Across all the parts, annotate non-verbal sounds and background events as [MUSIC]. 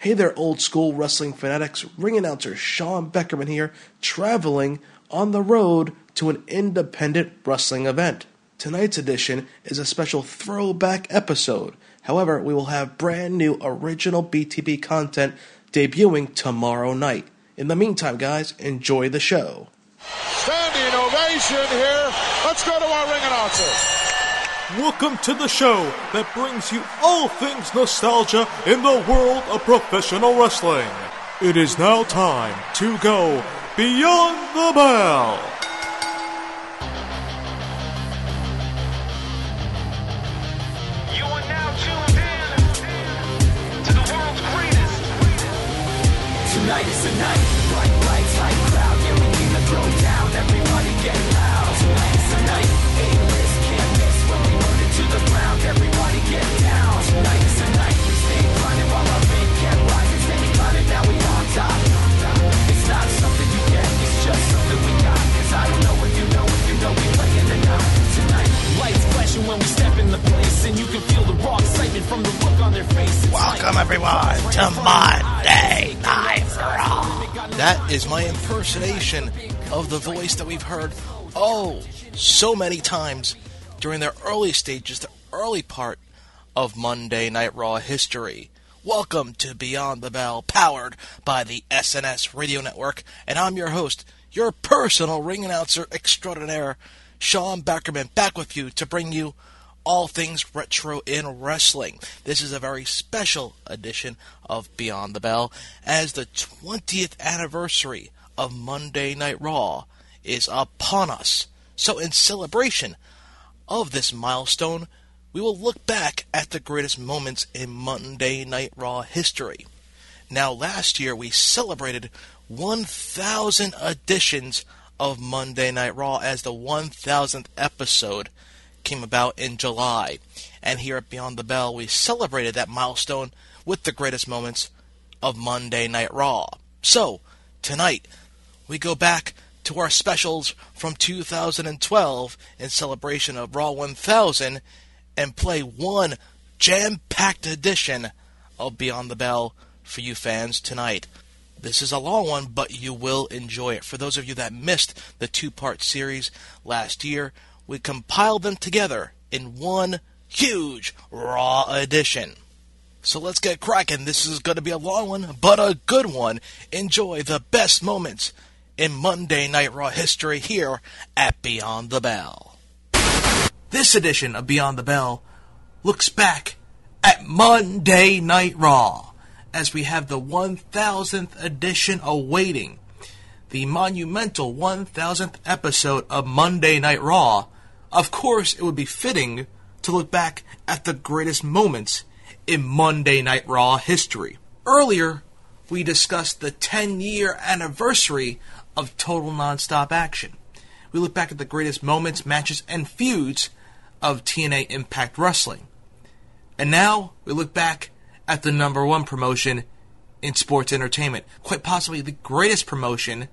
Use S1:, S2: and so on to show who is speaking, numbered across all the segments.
S1: Hey there, old school wrestling fanatics. Ring announcer Sean Beckerman here, traveling on the road to an independent wrestling event. Tonight's edition is a special throwback episode. However, we will have brand new original BTB content debuting tomorrow night. In the meantime, guys, enjoy the show.
S2: Standing ovation here. Let's go to our ring announcer.
S3: Welcome to the show that brings you all things nostalgia in the world of professional wrestling. It is now time to go beyond the bell.
S4: And you can feel the raw excitement from the look on their
S5: Welcome everyone to Monday Night Raw. That is my impersonation of the voice that we've heard oh so many times during the early stages, the early part of Monday Night Raw history. Welcome to Beyond the Bell, powered by the SNS Radio Network, and I'm your host, your personal ring announcer extraordinaire, Sean Beckerman, back with you to bring you all things retro in wrestling. This is a very special edition of Beyond the Bell, as the 20th anniversary of Monday Night Raw is upon us. So, in celebration of this milestone, we will look back at the greatest moments in Monday Night Raw history. Now, last year we celebrated 1,000 editions of Monday Night Raw as the 1,000th episode came about in July. And here at Beyond the Bell, we celebrated that milestone with the greatest moments of Monday Night Raw. So, tonight, we go back to our specials from 2012 in celebration of Raw 1000 and play one jam packed edition of Beyond the Bell for you fans tonight. This is a long one, but you will enjoy it. For those of you that missed the two part series last year, we compiled them together in one huge Raw edition. So let's get cracking. This is going to be a long one, but a good one. Enjoy the best moments in Monday Night Raw history here at Beyond the Bell. This edition of Beyond the Bell looks back at Monday Night Raw as we have the 1000th edition awaiting. The monumental 1000th episode of Monday Night Raw. Of course, it would be fitting to look back at the greatest moments in Monday Night Raw history. Earlier, we discussed the 10 year anniversary of Total Nonstop Action. We look back at the greatest moments, matches, and feuds of TNA Impact Wrestling. And now we look back at the number one promotion in sports entertainment, quite possibly the greatest promotion.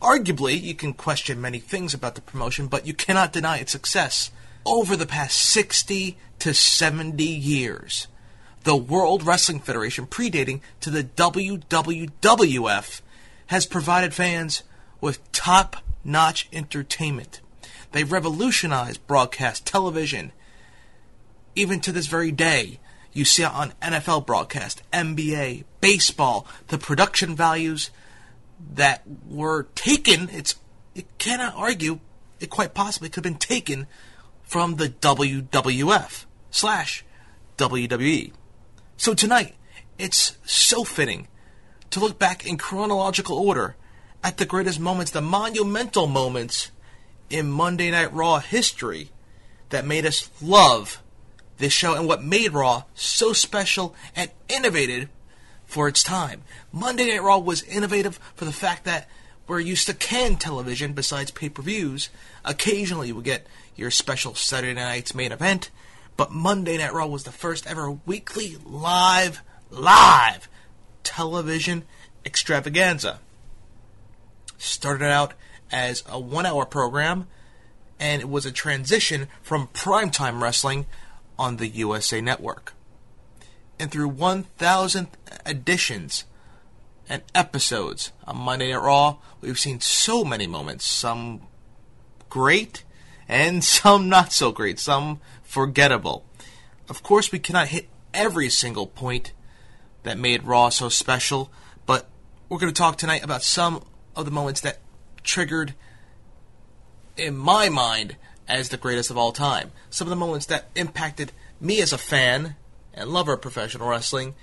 S5: Arguably, you can question many things about the promotion, but you cannot deny its success. Over the past 60 to 70 years, the World Wrestling Federation, predating to the WWF, has provided fans with top notch entertainment. They revolutionized broadcast television. Even to this very day, you see it on NFL broadcast, NBA, baseball, the production values that were taken, it's it cannot argue, it quite possibly could have been taken from the WWF slash WWE. So tonight, it's so fitting to look back in chronological order at the greatest moments, the monumental moments in Monday Night Raw history that made us love this show and what made Raw so special and innovative for its time. Monday Night Raw was innovative for the fact that we're used to canned television besides pay per views. Occasionally, you would get your special Saturday night's main event, but Monday Night Raw was the first ever weekly live, live television extravaganza. Started out as a one hour program, and it was a transition from primetime wrestling on the USA Network. And through 1,000 editions and episodes on Monday Night Raw, we've seen so many moments, some great and [LAUGHS] some not so great, some forgettable. Of course, we cannot hit every single point that made Raw so special, but we're going to talk tonight about some of the moments that triggered, in my mind, as the greatest of all time. Some of the moments that impacted me as a fan and lover of professional wrestling,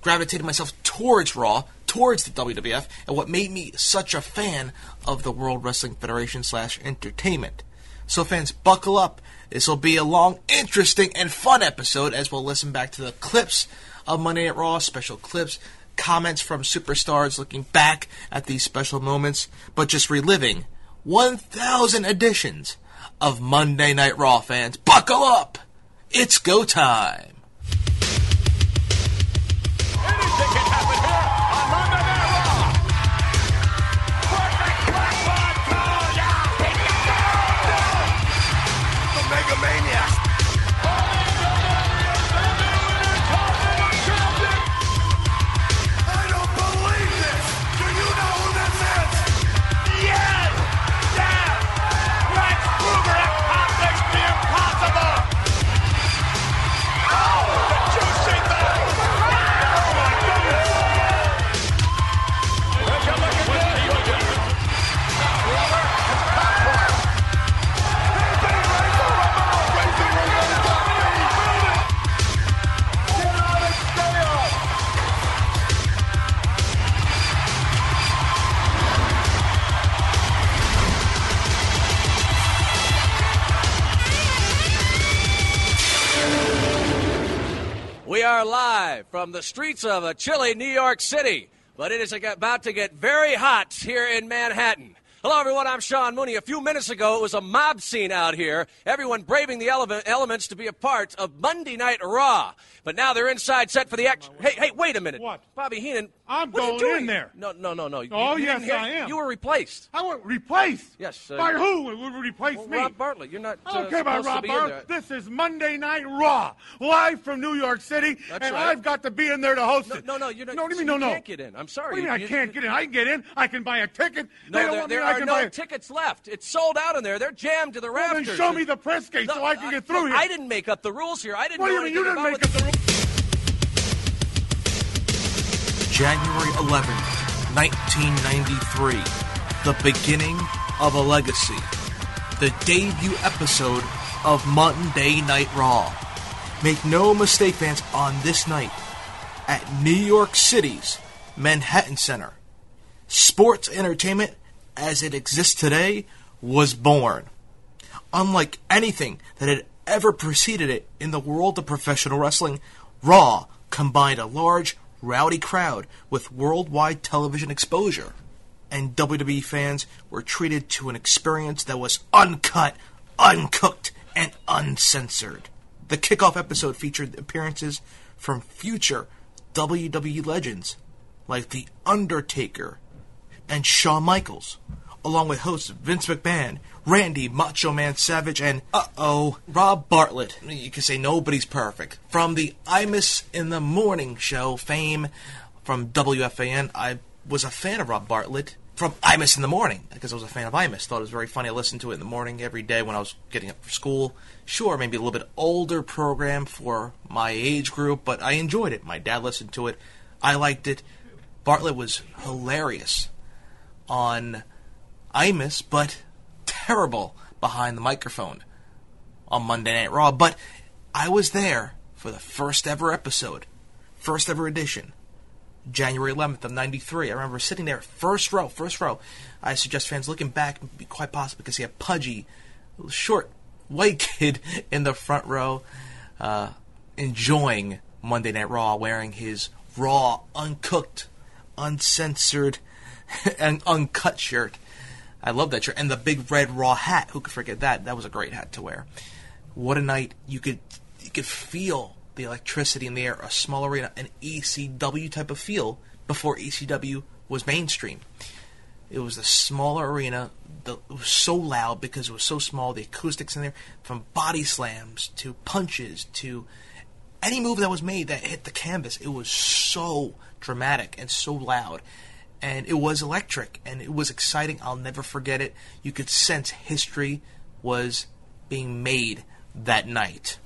S5: gravitated myself towards Raw, towards the WWF, and what made me such a fan of the World Wrestling Federation slash entertainment. So fans, buckle up. This will be a long, interesting, and fun episode as we'll listen back to the clips of Monday Night Raw, special clips, comments from superstars looking back at these special moments, but just reliving 1,000 editions of Monday Night Raw fans. Buckle up! It's go time!
S6: Anything
S2: live from the streets of a chilly New York City, but it is about to get very hot here in Manhattan. Hello, everyone. I'm Sean Mooney. A few minutes ago, it was a mob scene out here. Everyone braving the ele- elements to be a part of Monday Night Raw. But now they're inside set for the action. Hey, hey, wait a minute.
S7: What?
S2: Bobby Heenan.
S7: I'm
S2: what are you
S7: going in
S2: doing?
S7: there.
S2: No, no, no, no.
S7: Oh,
S2: you
S7: yes, I am.
S2: You were replaced.
S7: I want replaced.
S2: Yes, uh,
S7: by who would replace
S2: Well,
S7: me?
S2: Rob Bartlett. You're not.
S7: I don't
S2: uh,
S7: care about Rob Bartlett. This is Monday Night Raw, live from New York City,
S2: That's
S7: and
S2: right.
S7: I've got to be in there to host
S2: No,
S7: it.
S2: no, no, you're not.
S7: No, what do you mean
S2: you
S7: no, no?
S2: can't get in. I'm sorry.
S7: What do you mean I can't
S2: you-
S7: get in? I can get in. I can buy a ticket.
S2: No,
S7: they don't
S2: there,
S7: want
S2: there.
S7: I
S2: are
S7: can
S2: no
S7: buy
S2: tickets left. It's sold out in there. They're jammed to the
S7: Well,
S2: rafters.
S7: then show me the press gate so I can get through here.
S2: I didn't make up the rules here. I didn't
S7: What do you mean you didn't make up the rules?
S5: January 11th, 1993. The beginning of a legacy. The debut episode of Monday Night Raw. Make no mistake, fans, on this night at New York City's Manhattan Center, sports entertainment as it exists today was born. Unlike anything that had ever preceded it in the world of professional wrestling, Raw combined a large, rowdy crowd with worldwide television exposure. And WWE fans were treated to an experience that was uncut, uncooked, and uncensored. The kickoff episode featured appearances from future WWE legends like The Undertaker, and Shawn Michaels, along with hosts Vince McMahon, Randy Macho Man Savage, and uh oh, Rob Bartlett. You can say nobody's perfect. From the Imus in the Morning show fame from WFAN, I was a fan of Rob Bartlett from Imus in the Morning because I was a fan of Imus. Thought it was very funny. I listened to it in the morning every day when I was getting up for school. Sure, maybe a little bit older program for my age group, but I enjoyed it. My dad listened to it. I liked it. Bartlett was hilarious on Imus, but terrible behind the microphone on Monday Night Raw. But I was there for the first ever episode, first ever edition, January 11th of 93. I remember sitting there, first row, first row. I suggest fans looking back, be quite possible because he had pudgy, short, white [LAUGHS] kid in the front row, uh, enjoying Monday Night Raw, wearing his raw, uncooked, uncensored, [LAUGHS] and uncut shirt. I love that shirt. And the big red raw hat. Who could forget that? That was a great hat to wear. What a night. You could you could feel the electricity in the air, a small arena, an ECW type of feel before ECW was mainstream. It was a smaller arena. The, it was so loud because it was so small. The acoustics in there, from body slams to punches to any move that was made that hit the canvas, it was so dramatic and so loud. And it was electric and it was exciting. I'll never forget it. You could sense history was being made that night.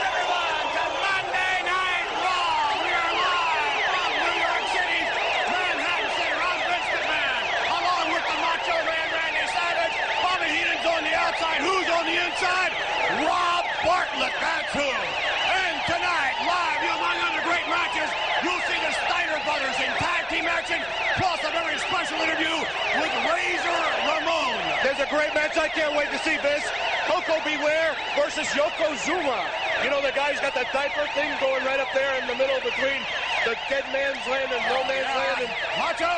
S6: everyone to Monday Night Raw. We are live from New York City's Manhattan Center. I'm Vince McMahon, along with the Macho Man Randy Savage. Bobby Heenan's on the outside. Who's on the inside? Rob Bartlett. That's who. And tonight, live, you among other great matches, you'll see the Steiner brothers in tag team action, plus a very special interview with Razor Ramon.
S8: There's a great match I can't wait to see, this. Koko B. Ware versus Yokozuna. You know, the guy's got the diaper thing going right up there in the middle between the dead man's land and no man's land. And
S6: Macho!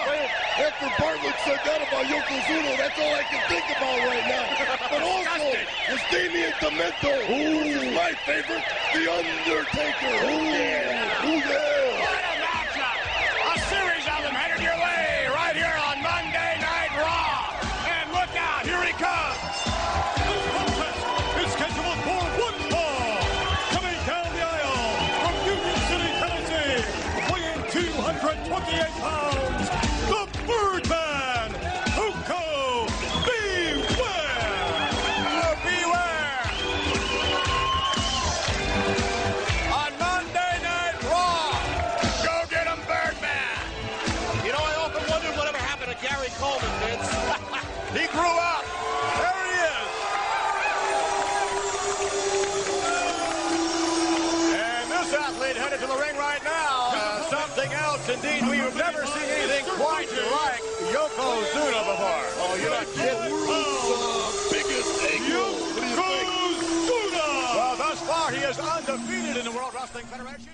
S9: After Bartlett said that about Yokozuna, that's all I can think about right now. [LAUGHS] But also, was Damien Demento, who's my favorite, The Undertaker. Ooh, ooh yeah.
S6: Something else, indeed. We've never seen anything quite like Yokozuna before. Oh, you're not kidding.
S9: World's uh, biggest angle. What do you think?
S6: Well, thus far, he is undefeated in the World Wrestling Federation.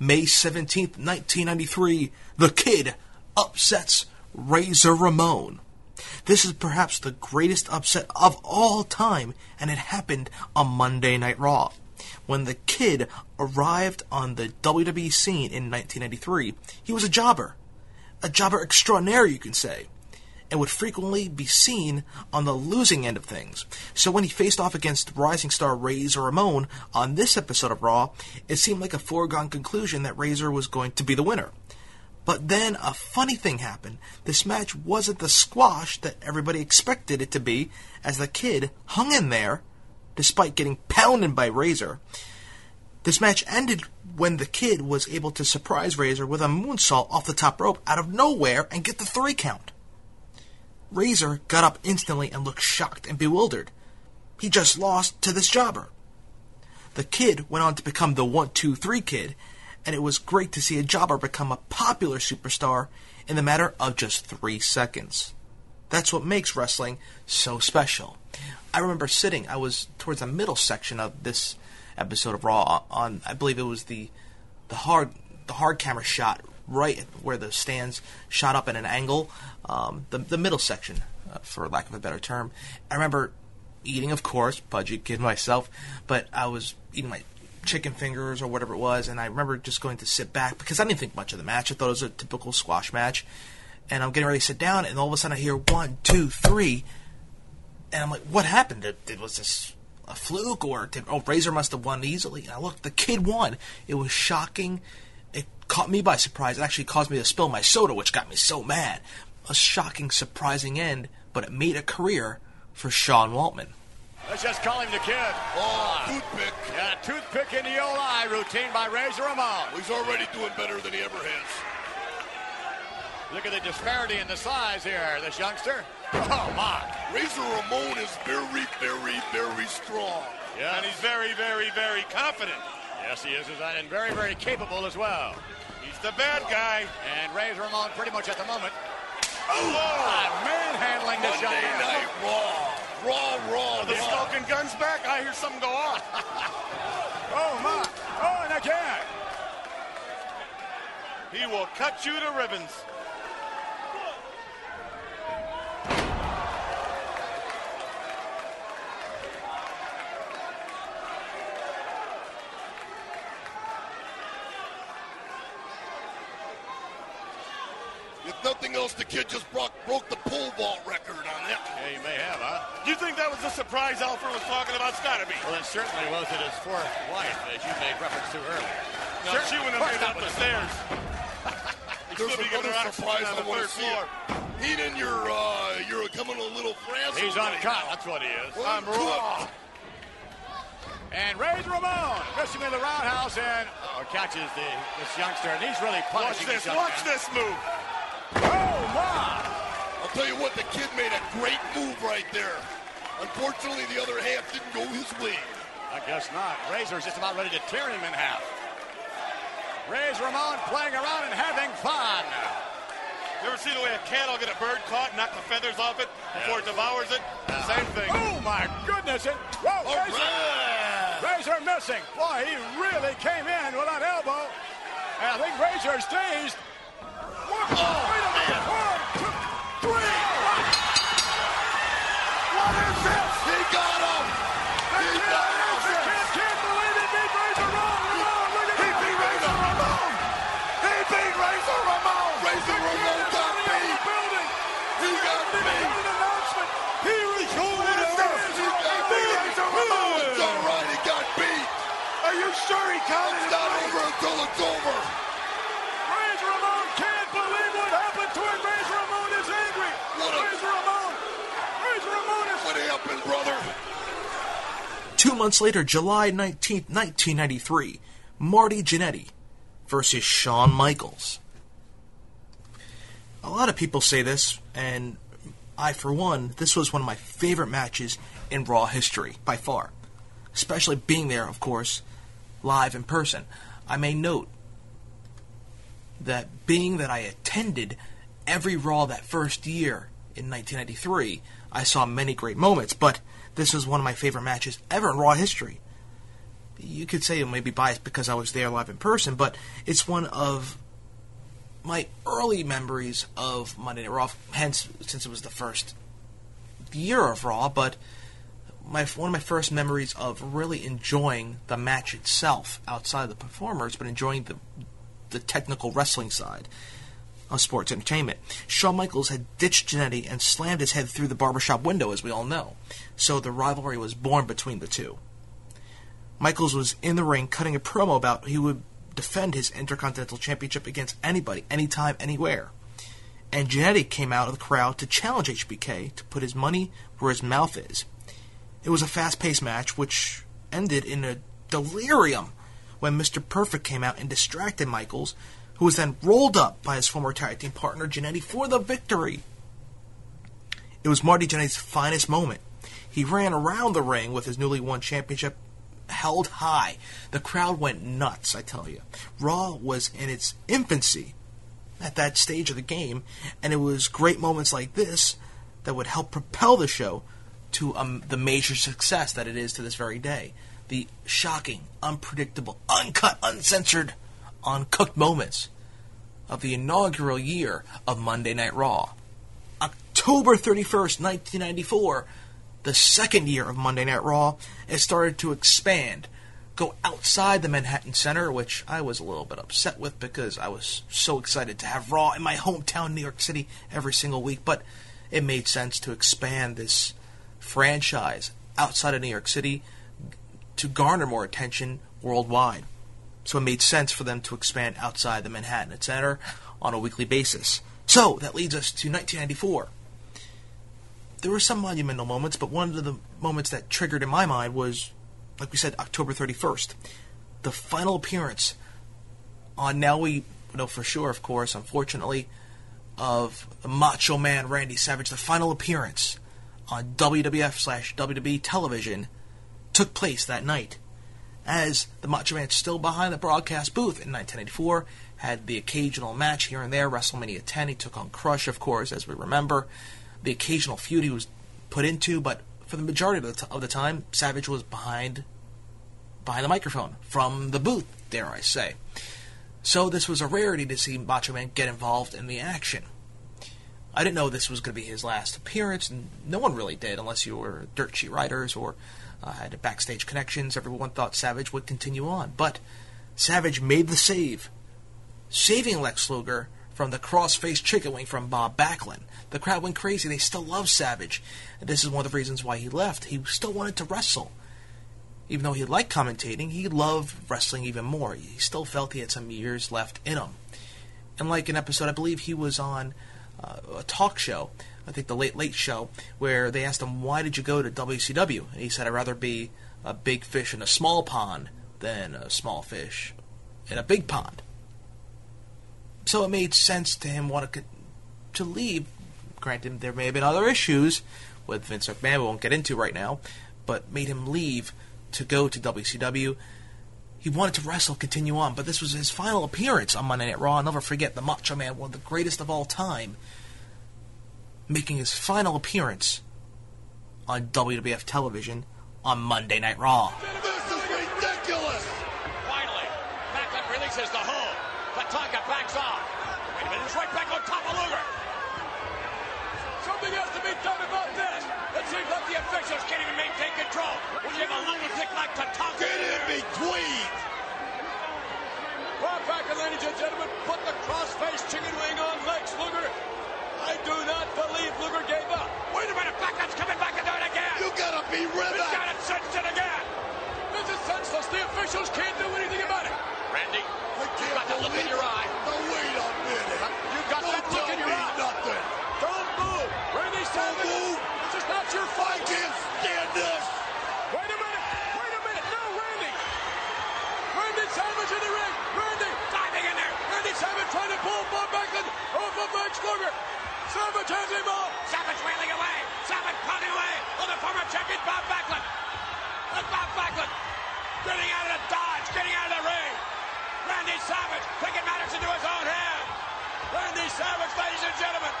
S5: May 17th, 1993, The Kid upsets Razor Ramon. This is perhaps the greatest upset of all time, and it happened on Monday Night Raw. When the Kid arrived on the WWE scene in 1993, he was a jobber. A jobber extraordinaire, you can say, and would frequently be seen on the losing end of things. So when he faced off against rising star Razor Ramon on this episode of Raw, it seemed like a foregone conclusion that Razor was going to be the winner. But then a funny thing happened. This match wasn't the squash that everybody expected it to be, as the kid hung in there, despite getting pounded by Razor. This match ended when the kid was able to surprise Razor with a moonsault off the top rope out of nowhere and get the three count. Razor got up instantly and looked shocked and bewildered. He just lost to this jobber. The kid went on to become the 1 2 3 kid, and it was great to see a jobber become a popular superstar in the matter of just three seconds. That's what makes wrestling so special. I remember sitting, I was towards the middle section of this episode of Raw on I believe it was the the hard the hard camera shot right where the stands shot up at an angle, um, the the middle section, uh, for lack of a better term. I remember eating, of course, pudgy kid [LAUGHS] myself, but I was eating my chicken fingers or whatever it was, and I remember just going to sit back because I didn't think much of the match. I thought it was a typical squash match, and I'm getting ready to sit down, and all of a sudden I hear one, two, three, and I'm like, "What happened? Did, did was this a fluke or did oh Razor must have won easily?" And I looked, the kid won. It was shocking. It caught me by surprise. It actually caused me to spill my soda, which got me so mad. A shocking, surprising end, but it made a career for Sean Waltman.
S6: Let's just call him the kid.
S9: Oh, toothpick.
S6: Yeah, toothpick in the old eye routine by Razor Ramon.
S9: He's already doing better than he ever has.
S6: Look at the disparity in the size here, this youngster. [LAUGHS] Oh, my.
S9: Razor Ramon is very, very, very strong.
S6: Yeah,
S9: And he's very, very, very confident.
S6: yes, he is, and very, very capable as well.
S9: He's the bad guy.
S6: And Razor Ramon pretty much at the moment
S9: Oh,
S6: ah, manhandling this young man.
S9: Night Raw. Raw, raw,
S6: The smoking gun's back. I hear something go off. [LAUGHS] oh, my. Oh, and again.
S9: He will cut you to ribbons.
S10: If else, the kid just broke, broke the pole vault record on that.
S9: Yeah, he may have, huh?
S11: Do you think that was the surprise Alfred was talking about? It's gotta be.
S9: Well, it certainly was at his fourth wife, as you made reference to earlier.
S11: No,
S9: Sure,
S11: she wouldn't
S9: of
S11: have made it up the
S9: that
S11: stairs.
S10: There's
S11: Still be getting her
S10: another surprise
S11: on the
S10: want
S11: third floor.
S10: Heenan, you're, uh, you're coming a little frazzled.
S9: He's on
S10: right
S9: cut.
S10: now.
S9: That's what he is.
S10: I'm raw.
S9: And Razor Ramon missing in the roundhouse and oh, catches the this youngster, and he's really
S11: Watch this.
S9: young
S11: Watch
S9: man.
S11: this move.
S9: Oh my!
S10: I'll tell you what, the kid made a great move right there. Unfortunately, the other half didn't go his way.
S9: I guess not. Razor's just about ready to tear him in half. Razor Ramon playing around and having fun.
S11: You ever see the way a cat will get a bird caught, knock the feathers off it before it devours it? Same thing.
S9: Oh my goodness! And, whoa,
S10: All
S9: Razor,
S10: right.
S9: Razor missing. Boy, he really came in with that elbow. And I think Razor's dazed. One, Two
S5: months later, July 19th, 1993, Marty Jannetty versus Shawn Michaels. A lot of people say this, and I, for one, this was one of my favorite matches in Raw history, by far. Especially being there, of course, live in person. I may note that being that I attended every Raw that first year in 1993, I saw many great moments, but this was one of my favorite matches ever in Raw history. You could say it may be biased because I was there live in person, but it's one of my early memories of Monday Night Raw, hence, since it was the first year of Raw, but my one of my first memories of really enjoying the match itself outside of the performers, but enjoying the the technical wrestling side of sports entertainment. Shawn Michaels had ditched Jannetty and slammed his head through the barbershop window, as we all know. So the rivalry was born between the two. Michaels was in the ring cutting a promo about he would defend his Intercontinental Championship against anybody, anytime, anywhere. And Jannetty came out of the crowd to challenge HBK to put his money where his mouth is. It was a fast paced match, which ended in a delirium when Mr. Perfect came out and distracted Michaels, who was then rolled up by his former tag team partner Jannetty for the victory. It was Marty Jannetty's finest moment. He ran around the ring with his newly won championship held high. The crowd went nuts, I tell you. Raw was in its infancy at that stage of the game, and it was great moments like this that would help propel the show to um, the major success that it is to this very day. The shocking, unpredictable, uncut, uncensored, uncooked moments of the inaugural year of Monday Night Raw. October 31st, 1994, the second year of Monday Night Raw, it started to expand, go outside the Manhattan Center, which I was a little bit upset with because I was so excited to have Raw in my hometown, New York City, every single week. But it made sense to expand this franchise outside of New York City to garner more attention worldwide. So it made sense for them to expand outside the Manhattan Center on a weekly basis. So that leads us to 1994 there were some monumental moments, but one of the moments that triggered in my mind was, like we said, October 31st. The final appearance on now we know for sure, of course, unfortunately, of Macho Man Randy Savage. The final appearance on WWF slash WWE television took place that night. As the Macho Man still behind the broadcast booth in 1984, had the occasional match here and there. WrestleMania 10, he took on Crush, of course, as we remember the occasional feud he was put into, but for the majority of the, t- of the time, Savage was behind behind the microphone from the booth, dare I say. So this was a rarity to see Macho Man get involved in the action. I didn't know this was going to be his last appearance, and no one really did, unless you were dirt sheet writers or uh, had backstage connections. Everyone thought Savage would continue on, but Savage made the save, saving Lex Luger from the cross-faced chicken wing from Bob Backlund. The crowd went crazy. They still love Savage. This is one of the reasons why he left. He still wanted to wrestle. Even though he liked commentating, he loved wrestling even more. He still felt he had some years left in him. And like an episode, I believe he was on uh, a talk show, I think the Late Late Show, where they asked him, "Why did you go to WCW?" And he said, "I'd rather be a big fish in a small pond than a small fish in a big pond." So it made sense to him want to to leave. Granted, there may have been other issues with Vince McMahon we won't get into right now, but made him leave to go to WCW. He wanted to wrestle, continue on, but this was his final appearance on Monday Night Raw. I'll never forget the Macho Man, one of the greatest of all time, making his final appearance on WWF television on Monday Night Raw.
S12: This is ridiculous.
S2: Finally, Backlund releases the hold. Tatanka backs off. Wait a minute, he's right back on top of Luger. Something has to be done about this. It seems like the officials can't even maintain control. When you have a lunatic like Tatanka.
S12: Get in between.
S13: Bob Backlund, ladies and gentlemen, put the cross-faced chicken wing on Lex Luger. I do not believe Luger gave up.
S2: Wait a minute, Backlund's coming back and do it again.
S12: You gotta be rid
S2: He's
S12: of
S2: got it cinched it again.
S13: This is senseless. The officials can't do anything about it.
S2: Randy,
S12: I
S2: you've
S12: can't
S2: got that look in your
S12: it.
S2: eye.
S12: Now wait a minute.
S2: You've got
S12: Don't
S2: that look
S12: tell
S2: in your
S12: me
S2: eye.
S12: nothing.
S13: Don't move. Randy Savage,
S12: move.
S13: this is not your fight.
S12: I
S13: fight.
S12: can't stand this.
S13: Wait a minute. Wait a minute. No, Randy. Randy Savage in the ring. Randy.
S2: Diving in there.
S13: Randy Savage trying to pull Bob Backlund off of Lex Luger. Savage has him off.
S2: Savage wailing away. Savage pounding away on the former champion Bob Backlund. And Bob Backlund getting out of the dodge, getting out of the ring. Randy Savage taking matters into his own hands. Randy Savage, ladies and gentlemen,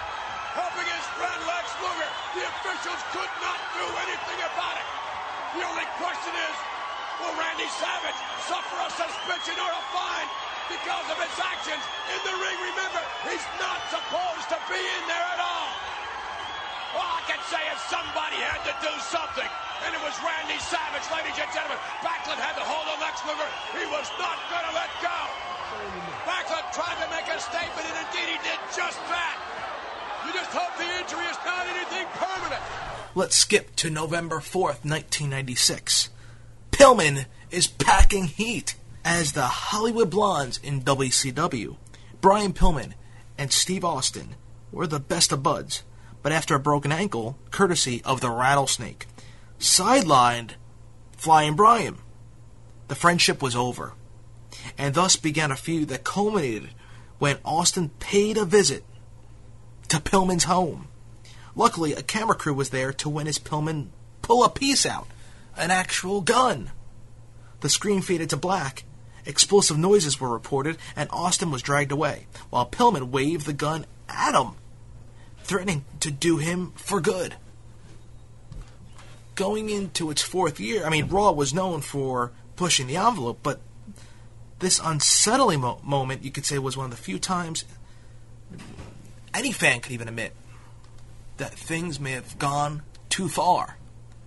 S2: helping his friend Lex Luger. The officials could not do anything about it. The only question is, will Randy Savage suffer a suspension or a fine because of his actions in the ring? Remember, he's not supposed to be in there at all. All I can say is somebody had to do something. And it was Randy Savage, ladies and gentlemen. Backlund had to hold on Lex Luger. He was not going to let go. Backlund tried to make a statement, and indeed he did just that.
S13: You just hope the injury is not anything permanent.
S5: Let's skip to November 4th, 1996. Pillman is packing heat as the Hollywood Blondes in WCW. Brian Pillman and Steve Austin were the best of buds, but after a broken ankle, courtesy of the Rattlesnake, sidelined Flying Brian. The friendship was over, and thus began a feud that culminated when Austin paid a visit to Pillman's home. Luckily, a camera crew was there to witness Pillman pull a piece out, an actual gun. The screen faded to black. Explosive noises were reported, and Austin was dragged away, while Pillman waved the gun at him, threatening to do him for good. Going into its fourth year, I mean, Raw was known for pushing the envelope, but this unsettling mo- moment, you could say, was one of the few times any fan could even admit that things may have gone too far.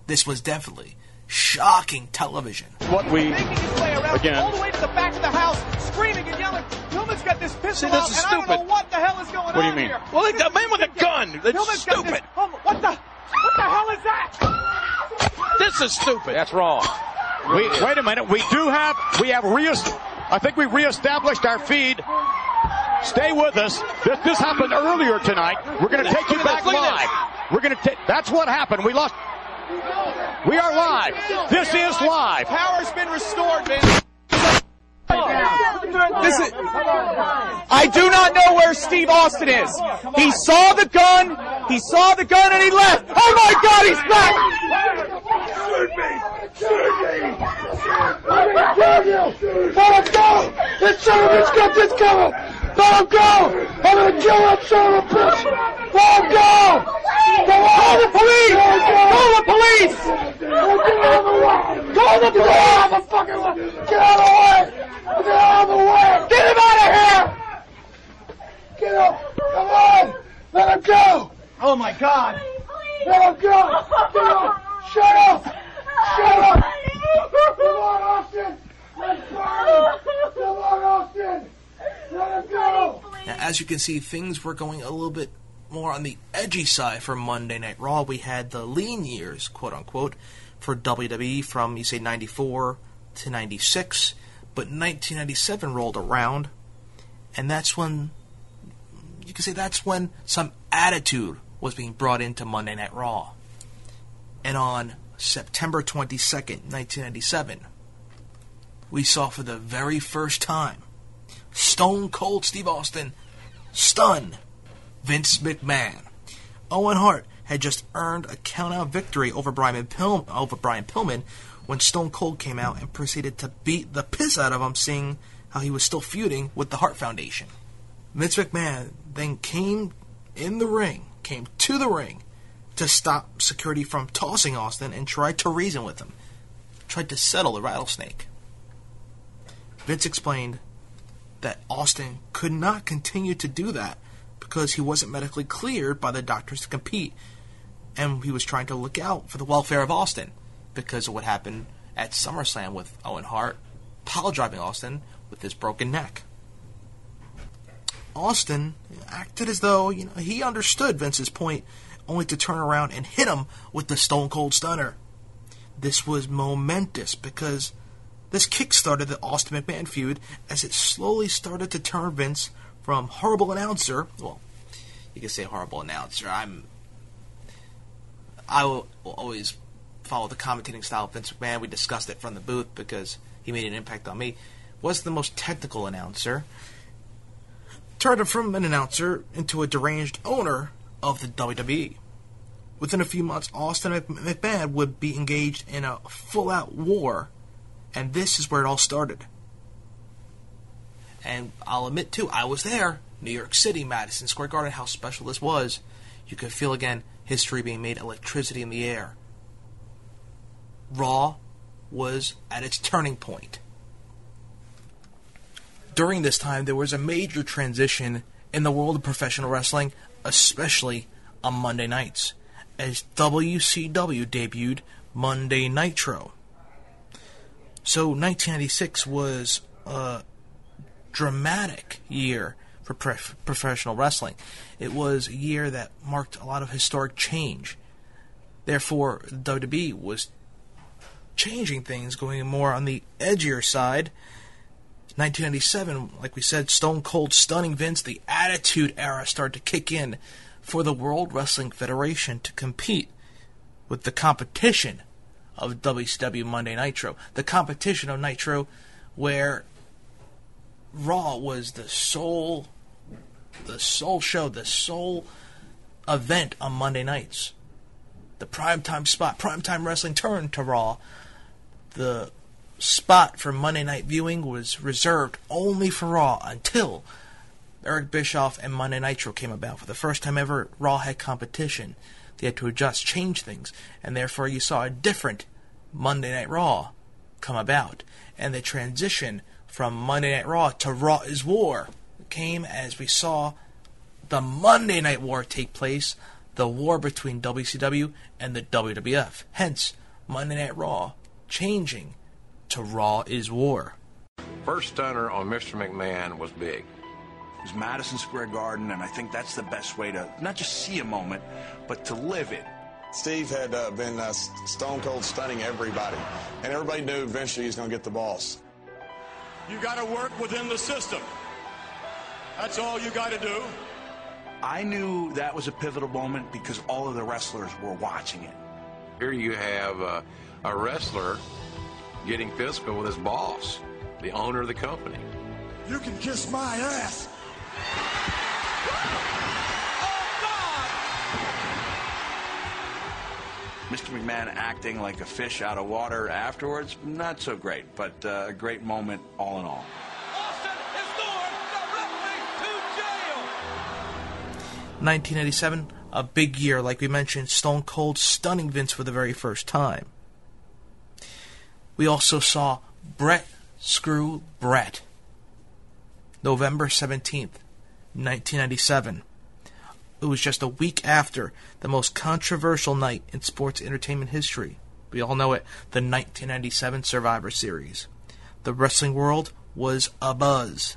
S5: This was definitely shocking television.
S13: What we
S14: making his way around
S13: Again.
S14: all the way to the back of the house, screaming and yelling. Pillman's got this pistol
S13: See, this
S14: out,
S13: is
S14: and I don't
S13: stupid.
S14: know what the hell is going
S13: What do you
S14: on
S13: mean?
S14: here.
S13: Well, the man with a gun. That's
S14: Pillman's got this-
S13: stupid.
S14: oh, what the? What the hell is that?
S13: This is stupid. That's wrong. We wait a minute. We do have we have re I think we reestablished our feed. Stay with us. This, this happened earlier tonight. We're going to take you back
S14: this, look at
S13: live. We're going to take. That's what happened. We lost. We are live. This is live.
S14: Power's been restored, man. This is, I do not know where Steve Austin is. He saw the gun, he saw the gun, and he left. Oh my God, he's back!
S12: Shoot me! Shoot me! Let me kill you! Let him go! This son of a bitch got this coming! Let him go! I'm gonna kill that son of a bitch! Let him go! Call the police! Call the police! Get out of the way! Call the police! Get out of the fucking way! Get out of the way! Get out of the way! Get him out of here! Get up! Come on! Let him go!
S14: Oh my God!
S12: Let him go! Get up! Shut up! Shut up! Come on, Austin! Let's him! Come on, Austin!
S5: Now, as you can see, things were going a little bit more on the edgy side for Monday Night Raw. We had the lean years, quote unquote, for WWE from, you say, 94 to 96. But 1997 rolled around, and that's when, you can say that's when some attitude was being brought into Monday Night Raw. And on September 22nd, 1997, we saw for the very first time Stone Cold Steve Austin stun Vince McMahon. Owen Hart had just earned a countout victory over Brian, Pil- over Brian Pillman when Stone Cold came out and proceeded to beat the piss out of him, seeing how he was still feuding with the Hart Foundation. Vince McMahon then came in the ring, came to the ring to stop security from tossing Austin and tried to reason with him, tried to settle the rattlesnake. Vince explained that Austin could not continue to do that because he wasn't medically cleared by the doctors to compete, and he was trying to look out for the welfare of Austin because of what happened at SummerSlam with Owen Hart pile driving Austin with his broken neck. Austin acted as though you know he understood Vince's point, only to turn around and hit him with the Stone Cold Stunner. This was momentous because this kick-started the Austin McMahon feud as it slowly started to turn Vince from horrible announcer. Well, you can say horrible announcer. I'm. I will, will always follow the commentating style of Vince McMahon. We discussed it from the booth because he made an impact on me. Was the most technical announcer. Turned him from an announcer into a deranged owner of the WWE. Within a few months, Austin McMahon would be engaged in a full out war, and this is where it all started. And I'll admit, too, I was there. New York City, Madison Square Garden, how special this was. You could feel again history being made, electricity in the air. Raw was at its turning point. During this time, there was a major transition in the world of professional wrestling, especially on Monday nights, as WCW debuted Monday Nitro. So 1996 was a dramatic year for prof- professional wrestling. It was a year that marked a lot of historic change. Therefore, WWE was changing things, going more on the edgier side. 1997, like we said, Stone Cold stunning Vince, the Attitude Era started to kick in for the World Wrestling Federation to compete with the competition of WCW Monday Nitro. The competition of Nitro where Raw was the sole the sole show, the sole event on Monday nights. The primetime spot, primetime wrestling turned to Raw. The spot for Monday night viewing was reserved only for Raw until Eric Bischoff and Monday Nitro came about. For the first time ever, Raw had competition. They had to adjust, change things, and therefore you saw a different Monday Night Raw come about. And the transition from Monday Night Raw to Raw is War came as we saw the Monday Night War take place, the war between WCW and the WWF. Hence, Monday Night Raw changing to Raw is War.
S15: First stunner on Mr. McMahon was big.
S16: It was Madison Square Garden, and I think that's the best way to not just see a moment, but to live it.
S17: Steve had uh, been uh, stone cold stunning everybody, and everybody knew eventually he was going to get the boss.
S9: You got to work within the system. That's all you got to do.
S16: I knew that was a pivotal moment because all of the wrestlers were watching it.
S15: Here you have uh, a wrestler getting physical with his boss, the owner of the company.
S10: You can kiss my ass.
S16: Mr. McMahon acting like a fish out of water afterwards, not so great, but uh, a great moment all in all.
S5: 1987, a big year, like we mentioned, Stone Cold stunning Vince for the very first time. We also saw Bret Screw Bret. November 17th, 1997. It was just a week after the most controversial night in sports entertainment history. We all know it the 1997 Survivor Series. The wrestling world was abuzz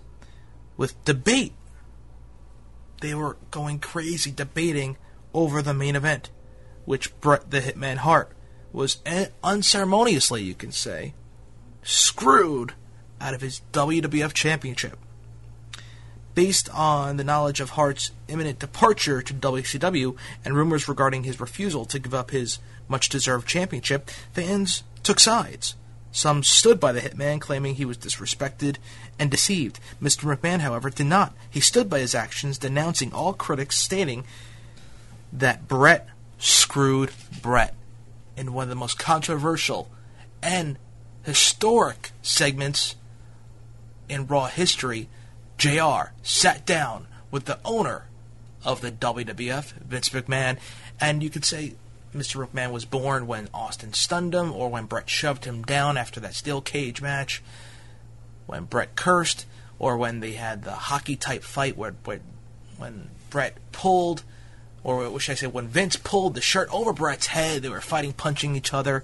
S5: with debate they were going crazy debating over the main event, which Bret the Hitman Hart was unceremoniously, you can say, screwed out of his WWF Championship. Based on the knowledge of Hart's imminent departure to WCW and rumors regarding his refusal to give up his much deserved championship, fans took sides. Some stood by the Hitman, claiming he was disrespected and deceived. Mr. McMahon, however, did not. He stood by his actions, denouncing all critics, stating that Bret screwed Bret in one of the most controversial and historic segments in Raw history. JR sat down with the owner of the WWF, Vince McMahon, and you could say Mr. McMahon was born when Austin stunned him or when Bret shoved him down after that steel cage match, when Bret cursed, or when they had the hockey type fight where, where when Bret pulled, or what should I say, when Vince pulled the shirt over Bret's head, they were fighting, punching each other.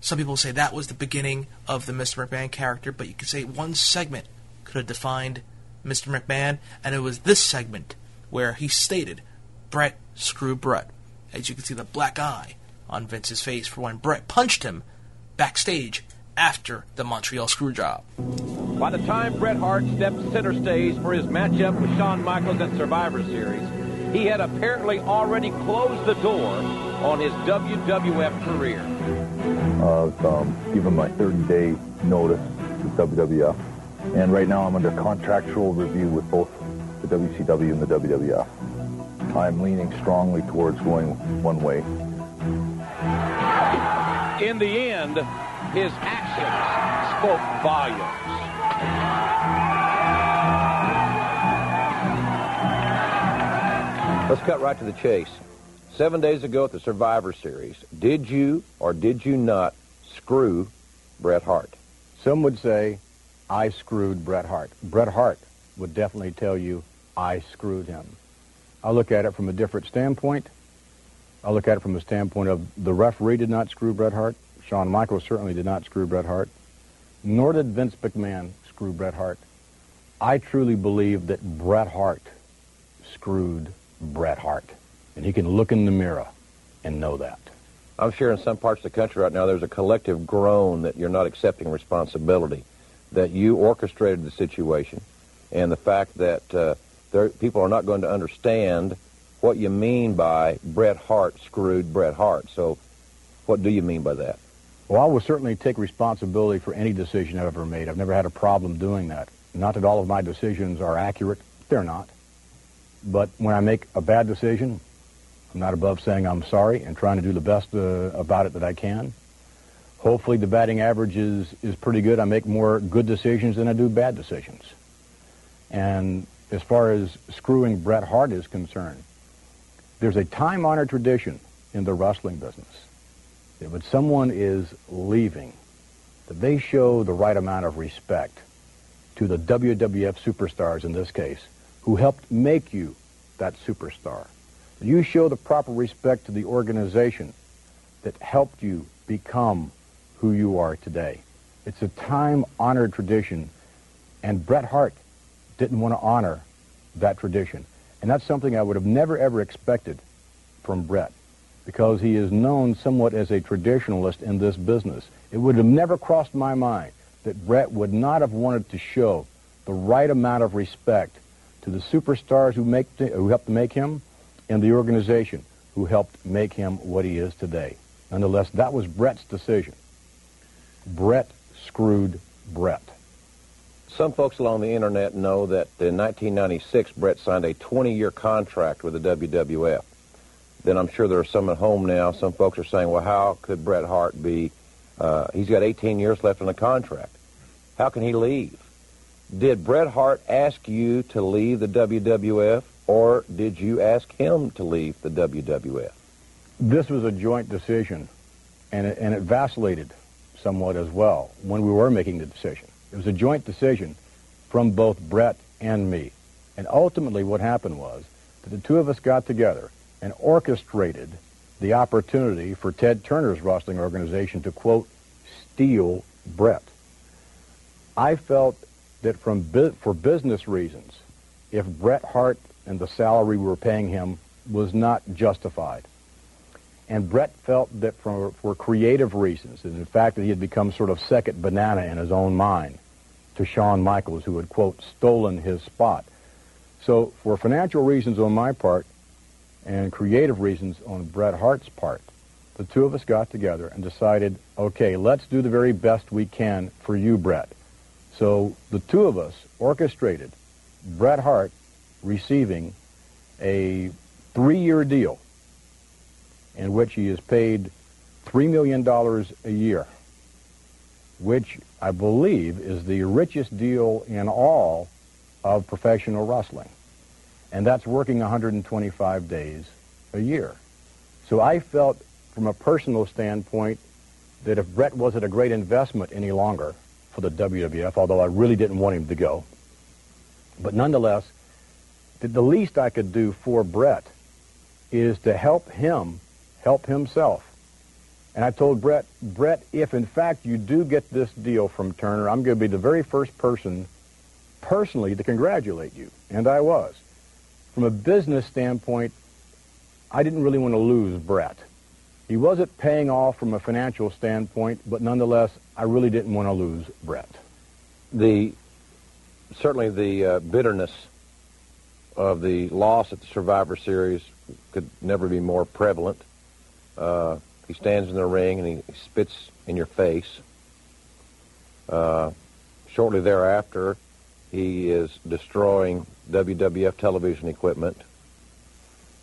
S5: Some people say that was the beginning of the Mr. McMahon character, but you could say one segment could have defined Mr. McMahon, and it was this segment where he stated, Bret screw Bret. As you can see the black eye on Vince's face for when Bret punched him backstage after the Montreal Screwjob.
S18: By the time Bret Hart stepped center stage for his matchup with Shawn Michaels at Survivor Series, he had apparently already closed the door on his WWF career.
S19: I've um, given my 30-day notice to WWF, and right now I'm under contractual review with both the WCW and the WWF. I'm leaning strongly towards going one way.
S18: In the end, his actions spoke volumes. Let's cut right to the chase. Seven days ago at the Survivor Series, did you or did you not screw Bret Hart?
S20: Some would say I screwed Bret Hart. Bret Hart would definitely tell you I screwed him. I look at it from a different standpoint. I look at it from the standpoint of the referee did not screw Bret Hart. Shawn Michaels certainly did not screw Bret Hart. Nor did Vince McMahon screw Bret Hart. I truly believe that Bret Hart screwed Bret Hart. And he can look in the mirror and know that.
S18: I'm sure in some parts of the country right now there's a collective groan that you're not accepting responsibility, that you orchestrated the situation, and the fact that uh, there, people are not going to understand what you mean by Bret Hart screwed Bret Hart. So, what do you mean by that?
S20: Well, I will certainly take responsibility for any decision I've ever made. I've never had a problem doing that. Not that all of my decisions are accurate. They're not. But when I make a bad decision, I'm not above saying I'm sorry and trying to do the best uh, about it that I can. Hopefully the batting average is, is pretty good. I make more good decisions than I do bad decisions. And as far as screwing Bret Hart is concerned, there's a time-honored tradition in the wrestling business that when someone is leaving, that they show the right amount of respect to the WWF superstars in this case, who helped make you that superstar. You show the proper respect to the organization that helped you become who you are today. It's a time-honored tradition, and Bret Hart didn't want to honor that tradition. And that's something I would have never, ever expected from Bret, because he is known somewhat as a traditionalist in this business. It would have never crossed my mind that Bret would not have wanted to show the right amount of respect to the superstars who, make, who helped make him and the organization who helped make him what he is today. Nonetheless, that was Bret's decision. Bret screwed Bret.
S18: Some folks along the internet know that in 1996, Bret signed a 20-year contract with the WWF. Then I'm sure there are some at home now. Some folks are saying, well, how could Bret Hart be, uh, he's got 18 years left on the contract. How can he leave? Did Bret Hart ask you to leave the WWF, or did you ask him to leave the WWF?
S20: This was a joint decision, and it, and it vacillated somewhat as well when we were making the decision. It was a joint decision from both Bret and me. And ultimately what happened was that the two of us got together and orchestrated the opportunity for Ted Turner's wrestling organization to, quote, steal Bret. I felt that from bu- for business reasons, if Bret Hart and the salary we were paying him was not justified. And Bret felt that for, for creative reasons, and in fact that he had become sort of second banana in his own mind to Shawn Michaels, who had, quote, stolen his spot. So for financial reasons on my part and creative reasons on Bret Hart's part, the two of us got together and decided, okay, let's do the very best we can for you, Bret. So the two of us orchestrated Bret Hart receiving a three-year deal in which he is paid $3 million a year, which I believe is the richest deal in all of professional wrestling. And that's working 125 days a year. So I felt from a personal standpoint that if Bret wasn't a great investment any longer for the WWF, although I really didn't want him to go, but nonetheless, the least I could do for Bret is to help him help himself. And I told Bret, Bret, if in fact you do get this deal from Turner, I'm going to be the very first person personally to congratulate you. And I was. From a business standpoint, I didn't really want to lose Bret. He wasn't paying off from a financial standpoint, but nonetheless, I really didn't want to lose Bret.
S18: The certainly the uh, bitterness of the loss at the Survivor Series could never be more prevalent. Uh, he stands in the ring and he spits in your face. Uh, shortly thereafter, he is destroying WWF television equipment.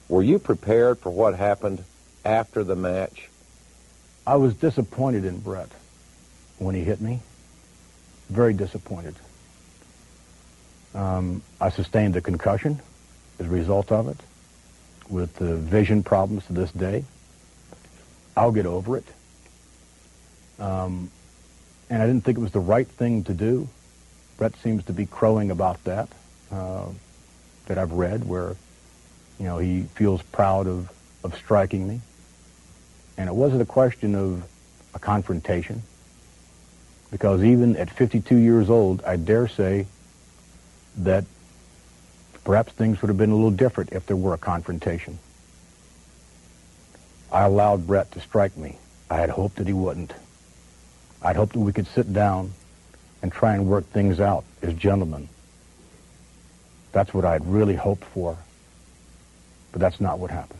S18: Were you prepared for what happened after the match?
S20: I was disappointed in Bret when he hit me. Very disappointed. Um, I sustained a concussion as a result of it with uh, vision problems to this day. I'll get over it. Um, and I didn't think it was the right thing to do. Bret seems to be crowing about that, uh, that I've read, where, you know, he feels proud of, of striking me. And it wasn't a question of a confrontation, because even at 52 years old, I dare say that perhaps things would have been a little different if there were a confrontation. I allowed Bret to strike me. I had hoped that he wouldn't. I'd hoped that we could sit down and try and work things out as gentlemen. That's what I'd really hoped for, but that's not what happened.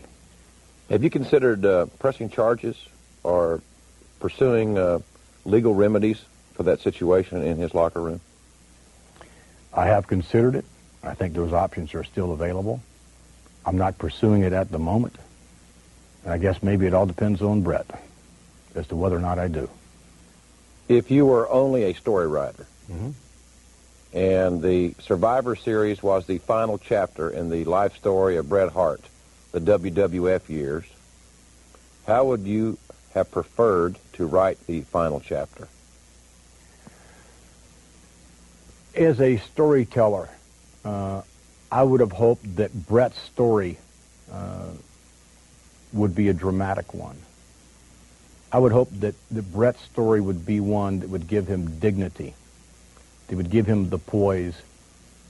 S18: Have you considered uh, pressing charges or pursuing uh, legal remedies for that situation in his locker room?
S20: I have considered it. I think those options are still available. I'm not pursuing it at the moment. I guess maybe it all depends on Bret as to whether or not I do.
S18: If you were only a story writer,
S20: Mhm.
S18: and the Survivor Series was the final chapter in the life story of Bret Hart, the WWF years, how would you have preferred to write the final chapter?
S20: As a storyteller, uh, I would have hoped that Bret's story uh, would be a dramatic one. I would hope that, that Bret's story would be one that would give him dignity, that would give him the poise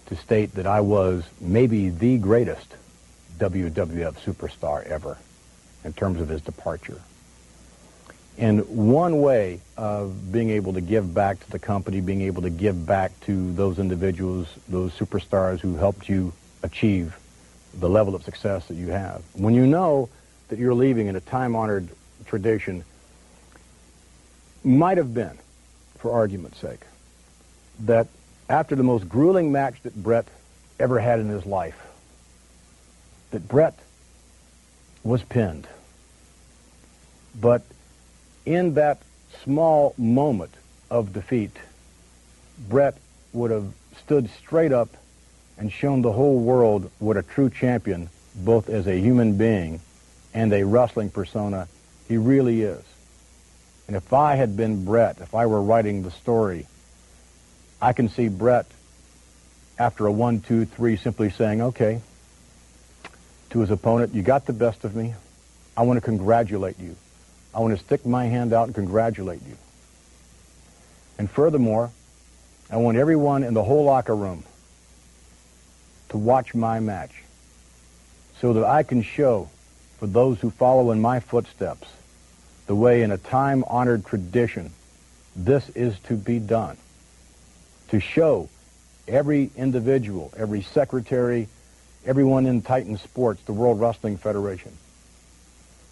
S20: to state that I was maybe the greatest WWF superstar ever in terms of his departure. And one way of being able to give back to the company, being able to give back to those individuals, those superstars who helped you achieve the level of success that you have. When you know that you're leaving in a time-honored tradition, might have been, for argument's sake, that after the most grueling match that Bret ever had in his life, that Bret was pinned. But in that small moment of defeat, Bret would have stood straight up and shown the whole world what a true champion, both as a human being and a wrestling persona, he really is. And if I had been Bret, if I were writing the story, I can see Bret after a one, two, three simply saying, okay, to his opponent, you got the best of me. I want to congratulate you. I want to stick my hand out and congratulate you. And furthermore, I want everyone in the whole locker room to watch my match so that I can show for those who follow in my footsteps the way in a time-honored tradition this is to be done. To show every individual, every secretary, everyone in Titan Sports, the World Wrestling Federation,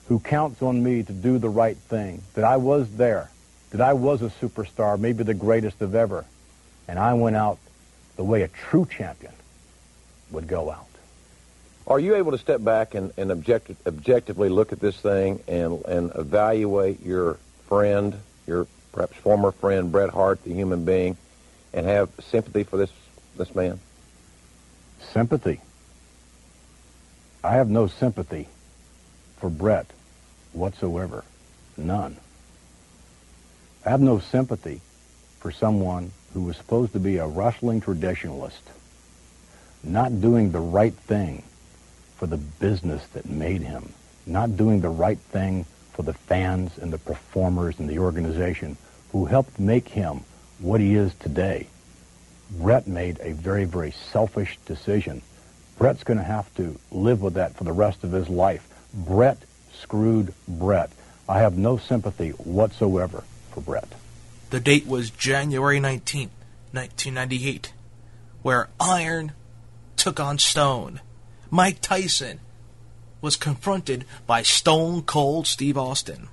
S20: who counts on me to do the right thing, that I was there, that I was a superstar, maybe the greatest of ever, and I went out the way a true champion would go out.
S18: Are you able to step back and, and object, objectively look at this thing and, and evaluate your friend, your perhaps former friend Bret Hart, the human being, and have sympathy for this this man?
S20: Sympathy. I have no sympathy for Bret whatsoever. None. I have no sympathy for someone who was supposed to be a wrestling traditionalist, not doing the right thing for the business that made him, not doing the right thing for the fans and the performers and the organization who helped make him what he is today. Bret made a very, very selfish decision. Bret's going to have to live with that for the rest of his life. Bret screwed Bret. I have no sympathy whatsoever for Bret.
S5: The date was January 19th, 1998, where Iron took on Stone. Mike Tyson was confronted by Stone Cold Steve Austin.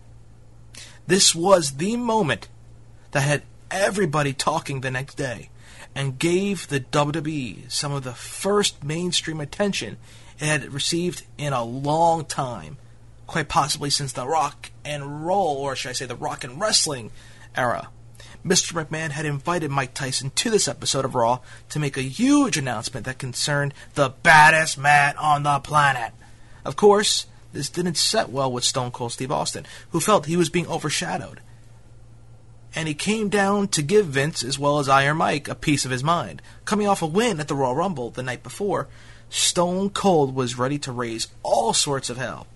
S5: This was the moment that had everybody talking the next day and gave the WWE some of the first mainstream attention it had received in a long time, quite possibly since the rock and roll, or should I say the rock and wrestling era. Mr. McMahon had invited Mike Tyson to this episode of Raw to make a huge announcement that concerned the baddest man on the planet. Of course, this didn't set well with Stone Cold Steve Austin, who felt he was being overshadowed. And he came down to give Vince, as well as Iron Mike, a piece of his mind. Coming off a win at the Royal Rumble the night before, Stone Cold was ready to raise all sorts of hell.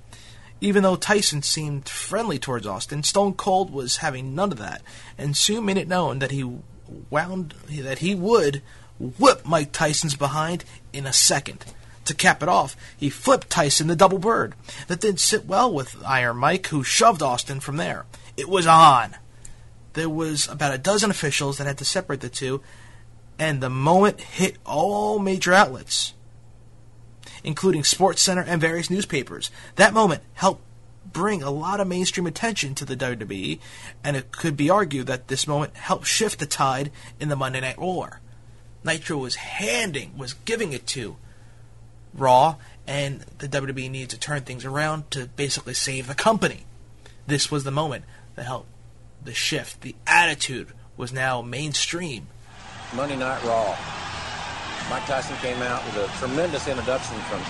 S5: Even though Tyson seemed friendly towards Austin, Stone Cold was having none of that, and soon made it known that he wound that he would whip Mike Tyson's behind in a second. To cap it off, he flipped Tyson the double bird. That didn't sit well with Iron Mike, who shoved Austin from there. It was on. There was about a dozen officials that had to separate the two, and the moment hit all major outlets including Sports Center and various newspapers. That moment helped bring a lot of mainstream attention to the WWE, and it could be argued that this moment helped shift the tide in the Monday Night War. Nitro was handing, was giving it to Raw, and the WWE needed to turn things around to basically save the company. This was the moment that helped the shift. The attitude was now mainstream.
S18: Monday Night Raw. Mike Tyson came out with a tremendous introduction from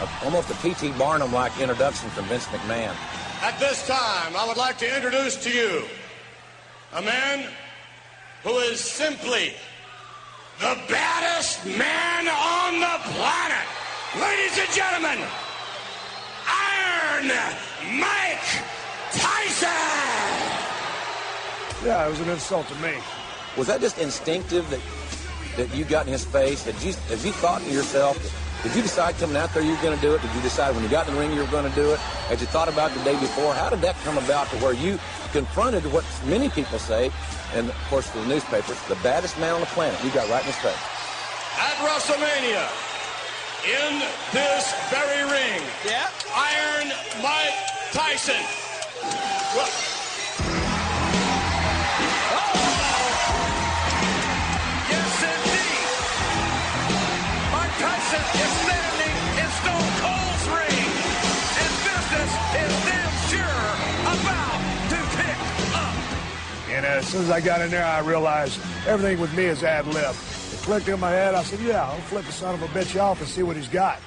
S18: a, almost a P.T. Barnum-like introduction from Vince McMahon.
S10: At this time, I would like to introduce to you a man who is simply the baddest man on the planet. Ladies and gentlemen, Iron Mike Tyson!
S21: Yeah, it was an insult to me.
S18: Was that just instinctive that that you got in his face? Had you have you thought to yourself? Did you decide coming out there you were going to do it? Did you decide when you got in the ring you were going to do it? Had you thought about the day before? How did that come about to where you confronted what many people say, and of course the newspapers, the baddest man on the planet? You got right in his face.
S10: At WrestleMania, in this very ring,
S22: yeah.
S10: Iron Mike Tyson. Well,
S2: And
S21: as soon as I got in there, I realized everything with me is ad lib. It clicked in my head. I said, "Yeah, I'll flip the son of a bitch off and see what he's got."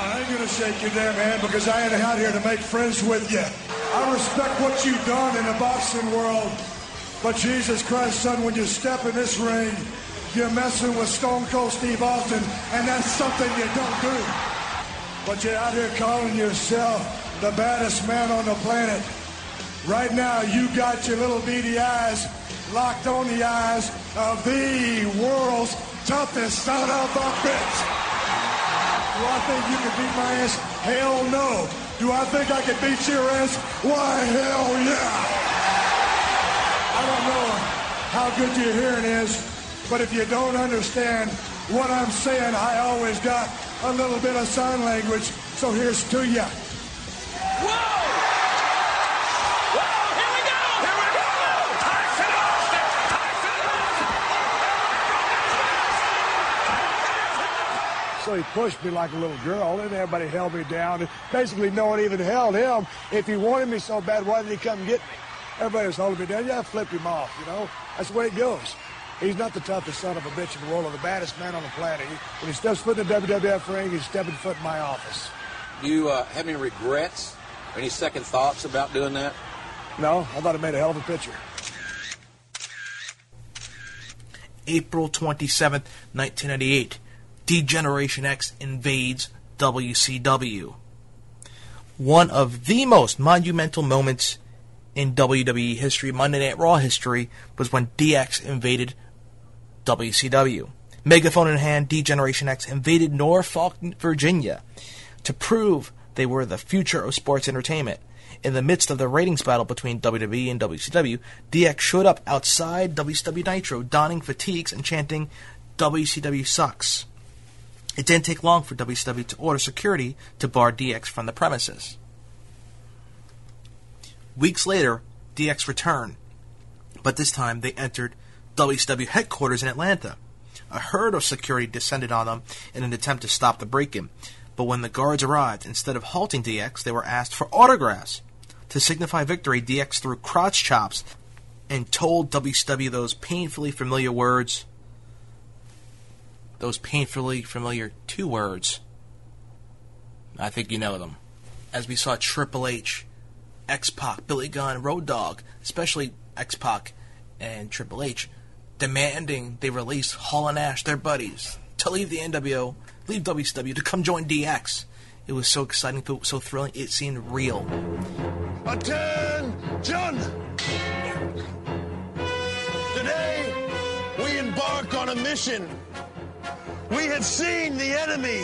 S23: I ain't gonna shake your damn hand because I ain't out here to make friends with you. I respect what you've done in the boxing world, but Jesus Christ, son, when you step in this ring, you're messing with Stone Cold Steve Austin, and that's something you don't do. But you're out here calling yourself the baddest man on the planet. Right now, you got your little beady eyes locked on the eyes of the world's toughest son of a bitch. Do I think you can beat my ass? Hell no. Do I think I can beat your ass? Why, hell yeah. I don't know how good your hearing is, but if you don't understand what I'm saying, I always got a little bit of sign language, so here's to ya. So he pushed me like a little girl, and everybody held me down. And basically, no one even held him. If he wanted me so bad, why did he come get me? Everybody was holding me down. Yeah, I flipped him off, you know? That's the way it goes. He's not the toughest son of a bitch in the world or the baddest man on the planet. He, when he steps foot in the WWF ring, he's stepping foot in my office.
S18: Do you uh, have any regrets or any second thoughts about doing that?
S23: No, I thought it made a hell of a picture.
S5: April 27th, 1998. D-Generation X invades WCW. One of the most monumental moments in WWE history, Monday Night Raw history, was when DX invaded WCW. Megaphone in hand, D-Generation X invaded Norfolk, Virginia to prove they were the future of sports entertainment. In the midst of the ratings battle between WWE and WCW, DX showed up outside WCW Nitro, donning fatigues and chanting, WCW sucks. It didn't take long for WCW to order security to bar DX from the premises. Weeks later, DX returned, but this time they entered WCW headquarters in Atlanta. A herd of security descended on them in an attempt to stop the break in, but when the guards arrived, instead of halting DX, they were asked for autographs. To signify victory, DX threw crotch chops and told WCW those painfully familiar words those painfully familiar two words. I think you know them. As we saw Triple H, X Pac, Billy Gunn, Road Dogg, especially X Pac and Triple H, demanding they release Hall and Nash, their buddies, to leave the NWO, leave WCW, to come join DX. It was so exciting, so thrilling, it seemed real.
S10: Attention! Today, we embark on a mission. We have seen the enemy,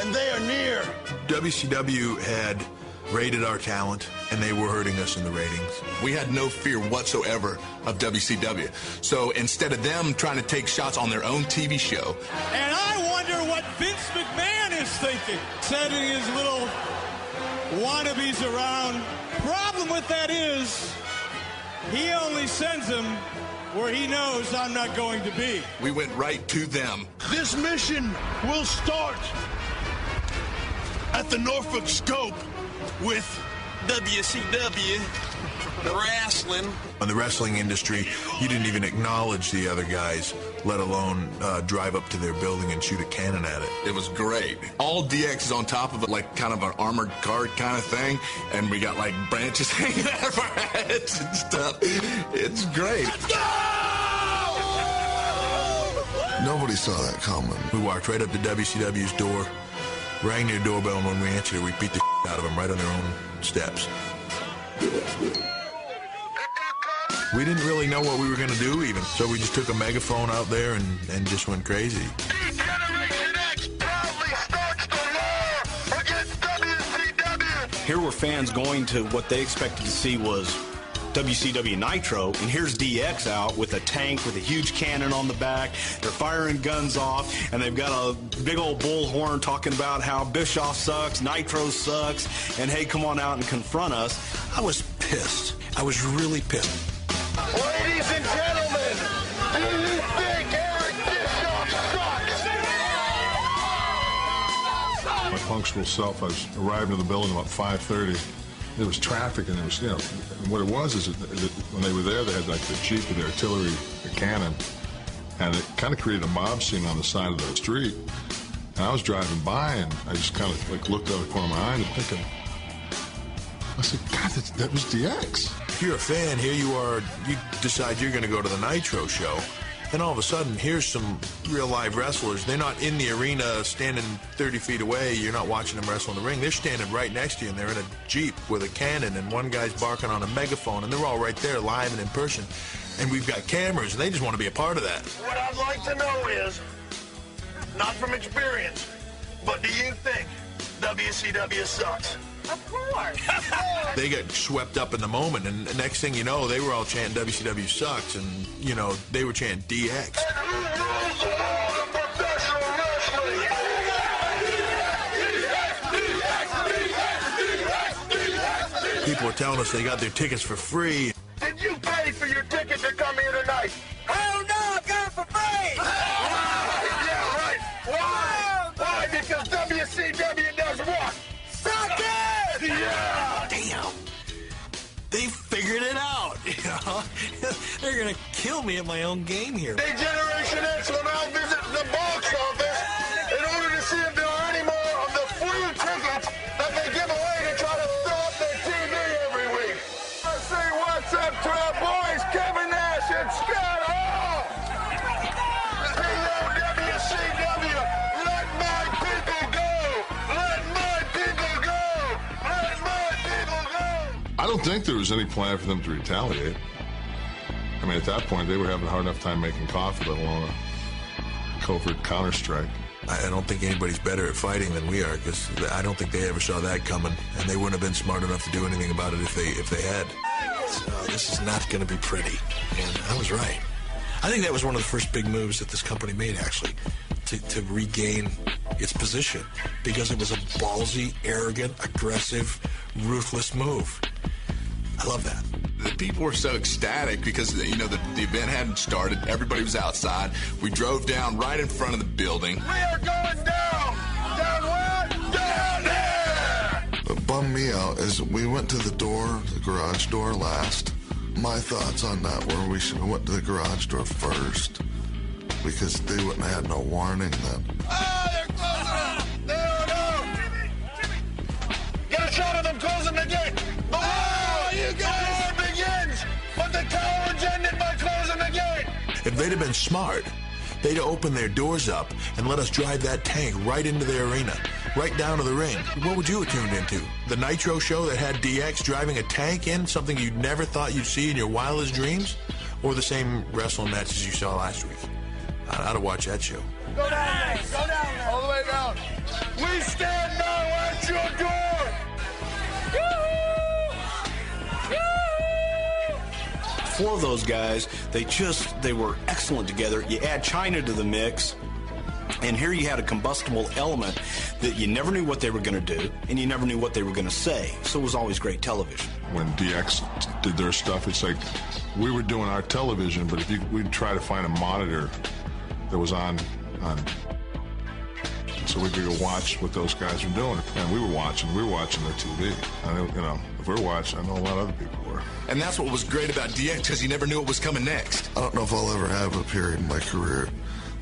S10: and they are near.
S24: WCW had rated our talent, and they were hurting us in the ratings.
S25: We had no fear whatsoever of WCW. So instead of them trying to take shots on their own TV show,
S6: And I wonder what Vince McMahon is thinking, sending his little wannabes around. Problem with that is, he only sends them where he knows I'm not going to be.
S25: we went right to them.
S10: This mission will start at the Norfolk Scope with WCW wrestling.
S24: In the wrestling industry, you didn't even acknowledge the other guys, let alone uh, drive up to their building and shoot a cannon at it.
S25: It was great. All DX is on top of it, like kind of an armored cart kind of thing, and we got like branches [LAUGHS] hanging out of our heads and stuff. It's great.
S24: Nobody saw that coming. We walked right up to WCW's door, rang their doorbell, and when we answered it, we beat the shit out of them right on their own steps. We didn't really know what we were going to do even, so we just took a megaphone out there and, and just went crazy.
S26: Here were fans going to what they expected to see was WCW Nitro, and here's DX out with a tank with a huge cannon on the back. They're firing guns off, and they've got a big old bullhorn talking about how Bischoff sucks, Nitro sucks, and hey, come on out and confront us.
S24: I was pissed. I was really pissed.
S10: Ladies and gentlemen, do you think Eric Bischoff sucks?
S27: My punctual self, I was arrived in the building about 5.30. There was traffic, and there was, you know, and what it was is that, that when they were there, they had like the Jeep with the artillery, the cannon, and it kind of created a mob scene on the side of the street. And I was driving by, and I just kind of like looked out the corner of my eye and thinking, I said, God, that, that was DX.
S24: If you're a fan, here you are, you decide you're going to go to the Nitro show. And all of a sudden, here's some real live wrestlers. They're not in the arena standing 30 feet away. You're not watching them wrestle in the ring. They're standing right next to you, and they're in a Jeep with a cannon, and one guy's barking on a megaphone, and they're all right there live and in person. and we've got cameras, and they just want to be a part of that.
S10: What I'd like to know is, not from experience, but do you think WCW sucks?
S28: Of course. [LAUGHS]
S24: They got swept up in the moment, and the next thing you know, they were all chanting WCW sucks, and you know they were chanting DX. People are telling us they got their tickets for free.
S10: Did you pay for your ticket to come here tonight? Hell no,
S24: they're gonna kill me at my own game here.
S10: D-Generation X will now visit the box office in order to see if there are any more of the free tickets that they give away to try to fill up their TV every week. I say what's up to our boys, Kevin Nash and Scott Hall. Hey, WCW, let my people go. Let my people go. Let my people go.
S27: I don't think there was any plan for them to retaliate. I mean, at that point, they were having a hard enough time making coffee, let alone a covert counterstrike.
S24: I don't think anybody's better at fighting than we are because I don't think they ever saw that coming, and they wouldn't have been smart enough to do anything about it if they if they had. So this is not going to be pretty, and I was right. I think that was one of the first big moves that this company made, actually, to, to regain its position because it was a ballsy, arrogant, aggressive, ruthless move. I love that.
S29: The people were so ecstatic because you know the, the event hadn't started. Everybody was outside. We drove down right in front of the building.
S10: We are going down. Down where? Down here.
S25: What bummed me out is we went to the door, the garage door last. My thoughts on that were we should have went to the garage door first because they wouldn't have had no warning then.
S10: Oh, they're closing. No,
S24: If they'd have been smart, they'd have opened their doors up and let us drive that tank right into the arena, right down to the ring. What would you have tuned into? The Nitro show that had DX driving a tank in, something you'd never thought you'd see in your wildest dreams? Or the same wrestling matches you saw last week? I'd have watched that show.
S10: Go down. Go down. All the way down. We stand now at your door.
S26: Of those guys, they just they were excellent together. You add Chyna to the mix, and here you had a combustible element that you never knew what they were going to do, and you never knew what they were going to say. So it was always great television.
S27: When DX did their stuff, it's like we were doing our television, but if you, we'd try to find a monitor that was on, on, so we could go watch what those guys were doing. And we were watching, we were watching their TV. I know, you know, if we're watching, I know a lot of other people were.
S29: And that's what was great about DX because you never knew what was coming next.
S25: I don't know if I'll ever have a period in my career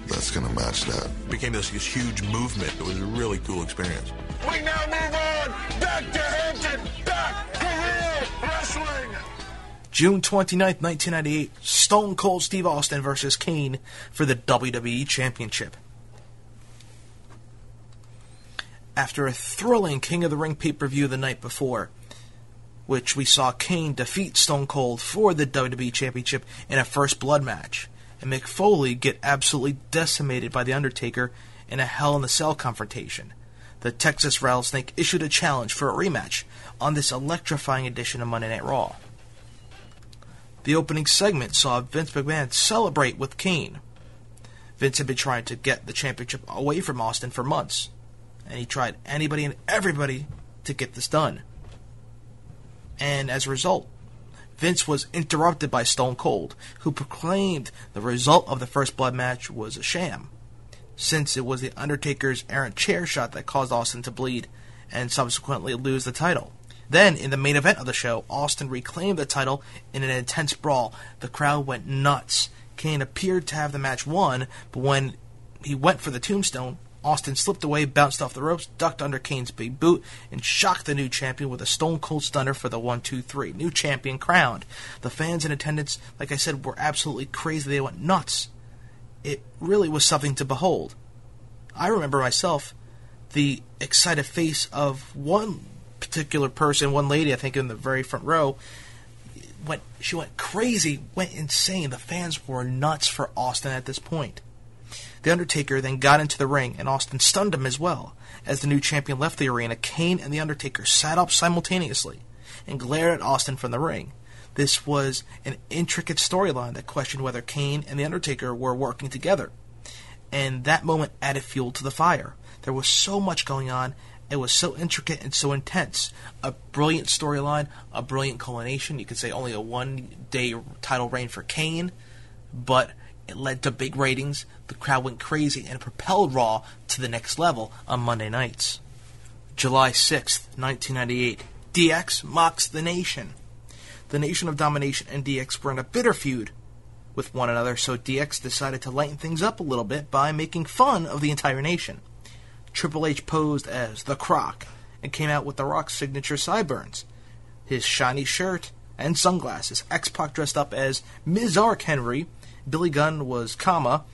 S25: that's going to match that.
S24: became this, this huge movement. It was a really cool experience.
S10: We now move on back to Hampton, back to real wrestling.
S5: June 29th, 1998, Stone Cold Steve Austin versus Kane for the WWE Championship. After a thrilling King of the Ring pay per view the night before, which we saw Kane defeat Stone Cold for the WWE Championship in a first blood match, and Mick Foley get absolutely decimated by The Undertaker in a Hell in a Cell confrontation. The Texas Rattlesnake issued a challenge for a rematch on this electrifying edition of Monday Night Raw. The opening segment saw Vince McMahon celebrate with Kane. Vince had been trying to get the championship away from Austin for months, and he tried anybody and everybody to get this done. And as a result, Vince was interrupted by Stone Cold, who proclaimed the result of the First Blood match was a sham, since it was The Undertaker's errant chair shot that caused Austin to bleed and subsequently lose the title. Then, in the main event of the show, Austin reclaimed the title in an intense brawl. The crowd went nuts. Kane appeared to have the match won, but when he went for the tombstone, Austin slipped away, bounced off the ropes, ducked under Kane's big boot, and shocked the new champion with a stone cold stunner for the 1 2 3. New champion crowned. The fans in attendance, like I said, were absolutely crazy. They went nuts. It really was something to behold. I remember myself the excited face of one particular person, one lady, I think in the very front row, went she went crazy, went insane. The fans were nuts for Austin at this point. The Undertaker then got into the ring, and Austin stunned him as well. As the new champion left the arena, Kane and The Undertaker sat up simultaneously and glared at Austin from the ring. This was an intricate storyline that questioned whether Kane and The Undertaker were working together. And that moment added fuel to the fire. There was so much going on. It was so intricate and so intense. A brilliant storyline, a brilliant culmination. You could say only a one day title reign for Kane, but it led to big ratings. The crowd went crazy and propelled Raw to the next level on Monday nights. July 6th, 1998. DX mocks the nation. The Nation of Domination and DX were in a bitter feud with one another, so DX decided to lighten things up a little bit by making fun of the entire nation. Triple H posed as the Croc and came out with The Rock's signature sideburns, his shiny shirt, and sunglasses. X Pac dressed up as Mizark Henry. Billy Gunn was Kama,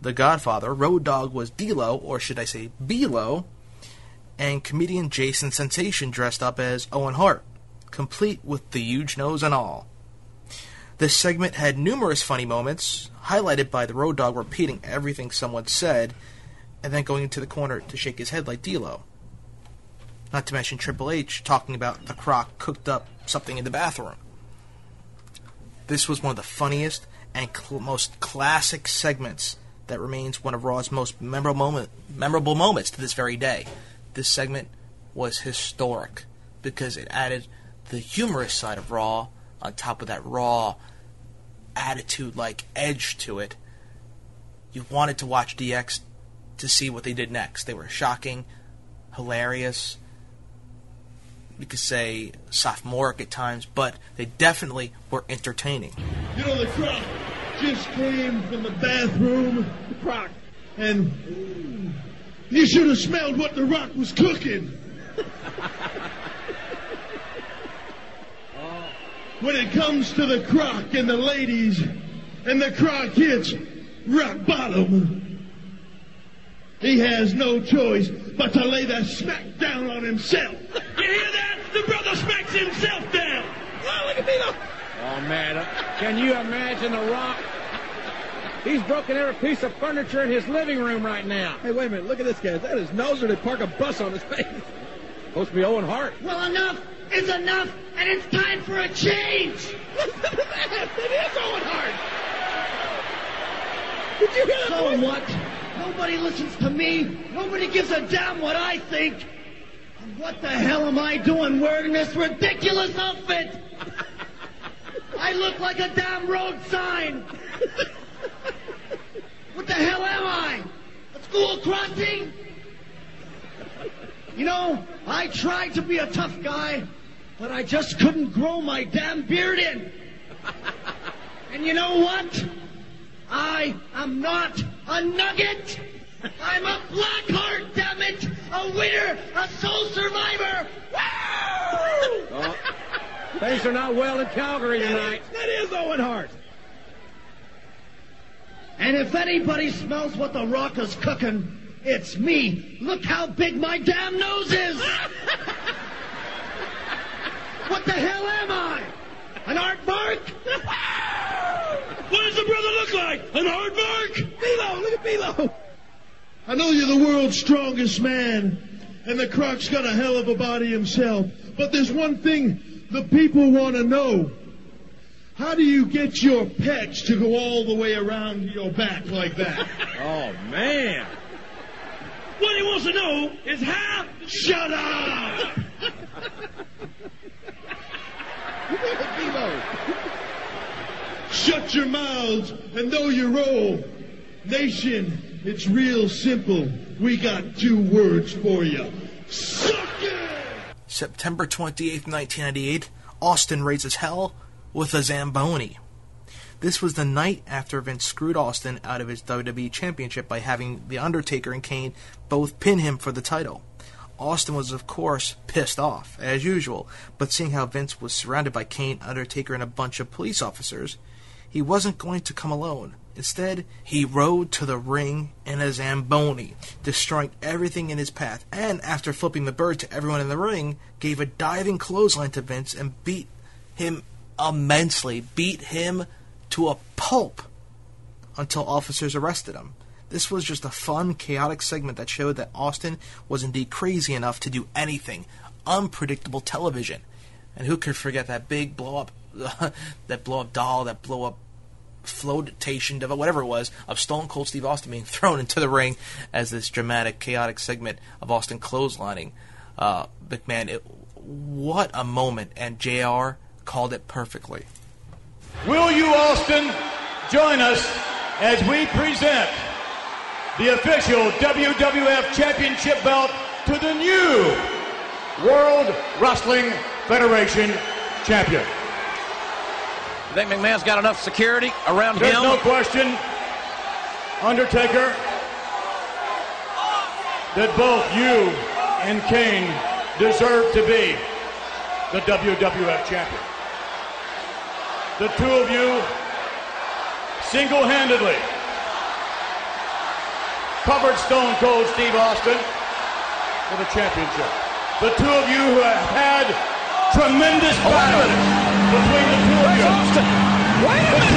S5: the Godfather. Road Dogg was D'Lo, or should I say Belo. And comedian Jason Sensation dressed up as Owen Hart, complete with the huge nose and all. This segment had numerous funny moments, highlighted by the Road Dog repeating everything someone said and then going into the corner to shake his head like D'Lo. Not to mention Triple H talking about the Croc cooked up something in the bathroom. This was one of the funniest and cl- most classic segments that remains one of Raw's most memorable moment, memorable moments to this very day. This segment was historic because it added the humorous side of Raw on top of that raw attitude like edge to it. You wanted to watch DX to see what they did next. They were shocking, hilarious, you could say sophomoric at times, but they definitely were entertaining.
S30: You know, the croc just came from the bathroom. The croc. And you should have smelled what the rock was cooking. when it comes to the croc and the ladies, and the croc hits rock bottom, he has no choice but to lay the smack down on himself. You hear that? The brother smacks himself down. Oh, look at me, look.
S2: Oh, man. Can you imagine The Rock? He's broken every piece of furniture in his living room right now.
S31: Hey, wait a minute. Look at this guy. Is that his nose or they park a bus on his face?
S2: Supposed to be Owen Hart.
S32: Well, enough is enough, and it's time for a change. [LAUGHS]
S30: It is Owen Hart.
S32: Did you hear that? So what? Nobody listens to me. Nobody gives a damn what I think. And what the hell am I doing wearing this ridiculous outfit? I look like a damn road sign. What the hell am I? A school crossing? You know, I tried to be a tough guy, but I just couldn't grow my damn beard in. And you know what? I am not a nugget. I'm a black heart, damn it! A winner, a soul survivor.
S2: Oh, things are not well in Calgary tonight.
S30: That is Owen Hart.
S32: And if anybody smells what the rock is cooking, it's me. Look how big my damn nose is. [LAUGHS] what the hell am I? An art aardvark? [LAUGHS]
S30: What does the brother look like? An art aardvark? Bilo, look at Bilo. I know you're the world's strongest man, and the Croc's got a hell of a body himself. But there's one thing the people want to know. How do you get your pecs to go all the way around your back like that? [LAUGHS]
S2: Oh, man.
S30: What he wants to know is how. Shut up! Shut your mouths and know your role. Nation, it's real simple. We got two words for you. Suck it!
S5: September 28th, 1998, Austin raises hell with a Zamboni. This was the night after Vince screwed Austin out of his WWE Championship by having The Undertaker and Kane both pin him for the title. Austin was, of course, pissed off, as usual, but seeing how Vince was surrounded by Kane, Undertaker, and a bunch of police officers, he wasn't going to come alone. Instead, he rode to the ring in a Zamboni, destroying everything in his path, and after flipping the bird to everyone in the ring, gave a diving clothesline to Vince and beat him immensely, beat him to a pulp until officers arrested him. This was just a fun, chaotic segment that showed that Austin was indeed crazy enough to do anything. Unpredictable television. And who could forget that big blow up, [LAUGHS] that blow up doll, that blow up flotation device, whatever it was, of Stone Cold Steve Austin being [LAUGHS] thrown into the ring as this dramatic, chaotic segment of Austin clotheslining uh, McMahon. It, what a moment, and JR called it perfectly.
S33: Will you, Austin, join us as we present the official WWF Championship belt to the new World Wrestling Federation champion?
S34: Think McMahon's got enough security around
S33: There's
S34: him?
S33: no question, Undertaker, that both you and Kane deserve to be the WWF champion. The two of you single-handedly covered Stone Cold Steve Austin for the championship. The two of you who have had tremendous oh, battle between the two of you. The two
S2: of you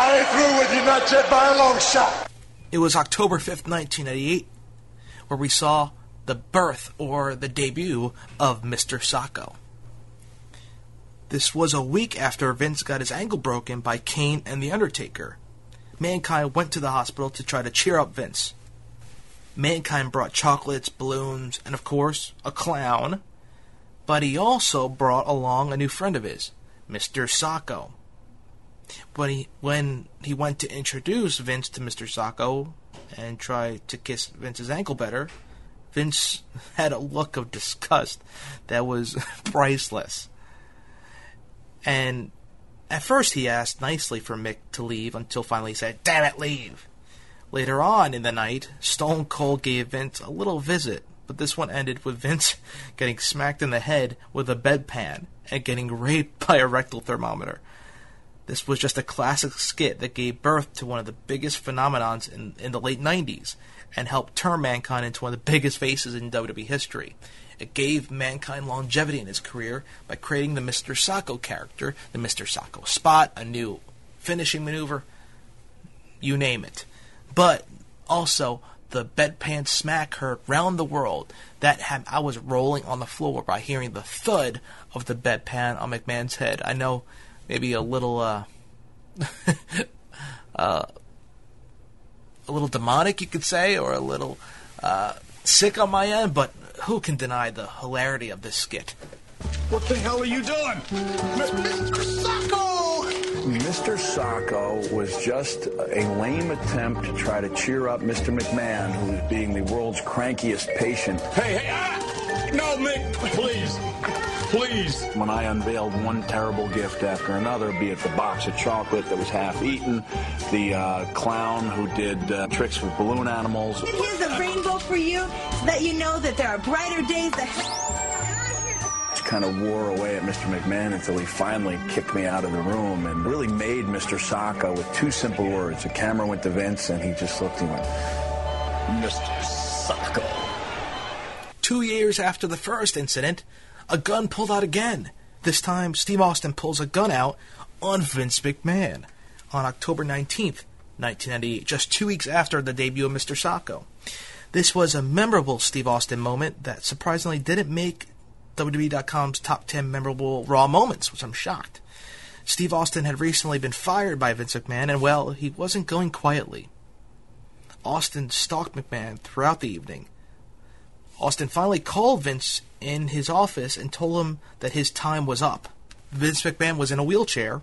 S2: I
S23: ain't through with you, not yet by a long shot.
S5: It was October 5th, 1988, where we saw the birth or the debut of Mr. Socko. This was a week after Vince got his ankle broken by Kane and The Undertaker. Mankind went to the hospital to try to cheer up Vince. Mankind brought chocolates, balloons, and of course, a clown. But he also brought along a new friend of his, Mr. Socko. When he when he went to introduce Vince to Mr. Socko and try to kiss Vince's ankle better, Vince [LAUGHS] had a look of disgust that was [LAUGHS] priceless. And at first he asked nicely for Mick to leave until finally he said, Damn it, leave. Later on in the night, Stone Cold gave Vince a little visit, but this one ended with Vince [LAUGHS] getting smacked in the head with a bedpan and getting raped by a rectal thermometer. This was just a classic skit that gave birth to one of the biggest phenomenons in, in the late 90s and helped turn Mankind into one of the biggest faces in WWE history. It gave Mankind longevity in his career by creating the Mr. Socko character, the Mr. Socko spot, a new finishing maneuver, you name it. But also the bedpan smack heard round the world that had, I was rolling on the floor by hearing the thud of the bedpan on McMahon's head. I know maybe a little uh, [LAUGHS] uh, a little demonic, you could say, or a little uh, sick on my end, but who can deny the hilarity of this skit?
S23: What the hell are you doing? Mr. Socko!
S26: Mr. Socko was just a lame attempt to try to cheer up Mr. McMahon, who was being the world's crankiest patient.
S23: Hey, hey, ah! No, Mick, please. Please.
S26: When I unveiled one terrible gift after another, be it the box of chocolate that was half eaten, the uh, clown who did uh, tricks with balloon animals.
S35: And here's a rainbow for you so that you know that there are brighter days ahead.
S26: Just kind of wore away at Mr. McMahon until he finally kicked me out of the room and really made Mr. Socko with two simple words. The camera went to Vince and he just looked and went,
S23: Mr. Socko.
S5: Two years after the first incident, a gun pulled out again. This time, Steve Austin pulls a gun out on Vince McMahon on October 19th, 1998, just two weeks after the debut of Mr. Socko. This was a memorable Steve Austin moment that surprisingly didn't make WWE.com's top 10 memorable Raw moments, which I'm shocked. Steve Austin had recently been fired by Vince McMahon, and well, he wasn't going quietly. Austin stalked McMahon throughout the evening. Austin finally called Vince in his office and told him that his time was up. Vince McMahon was in a wheelchair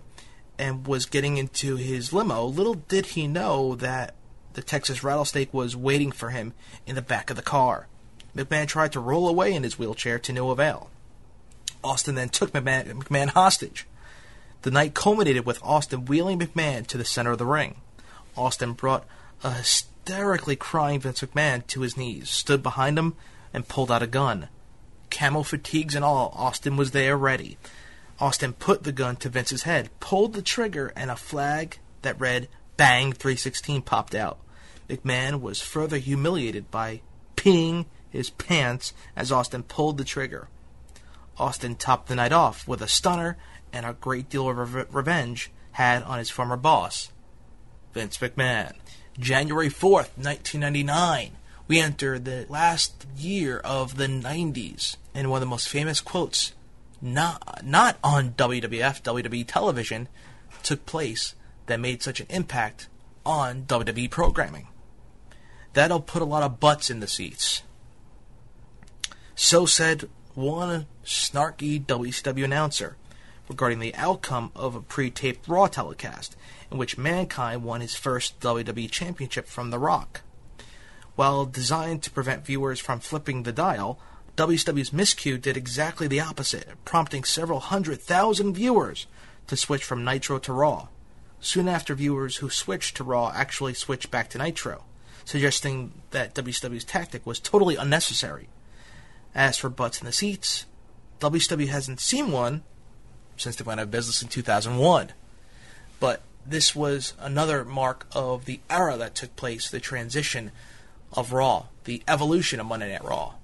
S5: and was getting into his limo. Little did he know that the Texas rattlesnake was waiting for him in the back of the car. McMahon tried to roll away in his wheelchair to no avail. Austin then took McMahon, McMahon hostage. The night culminated with Austin wheeling McMahon to the center of the ring. Austin brought a hysterically crying Vince McMahon to his knees, stood behind him, and pulled out a gun. Camel fatigues and all, Austin was there ready. Austin put the gun to Vince's head, pulled the trigger, and a flag that read Bang 316 popped out. McMahon was further humiliated by peeing his pants as Austin pulled the trigger. Austin topped the night off with a stunner and a great deal of re- revenge had on his former boss, Vince McMahon. January 4th, 1999, we enter the last year of the 90s, and one of the most famous quotes, not, not on WWF, WWE television, took place that made such an impact on WWE programming. That'll put a lot of butts in the seats. So said one snarky WCW announcer regarding the outcome of a pre-taped Raw telecast in which Mankind won his first WWE Championship from The Rock. While designed to prevent viewers from flipping the dial, WCW's miscue did exactly the opposite, prompting several hundred thousand viewers to switch from Nitro to Raw. Soon after, viewers who switched to Raw actually switched back to Nitro, suggesting that WCW's tactic was totally unnecessary. As for butts in the seats, WCW hasn't seen one since they went out of business in 2001. But this was another mark of the era that took place, the transition of Raw, the evolution of Monday Night Raw.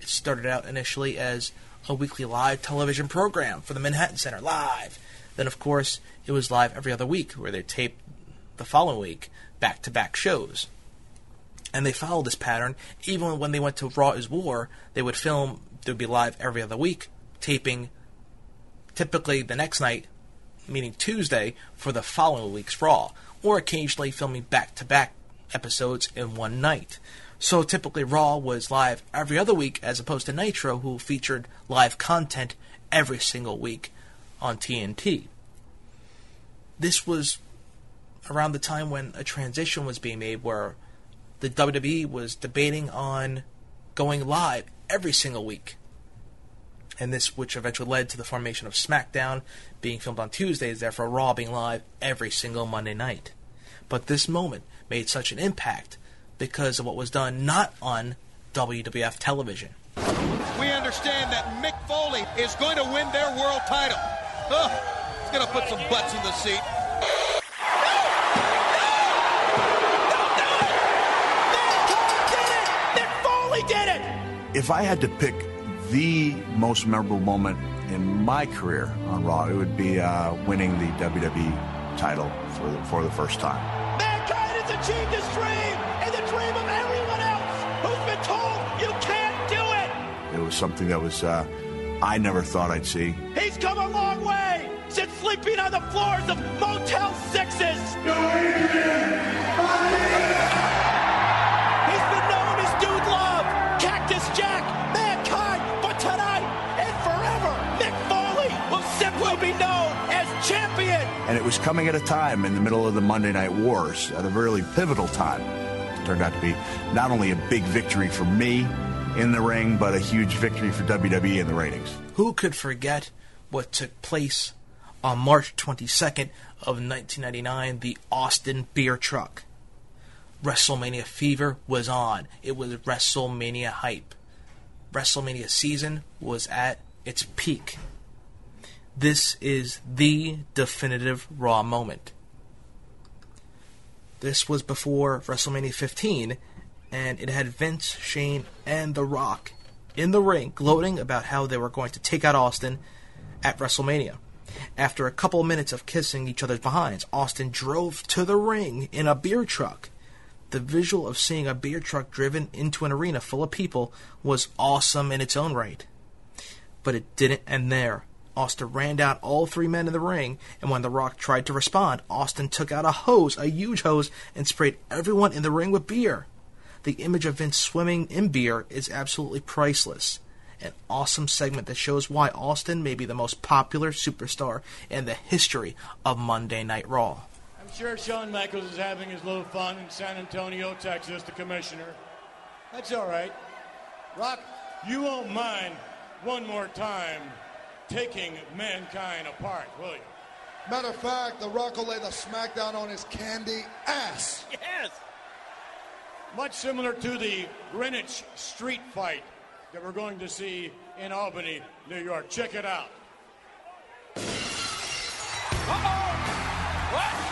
S5: It started out initially as a weekly live television program for the Manhattan Center, live. Then, of course, it was live every other week, where they taped the following week back to back shows. And they followed this pattern. Even when they went to Raw is War, they would film, they would be live every other week, taping typically the next night, meaning Tuesday, for the following week's Raw, or occasionally filming back to back episodes in one night. So typically Raw was live every other week as opposed to Nitro, who featured live content every single week on TNT. This was around the time when a transition was being made where the WWE was debating on going live every single week. and this which eventually led to the formation of SmackDown being filmed on Tuesdays, therefore Raw being live every single Monday night. But this moment made such an impact because of what was done not on WWF television.
S2: We understand that Mick Foley is going to win their world title. Ugh, he's going to put some butts in the seat.
S32: Foley did it!
S26: If I had to pick the most memorable moment in my career on Raw, it would be uh, winning the WWE title for the, for the first time.
S2: Mankind has achieved his dream and the dream of everyone else who's been told you can't do it.
S26: It was something that was uh, I never thought I'd see.
S2: He's come a long way since sleeping on the floors of Motel Sixes. He's
S26: it was coming at a time in the middle of the Monday Night Wars, at a really pivotal time. It turned out to be not only a big victory for me in the ring, but a huge victory for WWE in the ratings.
S5: Who could forget what took place on March 22nd of 1999, the Austin Beer Truck? WrestleMania fever was on. It was WrestleMania hype. WrestleMania season was at its peak. This is the definitive Raw moment. This was before WrestleMania 15, and it had Vince, Shane, and The Rock in the ring gloating about how they were going to take out Austin at WrestleMania. After a couple minutes of kissing each other's behinds, Austin drove to the ring in a beer truck. The visual of seeing a beer truck driven into an arena full of people was awesome in its own right. But it didn't end there. Austin ran down all three men in the ring, and when The Rock tried to respond, Austin took out a hose, a huge hose, and sprayed everyone in the ring with beer. The image of Vince swimming in beer is absolutely priceless. An awesome segment that shows why Austin may be the most popular superstar in the history of Monday Night Raw.
S36: I'm sure Shawn Michaels is having his little fun in San Antonio, Texas, the commissioner. That's all right. Rock, you won't mind one more time taking mankind apart, will you?
S10: Matter of fact, The Rock will lay the smackdown on his candy ass.
S36: Yes. Much similar to the Greenwich street fight that we're going to see in Albany, New York. Check it out.
S2: What?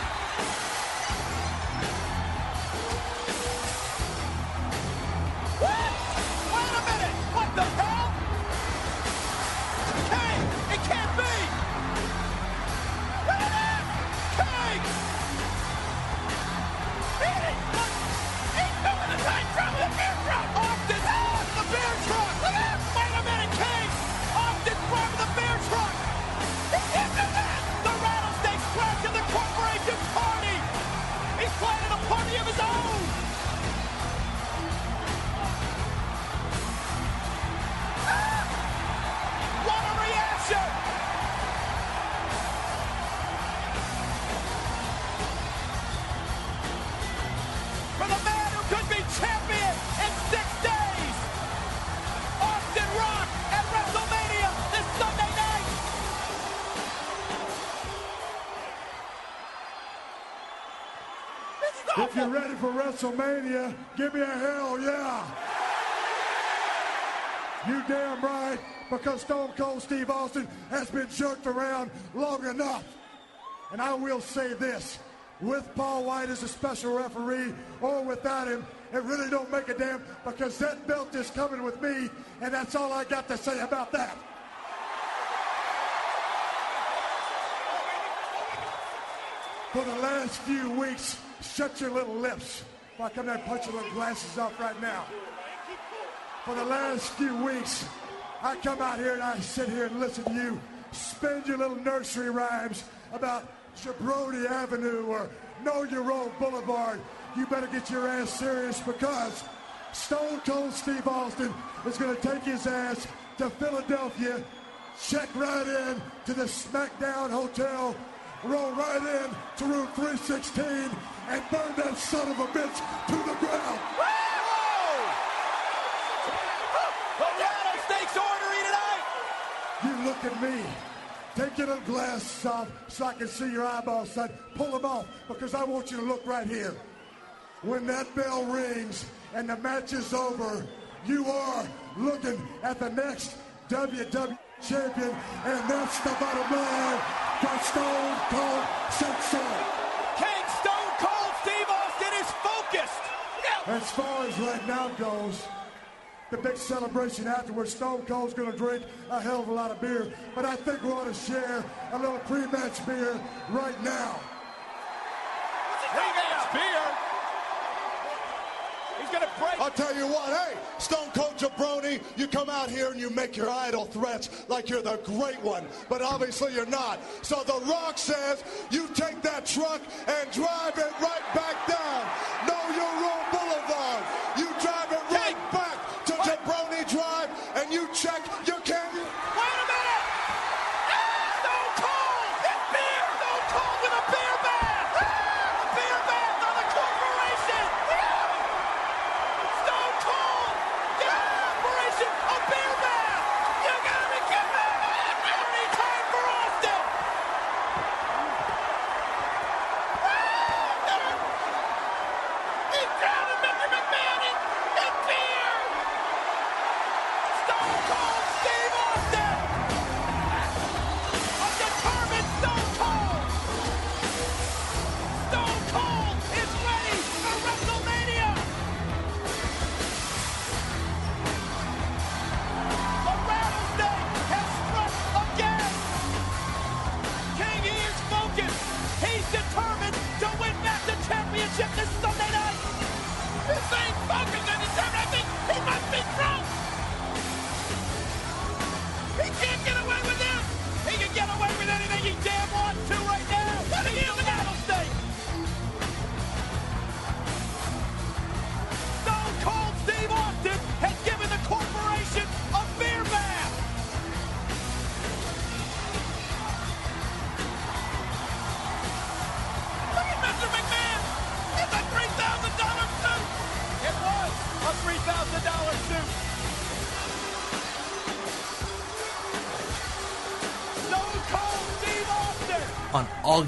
S23: You're ready for WrestleMania, give me a hell yeah. You damn right, because Stone Cold Steve Austin has been jerked around long enough. And I will say this, with Paul Wight as a special referee or without him, it really don't make a damn because that belt is coming with me, and that's all I got to say about that. For the last few weeks, shut your little lips. If I come there and punch your little glasses off right now. For the last few weeks, I come out here and I sit here and listen to you spin your little nursery rhymes about Jabroni Avenue or Know Your Role Boulevard. You better get your ass serious because Stone Cold Steve Austin is going to take his ass to Philadelphia, check right in to the SmackDown Hotel, roll right in to room 316, and burn that son of a bitch to the ground.
S2: The rattlesnake's ornery tonight!
S23: get a glass, son, so I can see your eyeballs, son. Pull them off because I want you to look right here. When that bell rings and the match is over, you are looking at the next WWE champion, and that's the bottom line. Got Stone Cold said so.
S6: King Stone Cold Steve Austin is focused.
S23: As far as right now goes, the big celebration afterwards, Stone Cold's gonna drink a hell of a lot of beer, but I think we ought to share a little pre-match beer right now.
S6: Pre-match beer. He's gonna break.
S2: I'll tell you what, hey, Stone Cold Jabroni, you come out here and you make your idle threats like you're the great one, but obviously you're not. So The Rock says you take that truck and drive it right back down. Know your own boulevard. You drive it right back to Jabroni Drive and you check your candy.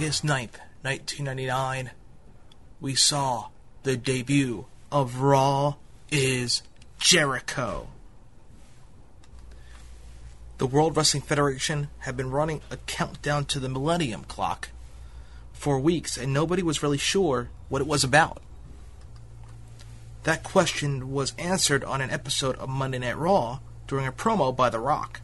S5: August 9th, 1999, we saw the debut of Raw is Jericho. The World Wrestling Federation had been running a countdown to the Millennium Clock for weeks, and nobody was really sure what it was about. That question was answered on an episode of Monday Night Raw during a promo by The Rock.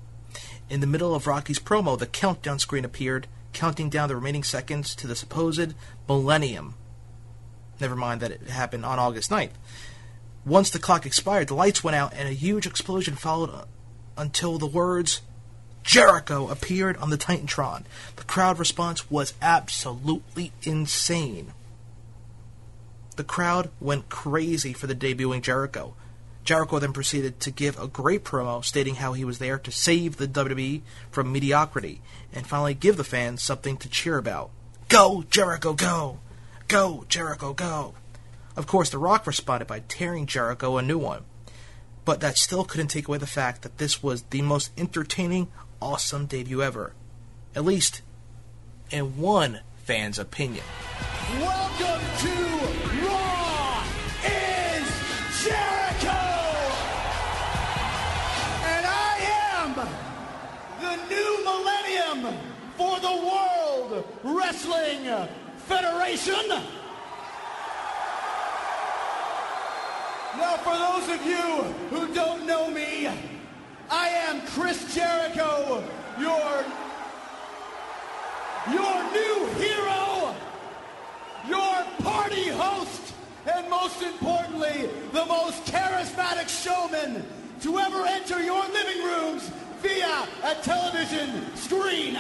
S5: In the middle of Rocky's promo, the countdown screen appeared, counting down the remaining seconds to the supposed millennium. Never mind that it happened on August 9th. Once the clock expired, the lights went out and a huge explosion followed until the words Jericho appeared on the Titantron. The crowd response was absolutely insane. The crowd went crazy for the debuting Jericho. Jericho then proceeded to give a great promo stating how he was there to save the WWE from mediocrity and finally give the fans something to cheer about. Go, Jericho, go! Go, Jericho, go! Of course, The Rock responded by tearing Jericho a new one. But that still couldn't take away the fact that this was the most entertaining, awesome debut ever. At least, in one fan's opinion.
S6: Welcome to millennium for the World Wrestling Federation. Now, for those of you who don't know me, I am Chris Jericho, your, your new hero, your party host, and most importantly, the most charismatic showman to ever enter your living rooms via a television screen.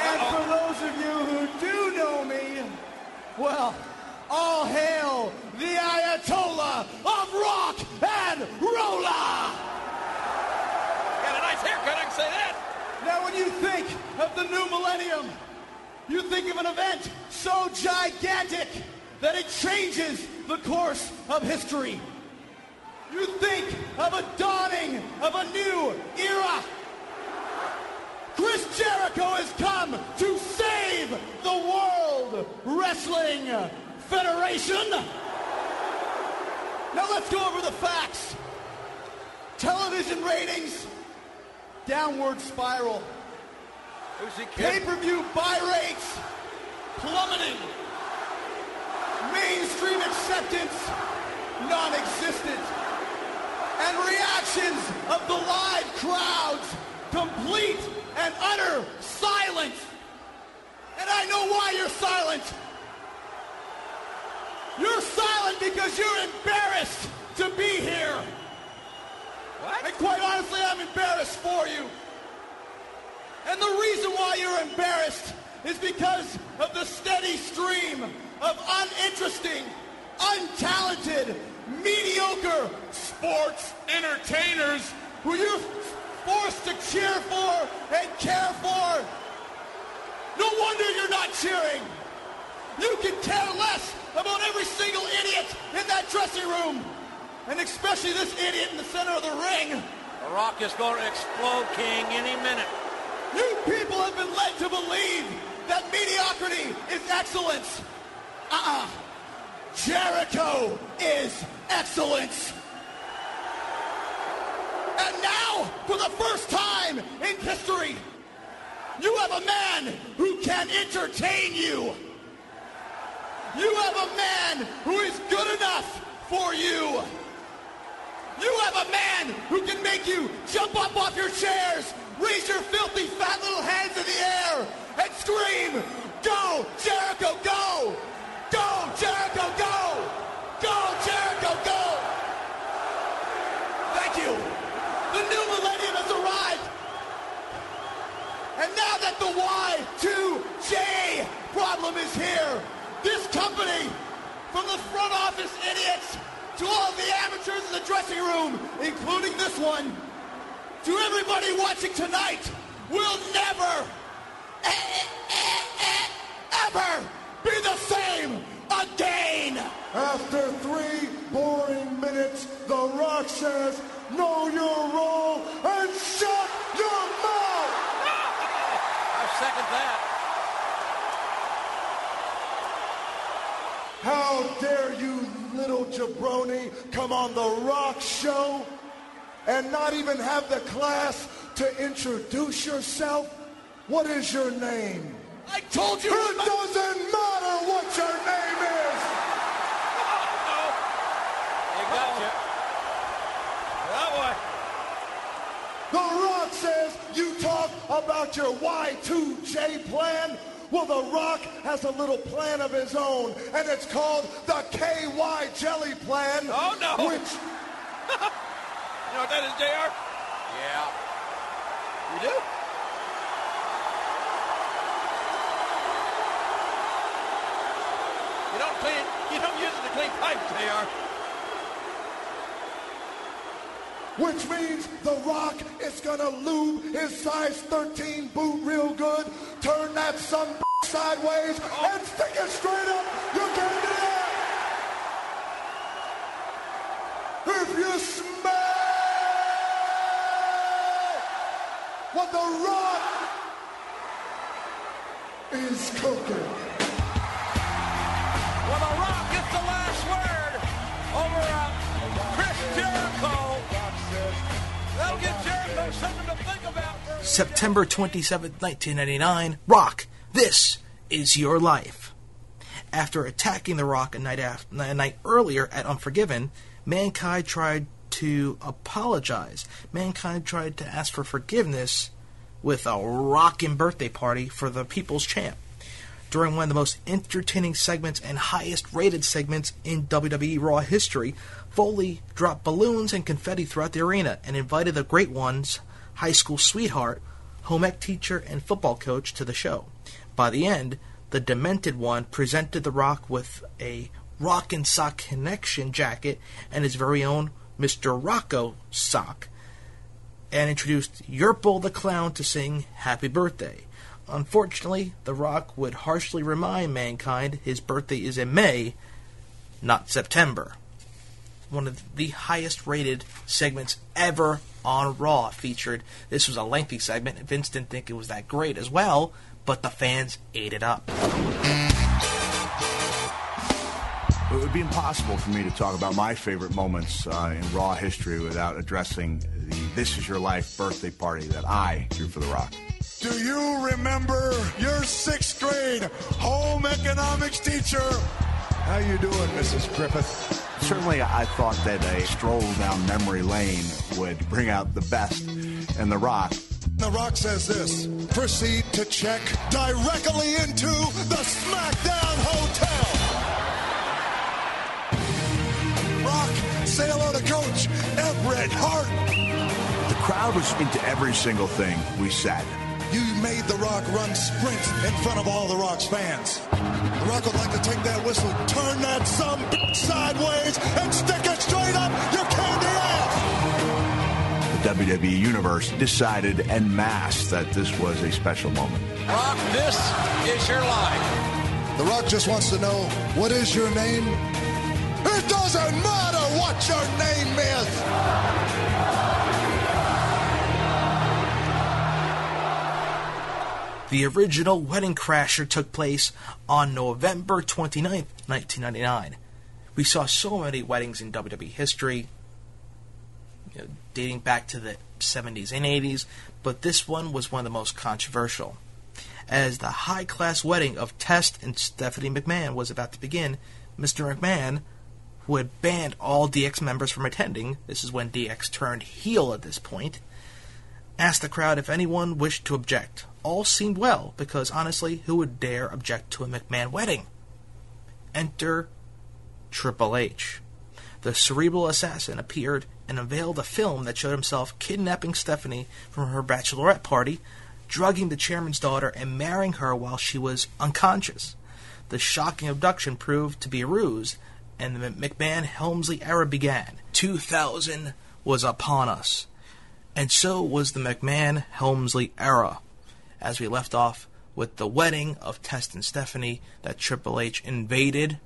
S6: And for those of you who do know me, well, all hail the Ayatollah of rock and rolla. Got a nice haircut, I can say that. Now, when you think of the new millennium, you think of an event so gigantic that it changes the course of history. You think of a dawning of a new era. Chris Jericho has come to save the World Wrestling Federation. Now let's go over the facts. Television ratings, downward spiral. Pay-per-view buy rates plummeting. Mainstream acceptance non-existent. And reactions of the live crowds complete and utter silence. And I know why you're silent. You're silent because you're embarrassed to be here. What? And quite honestly, I'm embarrassed for you. And the reason why you're embarrassed is because of the steady stream of uninteresting, untalented, mediocre sports entertainers who you're forced to cheer for and care for. No wonder you're not cheering. You can care less about every single idiot in that dressing room. And especially this idiot in the center of the ring.
S22: The Rock is going to explode, King, any minute.
S6: You people have been led to believe that mediocrity is excellence. Uh-uh. Jericho is excellence. And now, for the first time in history, you have a man who can entertain you. You have a man who is good enough for you. You have a man who can make you jump up off your chairs, raise your filthy fat little hands in the air, and scream, Go, Jericho, go! Go, Jericho, go! Go, Jericho, go! Thank you. The new millennium has arrived. And now that the Y2J problem is here, this company, from the front office idiots to all the amateurs in the dressing room, including this one, to everybody watching tonight, will never, eh, eh, eh, ever be the same again.
S23: After three boring minutes, The Rock says, know your role and shut your mouth. [LAUGHS]
S22: I second that.
S23: How dare you, little jabroni, come on The Rock show and not even have the class to introduce yourself? What is your name?
S6: I told you.
S23: It doesn't matter what your name is.
S22: Oh, they got you gotcha. That
S23: The Rock says you talk about your Y2J plan. Well, The Rock has a little plan of his own, and it's called the KY Jelly Plan.
S22: Oh, no.
S23: Which [LAUGHS]
S22: You know what that is, JR? Yeah. You do? You don't clean, you don't use it to clean pipes, JR.
S23: which means The Rock is gonna lube his size 13 boot real good, turn that son sideways, oh. and stick it straight up. You can do that. If you smell what The Rock is cooking.
S22: The last word over uh, Chris Jericho. That'll Jericho something to think about.
S5: September 27, 1999, Rock, this is your life. After attacking The Rock a night, af- a night earlier at Unforgiven, Mankind tried to apologize. Mankind tried to ask for forgiveness with a rockin' birthday party for the People's Champ. During one of the most entertaining segments and highest rated segments in WWE Raw history, Foley dropped balloons and confetti throughout the arena and invited the great ones, high school sweetheart, home ec teacher, and football coach to the show. By the end, the demented one presented The Rock with a Rock and Sock Connection jacket and his very own Mr. Rocco sock, and introduced Yurple the Clown to sing Happy Birthday. Unfortunately, The Rock would harshly remind mankind his birthday is in May, not September. one of the highest rated segments ever on Raw. Featured this was a lengthy segment. Vince didn't think it was that great as well, but the fans ate it up.
S26: It would be impossible for me to talk about my favorite moments uh, in Raw history without addressing the This Is Your Life birthday party that I threw for The Rock.
S23: Do you remember your sixth grade home economics teacher? How you doing, Mrs. Griffith?
S26: Certainly, I thought that a stroll down memory lane would bring out the best in The Rock.
S23: The Rock says this. Proceed to check directly into the SmackDown Hotel. Rock, say hello to Coach Everett Hart.
S26: The crowd was into every single thing we said.
S23: You made The Rock run sprints in front of all The Rock's fans. The Rock would like to take that whistle, turn that some sideways, and stick it straight up your candy ass.
S26: The WWE Universe decided en masse that this was a special moment.
S2: Rock, this is your life.
S23: The Rock just wants to know, what is your name? It doesn't matter what your name is.
S5: The original Wedding Crasher took place on November 29th, 1999. We saw so many weddings in WWE history, you know, dating back to the 70s and 80s, but this one was one of the most controversial. As the high class wedding of Test and Stephanie McMahon was about to begin, Mr. McMahon, who had banned all DX members from attending, this is when DX turned heel at this point, asked the crowd if anyone wished to object. All seemed well, because honestly, who would dare object to a McMahon wedding? Enter Triple H. The cerebral assassin appeared and unveiled a film that showed himself kidnapping Stephanie from her bachelorette party, drugging the chairman's daughter, and marrying her while she was unconscious. The shocking abduction proved to be a ruse, and the McMahon Helmsley era began. 2000 was upon us. And so was the McMahon Helmsley era, as we left off with the wedding of Test and Stephanie that Triple H invaded.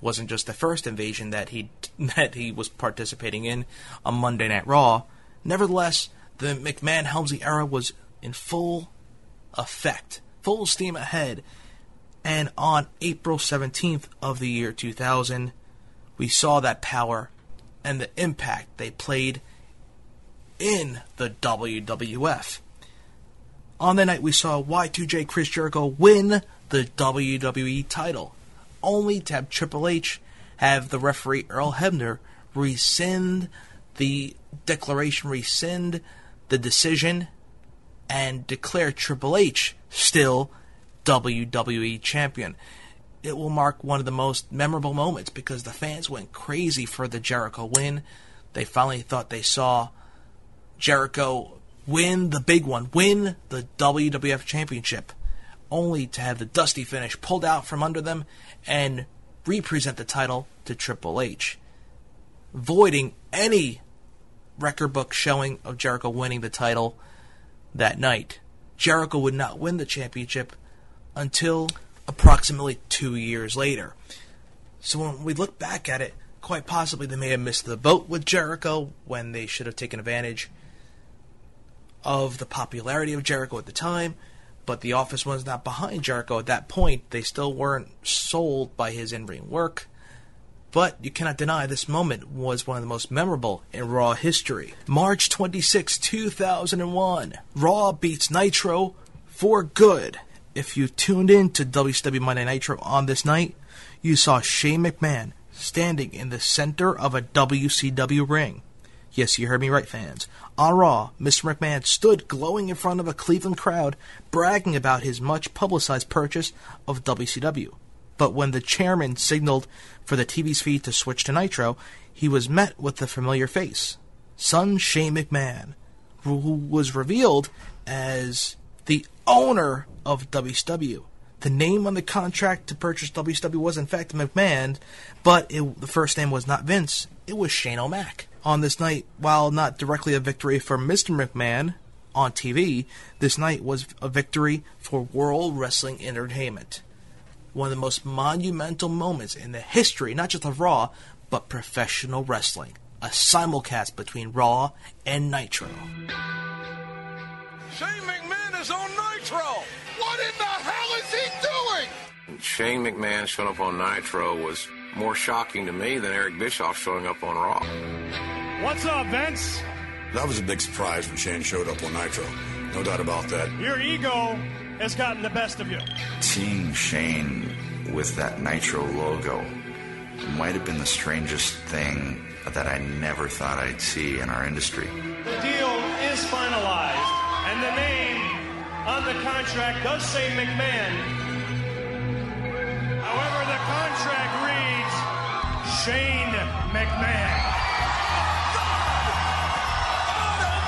S5: Wasn't just the first invasion that he [LAUGHS] that he was participating in on Monday Night Raw. Nevertheless, the McMahon Helmsley era was in full effect, full steam ahead. And on April 17th of the year 2000, we saw that power and the impact they played in the WWF. On the night, we saw Y2J Chris Jericho win the WWE title, only to have Triple H have the referee Earl Hebner rescind the declaration, rescind the decision, and declare Triple H still WWE champion. It will mark one of the most memorable moments because the fans went crazy for the Jericho win. They finally thought they saw Jericho win the big one, win the WWF Championship, only to have the dusty finish pulled out from under them and represent the title to Triple H, voiding any record book showing of Jericho winning the title that night. Jericho would not win the championship until approximately two years later. So when we look back at it, quite possibly they may have missed the boat with Jericho when they should have taken advantage of the popularity of Jericho at the time, but the office was not behind Jericho at that point. They still weren't sold by his in ring work. But you cannot deny this moment was one of the most memorable in Raw history. March 26, 2001. Raw beats Nitro for good. If you tuned in to WCW Monday Nitro on this night, you saw Shane McMahon standing in the center of a WCW ring. Yes, you heard me right, fans. Ah on Raw, Mr. McMahon stood glowing in front of a Cleveland crowd, bragging about his much publicized purchase of WCW. But when the chairman signaled for the TV's feed to switch to Nitro, he was met with the familiar face son Shane McMahon, who was revealed as the owner of WCW. The name on the contract to purchase WCW was in fact McMahon, but it, the first name was not Vince, it was Shane O'Mac on this night, while not directly a victory for Mr. McMahon on TV, this night was a victory for World Wrestling Entertainment. One of the most monumental moments in the history, not just of Raw, but professional wrestling, a simulcast between Raw and Nitro.
S2: Shane McMahon is on Nitro. What in the
S18: Shane McMahon showing up on Nitro was more shocking to me than Eric Bischoff showing up on Raw.
S6: What's up, Vince?
S25: That was a big surprise when Shane showed up on Nitro. No doubt about that.
S6: Your ego has gotten the best of you.
S37: Seeing Shane with that Nitro logo might have been the strangest thing that I never thought I'd see in our industry.
S6: The deal is finalized, and the name on the contract does say McMahon. However, the contract reads Shane McMahon.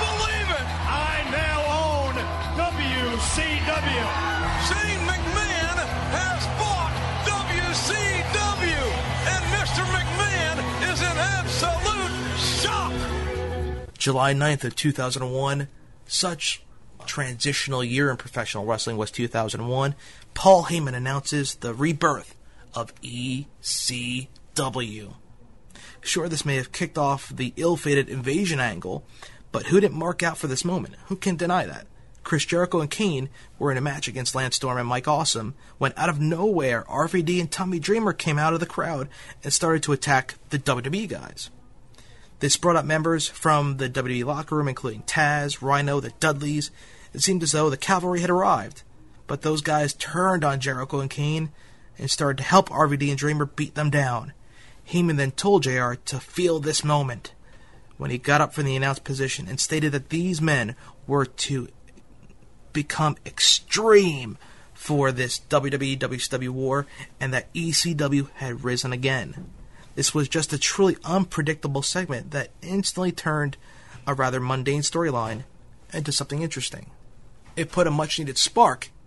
S2: Believe it!
S6: I now own WCW.
S2: Shane McMahon has bought WCW, and Mr. McMahon is in absolute shock.
S5: July 9th of 2001, such transitional year in professional wrestling was 2001. Paul Heyman announces the rebirth of ECW. Sure, this may have kicked off the ill-fated invasion angle, but who didn't mark out for this moment? Who can deny that? Chris Jericho and Kane were in a match against Lance Storm and Mike Awesome when out of nowhere RVD and Tommy Dreamer came out of the crowd and started to attack the WWE guys. This brought up members from the WWE locker room, including Taz, Rhino, the Dudleys. It seemed as though the cavalry had arrived, but those guys turned on Jericho and Kane and started to help RVD and Dreamer beat them down. Heyman then told JR to feel this moment when he got up from the announced position and stated that these men were to become extreme for this WWE WCW war and that ECW had risen again. This was just a truly unpredictable segment that instantly turned a rather mundane storyline into something interesting. It put a much needed spark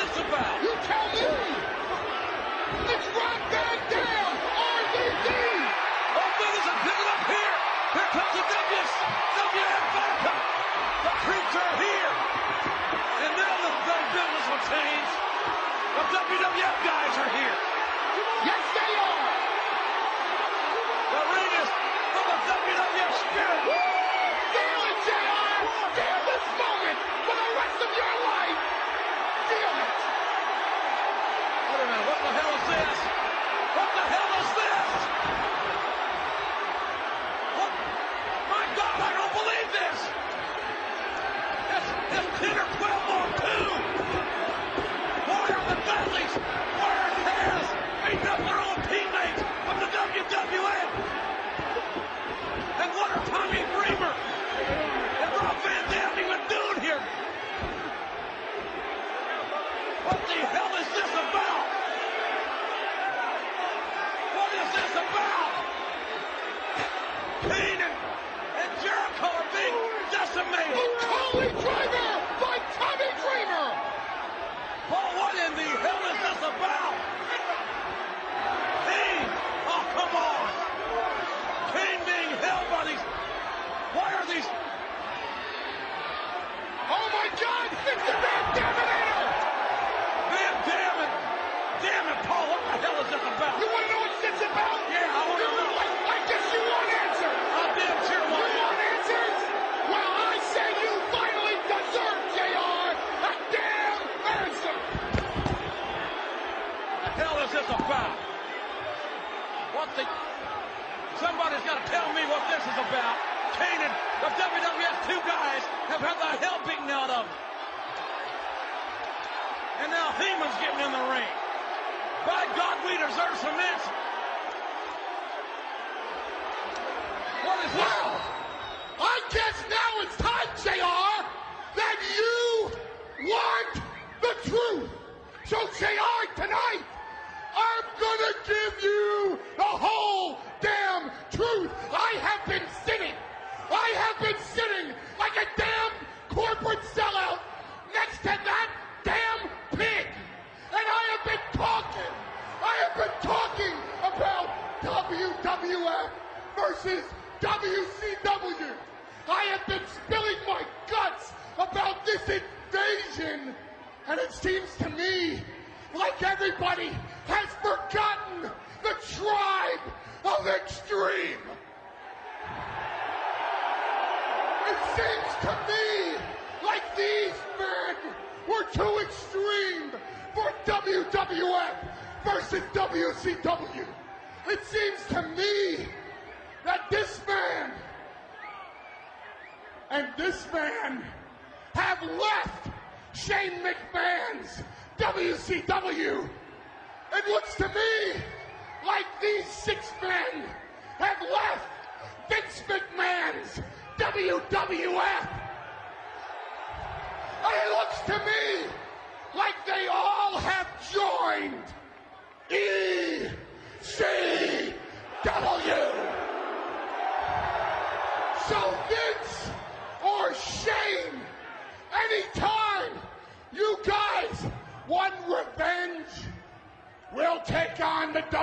S2: You tell me!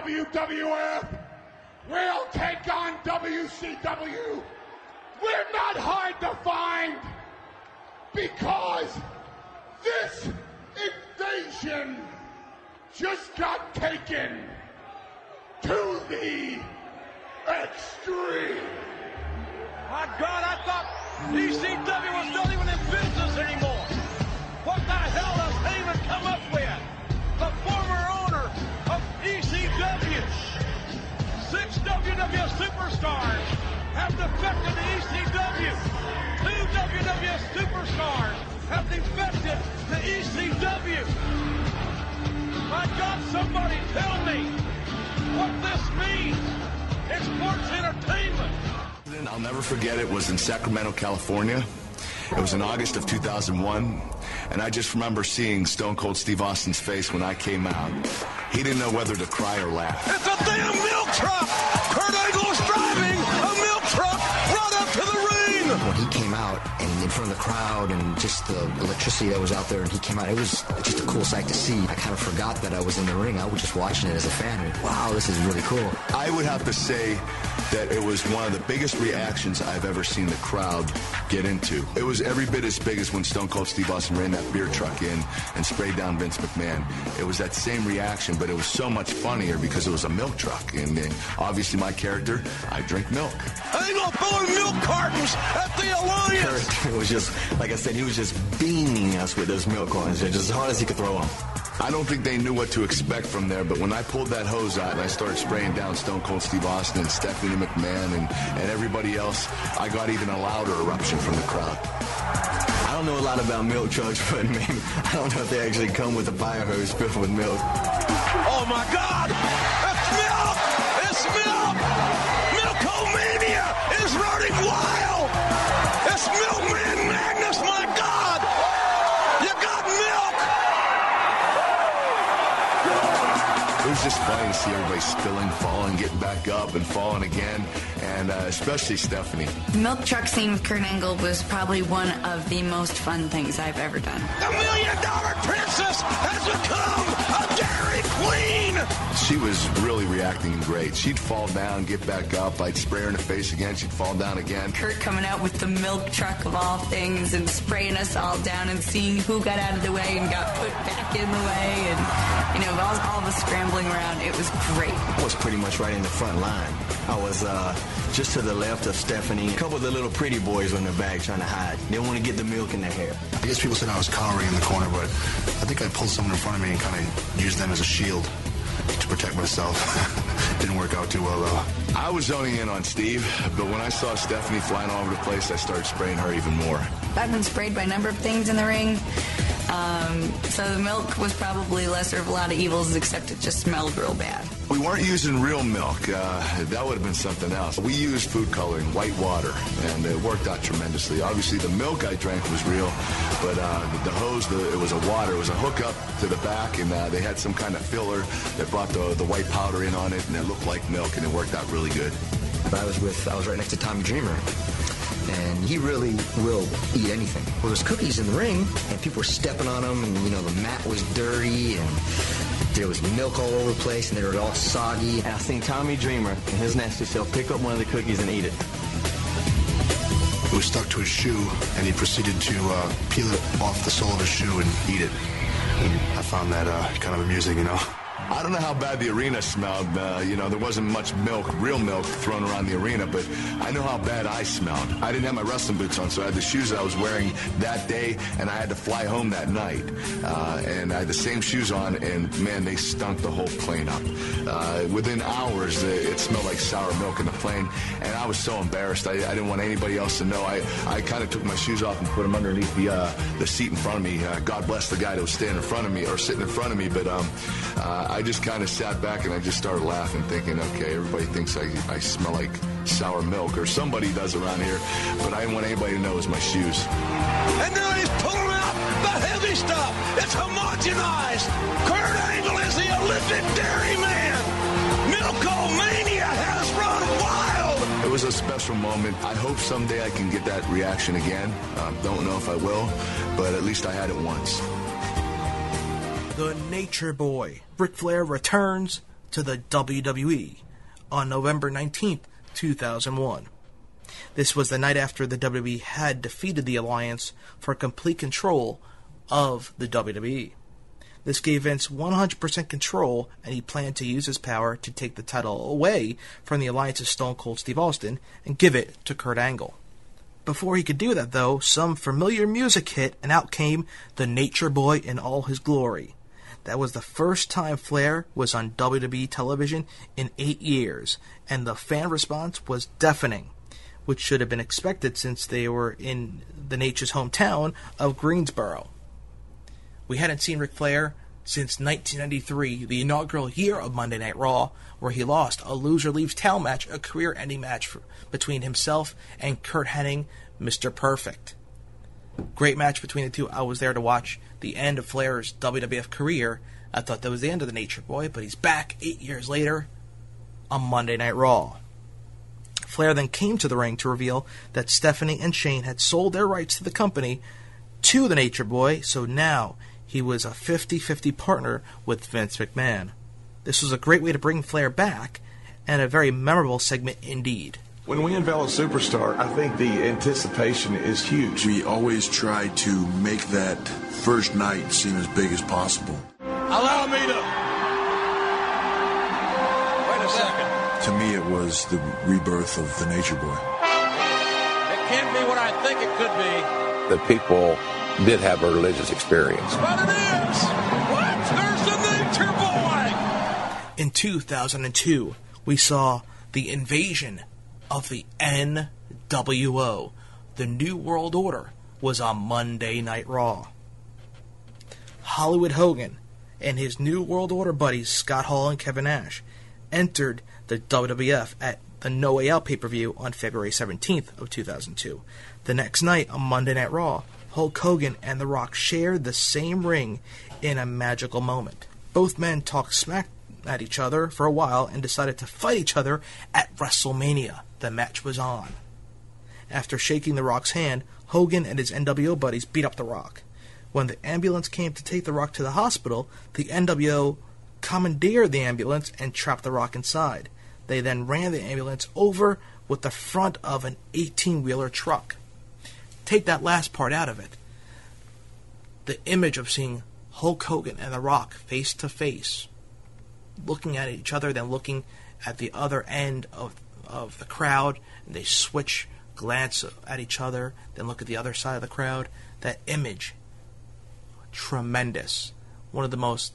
S2: WWF.
S37: Sacramento, California. It was in August of 2001, and I just remember seeing Stone Cold Steve Austin's face when I came out. He didn't know whether to cry or laugh.
S2: It's a damn milk truck! Kurt Angle's driving a milk truck right up to the ring!
S38: When he came out and in front of the crowd and just the electricity that was out there and he came out, it was just a cool sight to see. I kind of forgot that I was in the ring. I was just watching it as a fan. And, wow, this is really cool.
S37: I would have to say that it was one of the biggest reactions I've ever seen the crowd get into. It was every bit as big as when Stone Cold Steve Austin ran that beer truck in and sprayed down Vince McMahon. It was that same reaction, but it was so much funnier because it was a milk truck. And, and obviously, my character, I drink milk.
S2: Angle throwing milk cartons at the Alliance! [LAUGHS]
S38: Kurt was just, like I said, he was just beaming us with those milk cartons, just as hard as he could throw them.
S37: I don't think they knew what to expect from there, but when I pulled that hose out and I started spraying down Stone Cold Steve Austin and Stephanie McMahon and, and everybody else, I got even a louder eruption from the crowd.
S38: I don't know a lot about milk trucks, [LAUGHS] but maybe, I don't know if they actually come with a fire hose filled with milk.
S2: Oh my God! It's milk! It's milk! Milkomania is running wild! It's Milkman Magnus, my God!
S37: Just funny to see everybody spilling, falling, getting back up, and falling again, and uh, especially Stephanie.
S39: The milk truck scene with Kurt Angle was probably one of the most fun things I've ever done.
S2: The million dollar princess has become a Dairy Queen!
S37: She was really reacting great. She'd fall down, get back up. I'd spray her in the face again. She'd fall down again.
S39: Kurt coming out with the milk truck of all things and spraying us all down and seeing who got out of the way and got put back in the way and, you know, all, all the scrambling around. It was great.
S38: I was pretty much right in the front line. I was uh, just to the left of Stephanie. A couple of the little pretty boys were in the back trying to hide. They didn't want to get the milk in their hair.
S40: I guess people said I was cowering in the corner, but I think I pulled someone in front of me and kind of used them as a shield to protect myself. [LAUGHS] Didn't work out too well, though.
S37: I was zoning in on Steve, but when I saw Stephanie flying all over the place, I started spraying her even more.
S39: I've been sprayed by a number of things in the ring. Um, so the milk was probably lesser of a lot of evils, except it just smelled real bad.
S37: We we weren't using real milk. Uh, that would have been something else. We used food coloring, white water, and it worked out tremendously. Obviously, the milk I drank was real, but uh, the, the hose, the, it was a water. It was a hookup to the back, and uh, they had some kind of filler that brought the, the white powder in on it, and it looked like milk, and it worked out really good.
S38: I was with, I was right next to Tommy Dreamer. And he really will eat anything. Well, there was cookies in the ring, and people were stepping on them, and you know the mat was dirty, and there was milk all over the place, and they were all soggy.
S41: And I seen Tommy Dreamer and his nasty self pick up one of the cookies and eat it.
S40: It was stuck to his shoe, and he proceeded to uh, peel it off the sole of his shoe and eat it. And I found that uh, kind of amusing, you know.
S37: I don't know how bad the arena smelled. Uh, you know, there wasn't much milk, real milk, thrown around the arena, but I know how bad I smelled. I didn't have my wrestling boots on, so I had the shoes I was wearing that day, and I had to fly home that night. Uh, and I had the same shoes on, and man, they stunk the whole plane up. Uh, within hours, uh, it smelled like sour milk in the plane, and I was so embarrassed. I, I didn't want anybody else to know. I, I kind of took my shoes off and put them underneath the uh, the seat in front of me. Uh, God bless the guy that was standing in front of me or sitting in front of me, but um, uh, I just kind of sat back and I just started laughing, thinking, okay, everybody thinks I, I smell like sour milk, or somebody does around here, but I didn't want anybody to know it was my shoes.
S2: And now he's pulling out the heavy stuff. It's homogenized. Kurt Angle is the Olympic dairy man. Milkomania has run wild.
S37: It was a special moment. I hope someday I can get that reaction again. Um, don't know if I will, but at least I had it once.
S5: The Nature Boy, Ric Flair returns to the WWE on November 19th, 2001. This was the night after the WWE had defeated the Alliance for complete control of the WWE. This gave Vince 100% control, and he planned to use his power to take the title away from the Alliance's Stone Cold Steve Austin and give it to Kurt Angle. Before he could do that, though, some familiar music hit, and out came the Nature Boy in all his glory. That was the first time Flair was on WWE television in eight years, and the fan response was deafening, which should have been expected since they were in the Nature's hometown of Greensboro. We hadn't seen Ric Flair since 1993, the inaugural year of Monday Night Raw, where he lost a loser leaves town match, a career ending match for, between himself and Curt Hennig, Mr. Perfect. Great match between the two. I was there to watch the end of Flair's WWF career. I thought that was the end of the Nature Boy, but he's back eight years later on Monday Night Raw. Flair then came to the ring to reveal that Stephanie and Shane had sold their rights to the company to the Nature Boy, so now he was a 50 50 partner with Vince McMahon. This was a great way to bring Flair back, and a very memorable segment indeed.
S42: When we unveil a superstar, I think the anticipation is huge.
S10: We always try to make that first night seem as big as possible.
S2: Allow me to. Wait a second.
S10: To me, it was the rebirth of the Nature Boy.
S2: It can't be what I think it could be.
S34: The people did have a religious experience.
S2: But it is. What? There's the Nature Boy.
S5: In 2002, we saw the invasion of the NWO. The New World Order was on Monday Night Raw. Hollywood Hogan and his New World Order buddies Scott Hall and Kevin Nash entered the WWF at the No Way Out pay-per-view on February 17th of 2002. The next night on Monday Night Raw, Hulk Hogan and The Rock shared the same ring in a magical moment. Both men talked smack at each other for a while and decided to fight each other at WrestleMania. The match was on. After shaking The Rock's hand, Hogan and his NWO buddies beat up The Rock. When the ambulance came to take The Rock to the hospital, the NWO commandeered the ambulance and trapped The Rock inside. They then ran the ambulance over with the front of an 18 wheeler truck. Take that last part out of it. The image of seeing Hulk Hogan and The Rock face to face, looking at each other, then looking at the other end of, of the crowd, and they switch, glance at each other, then look at the other side of the crowd. That image, tremendous. One of the most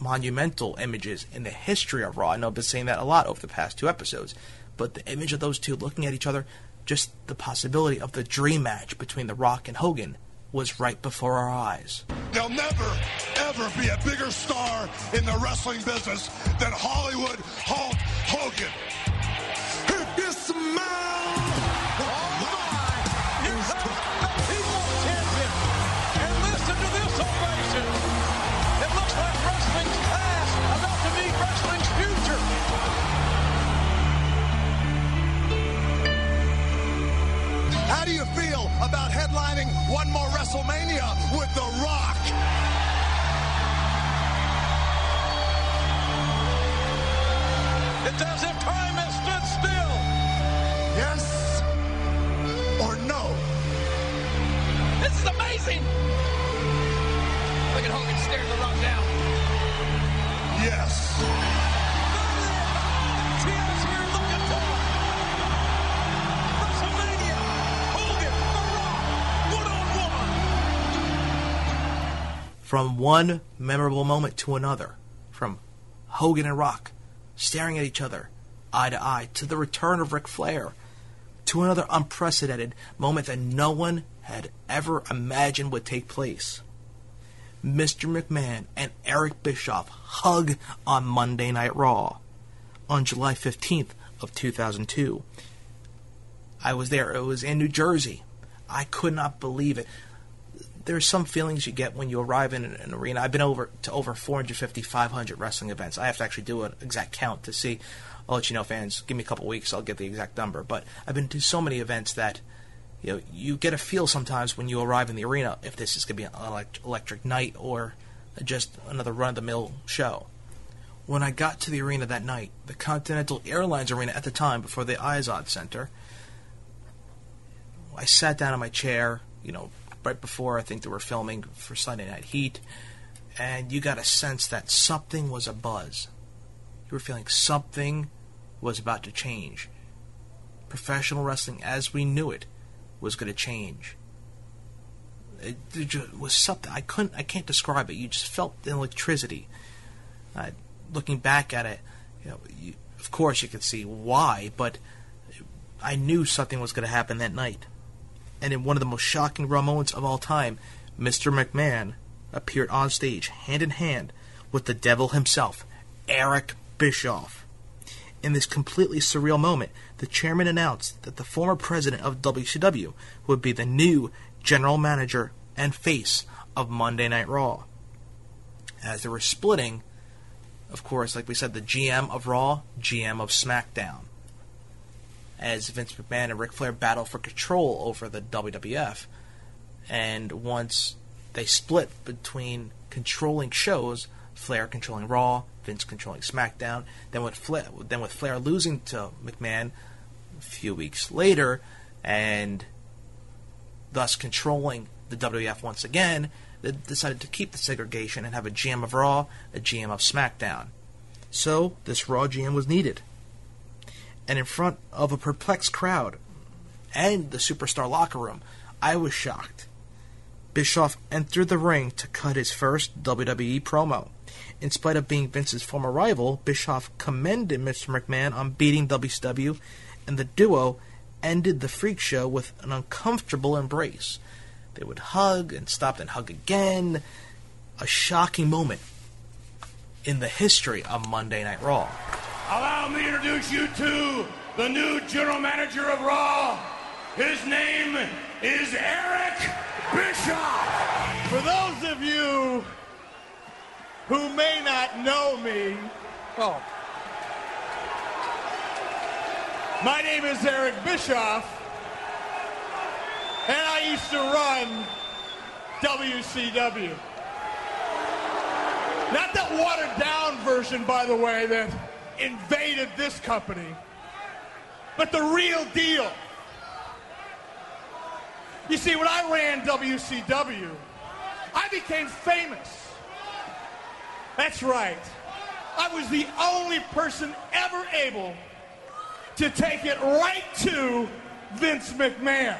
S5: monumental images in the history of Raw. I know I've been saying that a lot over the past two episodes, but the image of those two looking at each other, just the possibility of the dream match between The Rock and Hogan was right before our eyes.
S10: There'll never, ever be a bigger star in the wrestling business than Hollywood
S36: Hulk Hogan.
S10: How do you feel about headlining one more WrestleMania with The Rock?
S36: If time
S5: From one memorable moment to another, from Hogan and Rock staring at each other, eye to eye, to the return of Ric Flair, to another unprecedented moment that no one had ever imagined would take place. Mr. McMahon and Eric Bischoff hug on Monday Night Raw on July 15th of 2002. I was there. It was in New Jersey. I could not believe it. There's some feelings you get when you arrive in an arena. I've been over to over 450, 500 wrestling events. I have to actually do an exact count to see. Oh, I'll let you know, fans. Give me a couple weeks. I'll get the exact number. But I've been to so many events that you know you get a feel sometimes when you arrive in the arena if this is going to be an elect- electric night or just another run-of-the-mill show. When I got to the arena that night, the Continental Airlines Arena at the time, before the Izod Center, I sat down in my chair, you know, right before I think they were filming for Sunday Night Heat, and you got a sense that something was a buzz. You were feeling something was about to change. Professional wrestling, as we knew it, was going to change. It, it was something I couldn't, I can't describe it. You just felt the electricity. Uh, looking back at it, you know, you, of course you could see why, but I knew something was going to happen that night. And in one of the most shocking raw moments of all time, Mr. McMahon appeared on stage, hand in hand, with the devil himself, Eric Bischoff. In this completely surreal moment, the chairman announced that the former president of WCW would be the new general manager and face of Monday Night Raw. As they were splitting, of course, like we said, the GM of Raw, GM of SmackDown. As Vince McMahon and Ric Flair battle for control over the WWF. And once they split between controlling shows, Flair controlling Raw, Vince controlling SmackDown. Then with Flair, then with Flair losing to McMahon a few weeks later, and thus controlling the WWF once again, they decided to keep the segregation and have a GM of Raw, a GM of SmackDown. So this Raw GM was needed, and in front of a perplexed crowd and the superstar locker room, I was shocked. Bischoff entered the ring to cut his first WWE promo. In spite of being Vince's former rival, Bischoff commended Mr. McMahon on beating WCW, and the duo ended the freak show with an uncomfortable embrace. They would hug and stop and hug again. A shocking moment in the history of Monday Night Raw.
S33: Allow me to introduce you to the new general manager of Raw. His name is Eric Bischoff.
S6: For those of you who may not know me,
S36: oh,
S6: my name is Eric Bischoff, and I used to run WCW. Not that watered down version, by the way, that invaded this company, but the real deal. You see, when I ran WCW, I became famous. That's right. I was the only person ever able to take it right to Vince McMahon.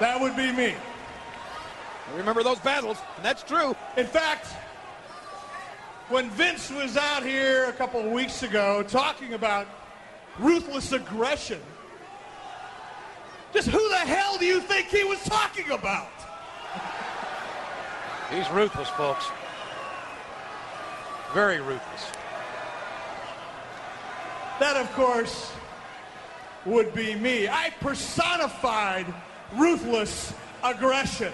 S6: That would be me.
S36: I remember those battles, and that's true.
S6: In fact, when Vince was out here a couple of weeks ago talking about ruthless aggression, just who the hell do you think he was talking about?
S36: He's ruthless, folks.
S43: Very ruthless.
S6: That, of course, would be me. I personified ruthless aggression.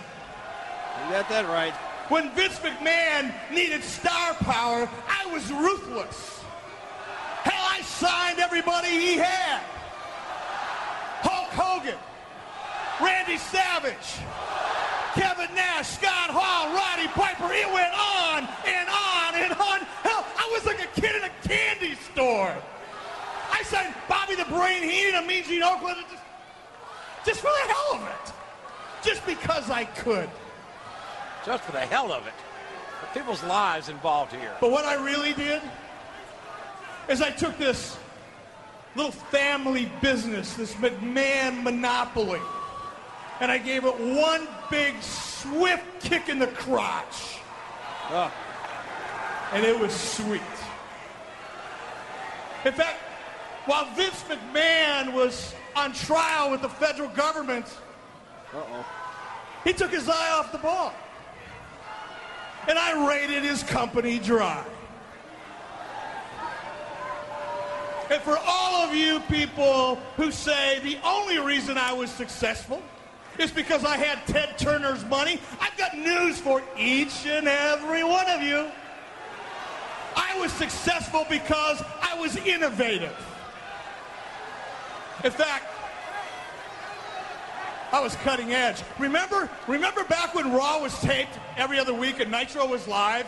S43: You got that right.
S6: When Vince McMahon needed star power, I was ruthless. Hell, I signed everybody he had. Hulk Hogan, Randy Savage, Kevin Nash, Scott Hall, Roddy Piper. It went on and on and on. Hell, I was like a kid in a candy store. I signed Bobby the Brain Heenan and Mean Gene Okerlund just, just for the hell of it. Just because I could.
S43: Just for the hell of it. The people's lives involved here.
S6: But what I really did is I took this little family business, this McMahon monopoly, and I gave it one big swift kick in the crotch.
S43: Oh.
S6: And it was sweet. In fact, while Vince McMahon was on trial with the federal government,
S43: Uh-oh.
S6: he took his eye off the ball. And I raided his company dry. And for all of you people who say the only reason I was successful is because I had Ted Turner's money, I've got news for each and every one of you. I was successful because I was innovative. In fact, I was cutting edge. Remember, remember back when Raw was taped every other week and Nitro was live?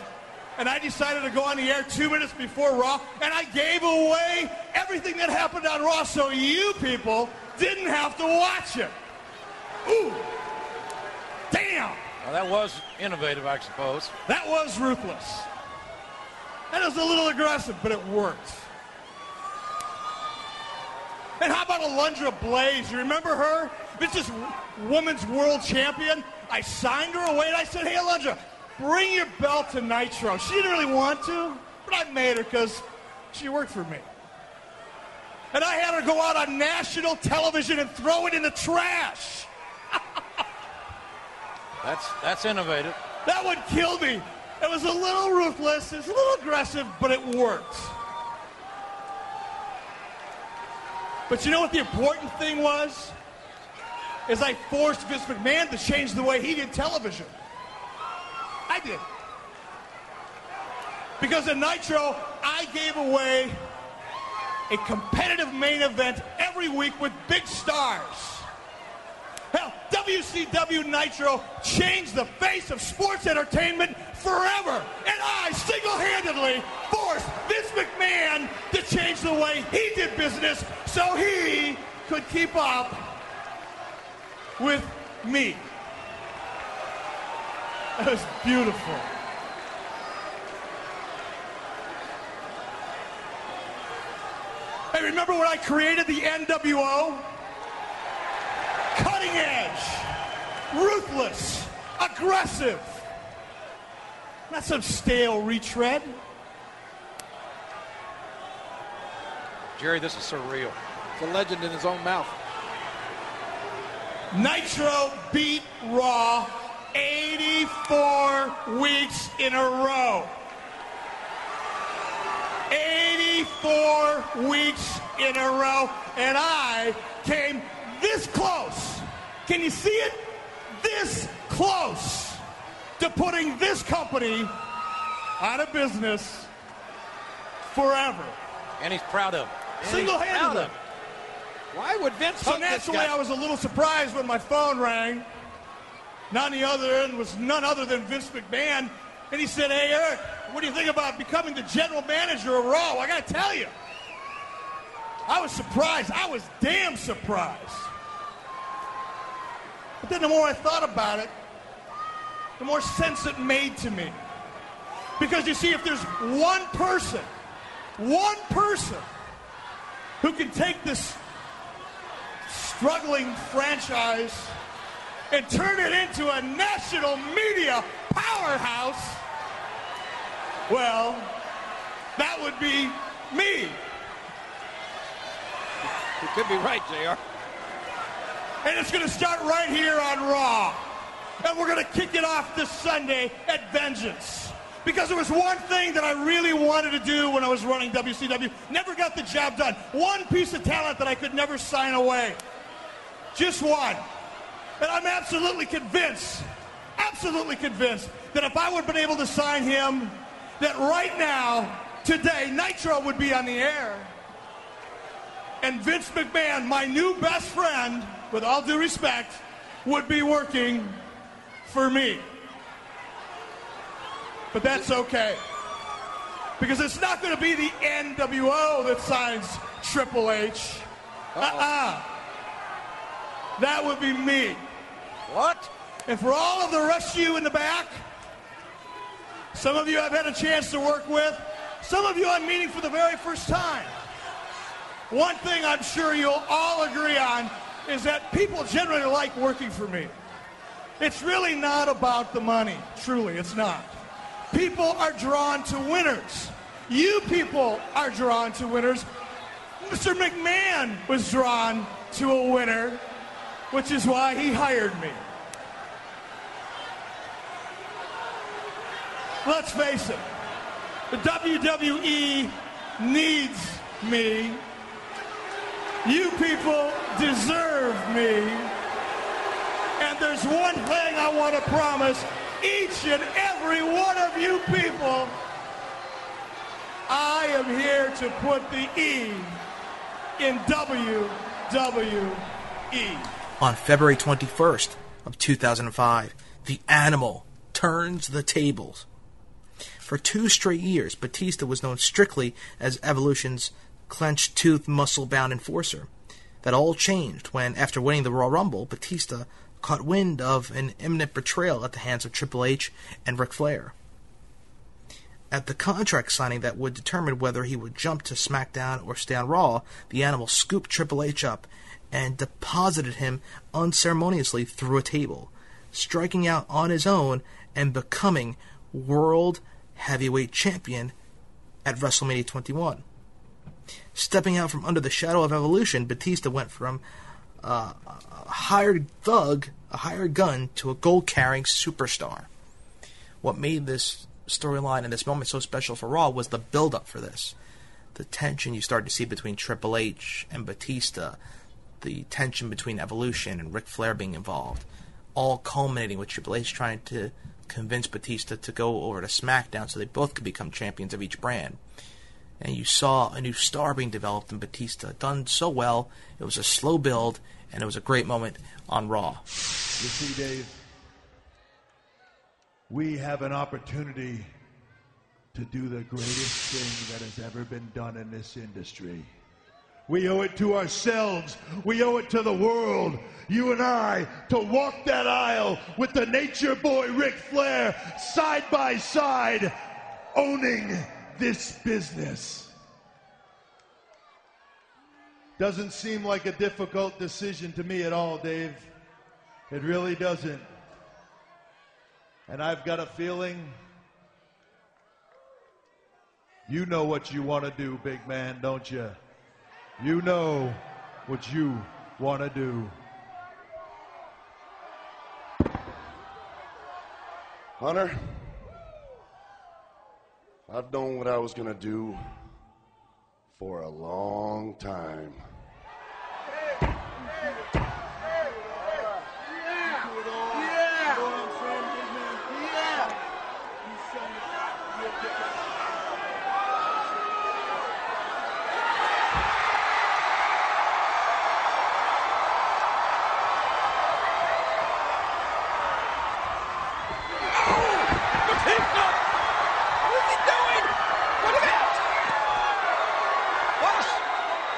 S6: And I decided to go on the air two minutes before Raw, and I gave away everything that happened on Raw so you people didn't have to watch it. Ooh. Damn.
S43: Well, that was innovative, I suppose.
S6: That was ruthless. That was a little aggressive, but it worked. And how about Alundra Blaze? You remember her? This is women's world champion. I signed her away and I said, hey, Alundra, bring your belt to Nitro. She didn't really want to, but I made her because she worked for me. And I had her go out on national television and throw it in the trash. [LAUGHS]
S43: That's that's innovative.
S6: That would kill me. It was a little ruthless, it was a little aggressive, but it worked. But you know what the important thing was? Is I forced Vince McMahon to change the way he did television. I did. Because in Nitro, I gave away a competitive main event every week with big stars. Hell, WCW Nitro changed the face of sports entertainment forever. And I single-handedly forced Vince McMahon to change the way he did business so he could keep up with me. That was beautiful. Hey, remember when I created the NWO? Cutting edge, ruthless, aggressive. Not some stale retread.
S43: Jerry, this is surreal. It's a legend in his own mouth.
S6: Nitro beat Raw 84 weeks in a row. 84 weeks in a row, and I came this close. Can you see it? This close to putting this company out of business forever.
S43: And he's proud of it.
S6: Single handedly.
S43: Why would Vince
S6: So naturally. I was a little surprised when my phone rang. Not on the other end was none other than Vince McMahon. And he said, Hey, Eric, what do you think about becoming the general manager of Raw? I got to tell you. I was surprised. I was damn surprised. But then the more I thought about it, the more sense it made to me. Because you see, if there's one person, one person who can take this struggling franchise and turn it into a national media powerhouse, well, that would be me.
S43: You could be right, JR.
S6: And it's going to start right here on Raw. And we're going to kick it off this Sunday at Vengeance. because there was one thing that I really wanted to do when I was running WCW. Never got the job done. One piece of talent that I could never sign away. Just one. And I'm absolutely convinced, absolutely convinced that if I would have been able to sign him, that right now, today, Nitro would be on the air. And Vince McMahon, my new best friend, with all due respect, would be working for me. But that's okay. Because it's not going to be the NWO that signs Triple H. Uh-uh. That would be me.
S2: What?
S6: And for all of the rest of you in the back, some of you I've had a chance to work with, some of you I'm meeting for the very first time. One thing I'm sure you'll all agree on is that people generally like working for me. It's really not about the money. Truly, it's not. People are drawn to winners. You people are drawn to winners. Mr. McMahon was drawn to a winner, which is why he hired me. Let's face it, the WWE needs me. You people deserve me. And there's one thing I want to promise each and every one of you people. I am here to put the E in WWE.
S5: On February 21st of 2005, the animal turns the tables. For two straight years, Batista was known strictly as Evolution's clenched tooth, muscle bound enforcer. That all changed when, after winning the Royal Rumble, Batista caught wind of an imminent betrayal at the hands of Triple H and Ric Flair. At the contract signing that would determine whether he would jump to SmackDown or stay on Raw, the animal scooped Triple H up and deposited him unceremoniously through a table, striking out on his own and becoming World Heavyweight Champion at WrestleMania 21. Stepping out from under the shadow of Evolution, Batista went from uh, a hired thug, a hired gun, to a gold carrying superstar. What made this storyline and this moment so special for Raw was the build up for this. The tension you started to see between Triple H and Batista, the tension between Evolution and Ric Flair being involved, all culminating with Triple H trying to convince Batista to go over to SmackDown so they both could become champions of each brand. And you saw a new star being developed in Batista, done so well. It was a slow build, and it was a great moment on Raw.
S33: You see, Dave, we have an opportunity to do the greatest thing that has ever been done in this industry. We owe it to ourselves. We owe it to the world. You and I to walk that aisle with the nature boy Ric Flair side by side, owning this business. Doesn't seem like a difficult decision to me at all, Dave. It really doesn't. And I've got a feeling you know what you want to do, big man, don't you? You know what you want to do.
S10: Hunter, I've known what I was going to do for a long time.
S2: Batista! What is he doing? Look at that! What?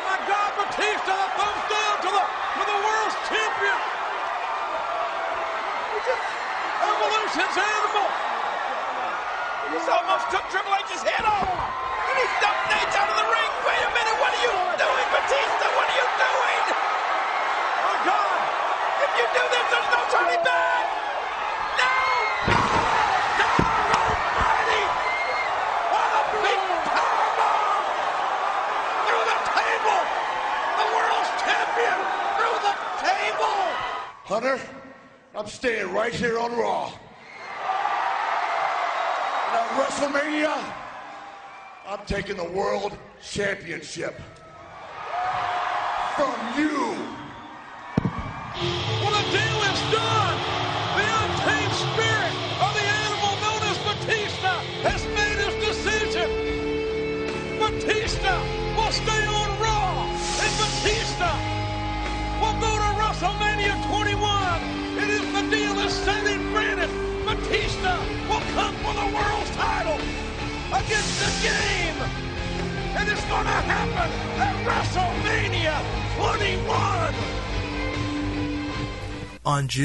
S2: My God, Batista, the thumbs down to the to the world's champion. Evolution's animal.
S44: He's almost took Triple H's head off. And he dumped Nate out of the ring. Wait a minute, what are you doing, Batista? What are you doing?
S2: My God!
S44: If you do this, there's no turning back. No!
S2: What a big powerbomb! Through the table! The world's champion! Through the table!
S10: Hunter, I'm staying right here on Raw. And I'm WrestleMania, I'm the World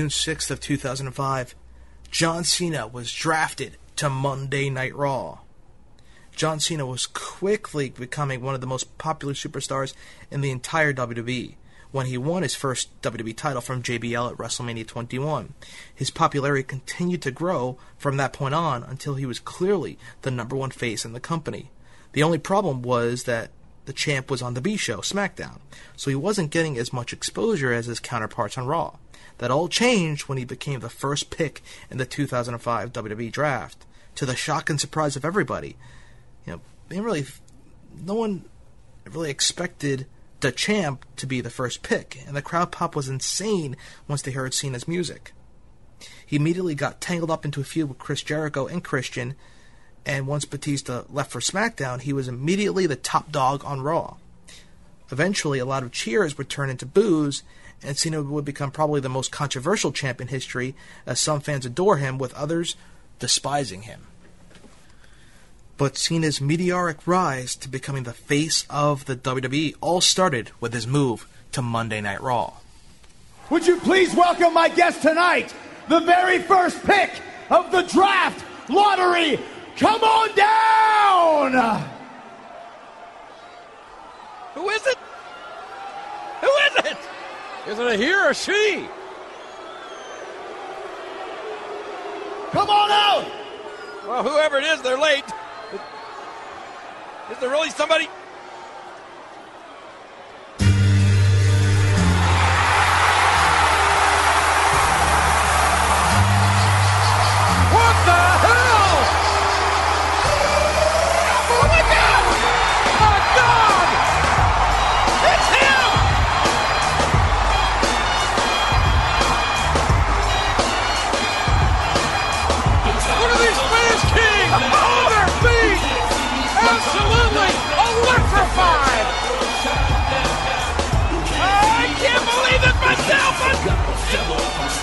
S5: June 6th of 2005, John Cena was drafted to Monday Night Raw. John Cena was quickly becoming one of the most popular superstars in the entire WWE when he won his first WWE title from JBL at WrestleMania 21. His popularity continued to grow from that point on until he was clearly the number one face in the company. The only problem was that the champ was on the B show, SmackDown, so he wasn't getting as much exposure as his counterparts on Raw. That all changed when he became the first pick in the 2005 WWE draft, to the shock and surprise of everybody. You know, they really, no one really expected the champ to be the first pick, and the crowd pop was insane once they heard Cena's music. He immediately got tangled up into a feud with Chris Jericho and Christian, and once Batista left for SmackDown, he was immediately the top dog on Raw. Eventually, a lot of cheers would turn into boos, and Cena would become probably the most controversial champ in history, as some fans adore him, with others despising him. But Cena's meteoric rise to becoming the face of the WWE all started with his move to Monday Night Raw.
S6: Would you please welcome my guest tonight, the very first pick of the draft lottery? Come on down!
S22: Who is it? Who is it? Is it a he or a she?
S6: Come on out!
S22: Well, whoever it is, they're late. Is there really somebody?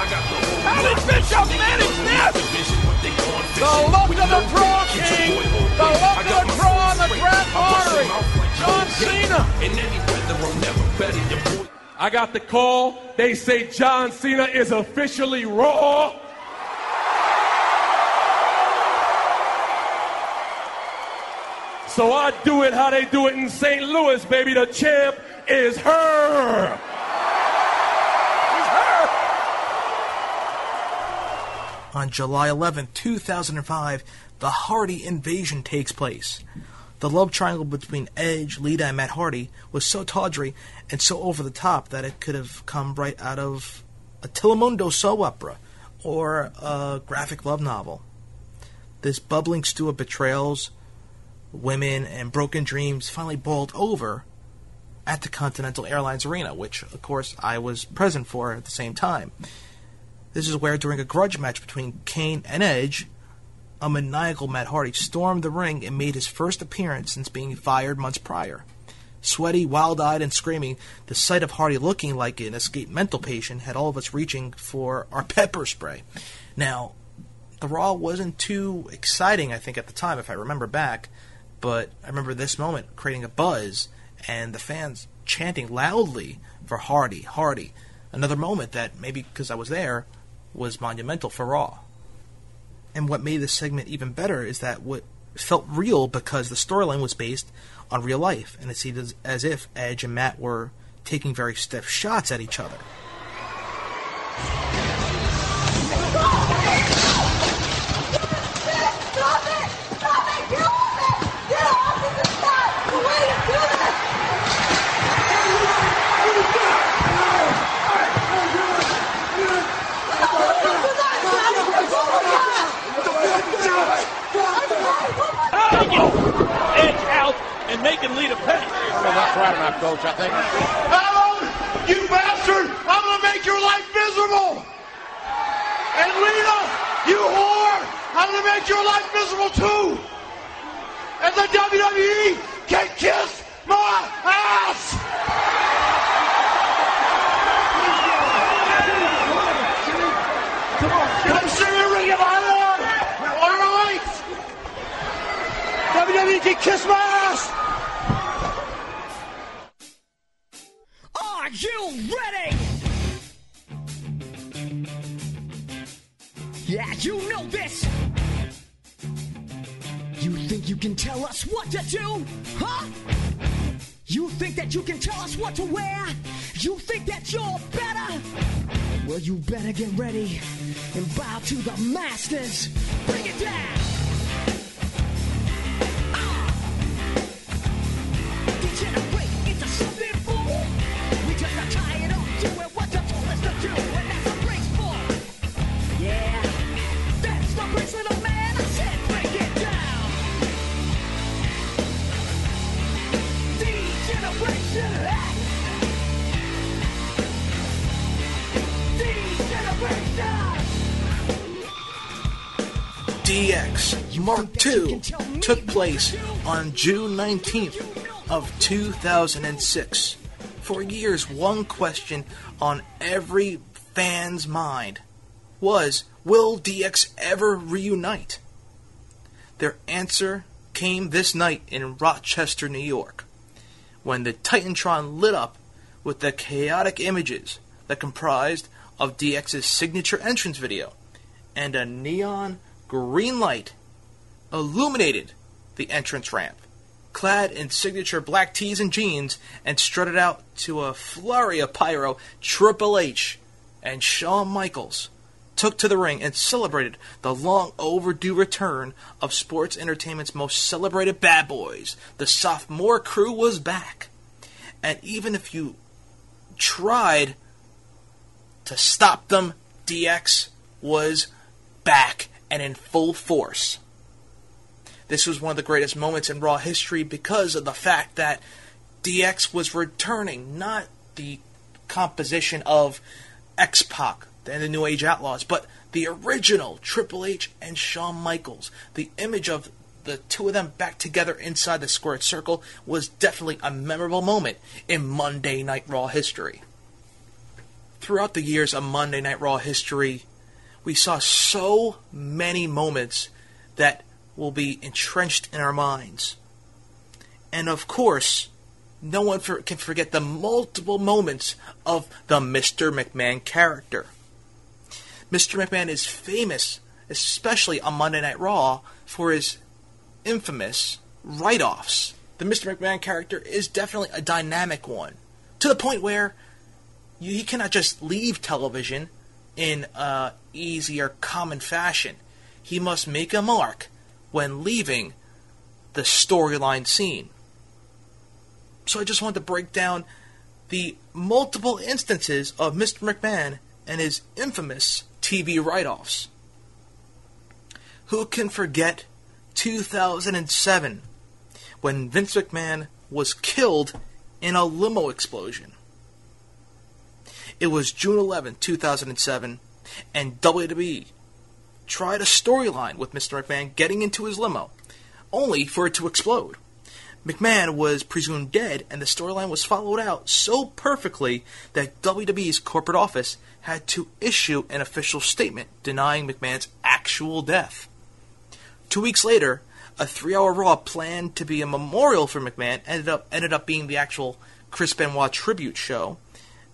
S43: How did Bischoff manage this? The luck of the draw, King! The luck of the draw on the draft lottery! John Cena!
S33: I got the call. They say John Cena is officially Raw. So I do it how they do it in St. Louis, baby. The champ is her.
S5: On July 11, 2005, the Hardy invasion takes place. The love triangle between Edge, Lita, and Matt Hardy was so tawdry and so over the top that it could have come right out of a Telemundo soap opera or a graphic love novel. This bubbling stew of betrayals, women, and broken dreams finally boiled over at the Continental Airlines Arena, which, of course, I was present for at the same time. This is where, during a grudge match between Kane and Edge, a maniacal Matt Hardy stormed the ring and made his first appearance since being fired months prior. Sweaty, wild eyed, and screaming, the sight of Hardy looking like an escaped mental patient had all of us reaching for our [LAUGHS] pepper spray. Now, the Raw wasn't too exciting, I think, at the time, if I remember back, but I remember this moment creating a buzz and the fans chanting loudly for Hardy, Hardy. Another moment that, maybe because I was there, was monumental for Raw. And what made this segment even better is that what felt real because the storyline was based on real life, and it seemed as, if Edge and Matt were taking very stiff shots at each other.
S45: And make him lead a penny.
S2: Well, that's right enough, Coach. I think.
S46: Alan, you bastard! I'm gonna make your life miserable! And Lena, you whore! I'm gonna make your life miserable too! And the WWE can kiss my ass! Come see me ring of honor! Alright! WWE can kiss my ass!
S47: Are you ready? Yeah, you know this. You think you can tell us what to do? Huh? You think that you can tell us what to wear? You think that you're better? Well, you better get ready and bow to the masters. Bring it down.
S5: DX Mark II took place on June 19th of 2006. For years, one question on every fan's mind was, will DX ever reunite? Their answer came this night in Rochester, New York, when the Titantron lit up with the chaotic images that comprised of DX's signature entrance video and a neon green light illuminated the entrance ramp. Clad in signature black tees and jeans and strutted out to a flurry of pyro, Triple H and Shawn Michaels took to the ring and celebrated the long overdue return of sports entertainment's most celebrated bad boys. The sophomore crew was back. And even if you tried to stop them, DX was back and in full force. This was one of the greatest moments in Raw history because of the fact that DX was returning, not the composition of X Pac and the New Age Outlaws, but the original Triple H and Shawn Michaels. The image of the two of them back together inside the squared circle was definitely a memorable moment in Monday Night Raw history. Throughout the years of Monday Night Raw history, we saw so many moments that will be entrenched in our minds. And of course, no one for, can forget the multiple moments of the Mr. McMahon character. Mr. McMahon is famous, especially on Monday Night Raw, for his infamous write offs. The Mr. McMahon character is definitely a dynamic one, to the point where he cannot just leave television in a easy or common fashion. He must make a mark when leaving the storyline scene. So I just wanted to break down the multiple instances of Mr. McMahon and his infamous TV write offs. Who can forget 2007 when Vince McMahon was killed in a limo explosion? It was June 11, 2007, and WWE tried a storyline with Mr. McMahon getting into his limo, only for it to explode. McMahon was presumed dead, and the storyline was followed out so perfectly that WWE's corporate office had to issue an official statement denying McMahon's actual death. Two weeks later, a three-hour Raw planned to be a memorial for McMahon ended up ended up being the actual Chris Benoit tribute show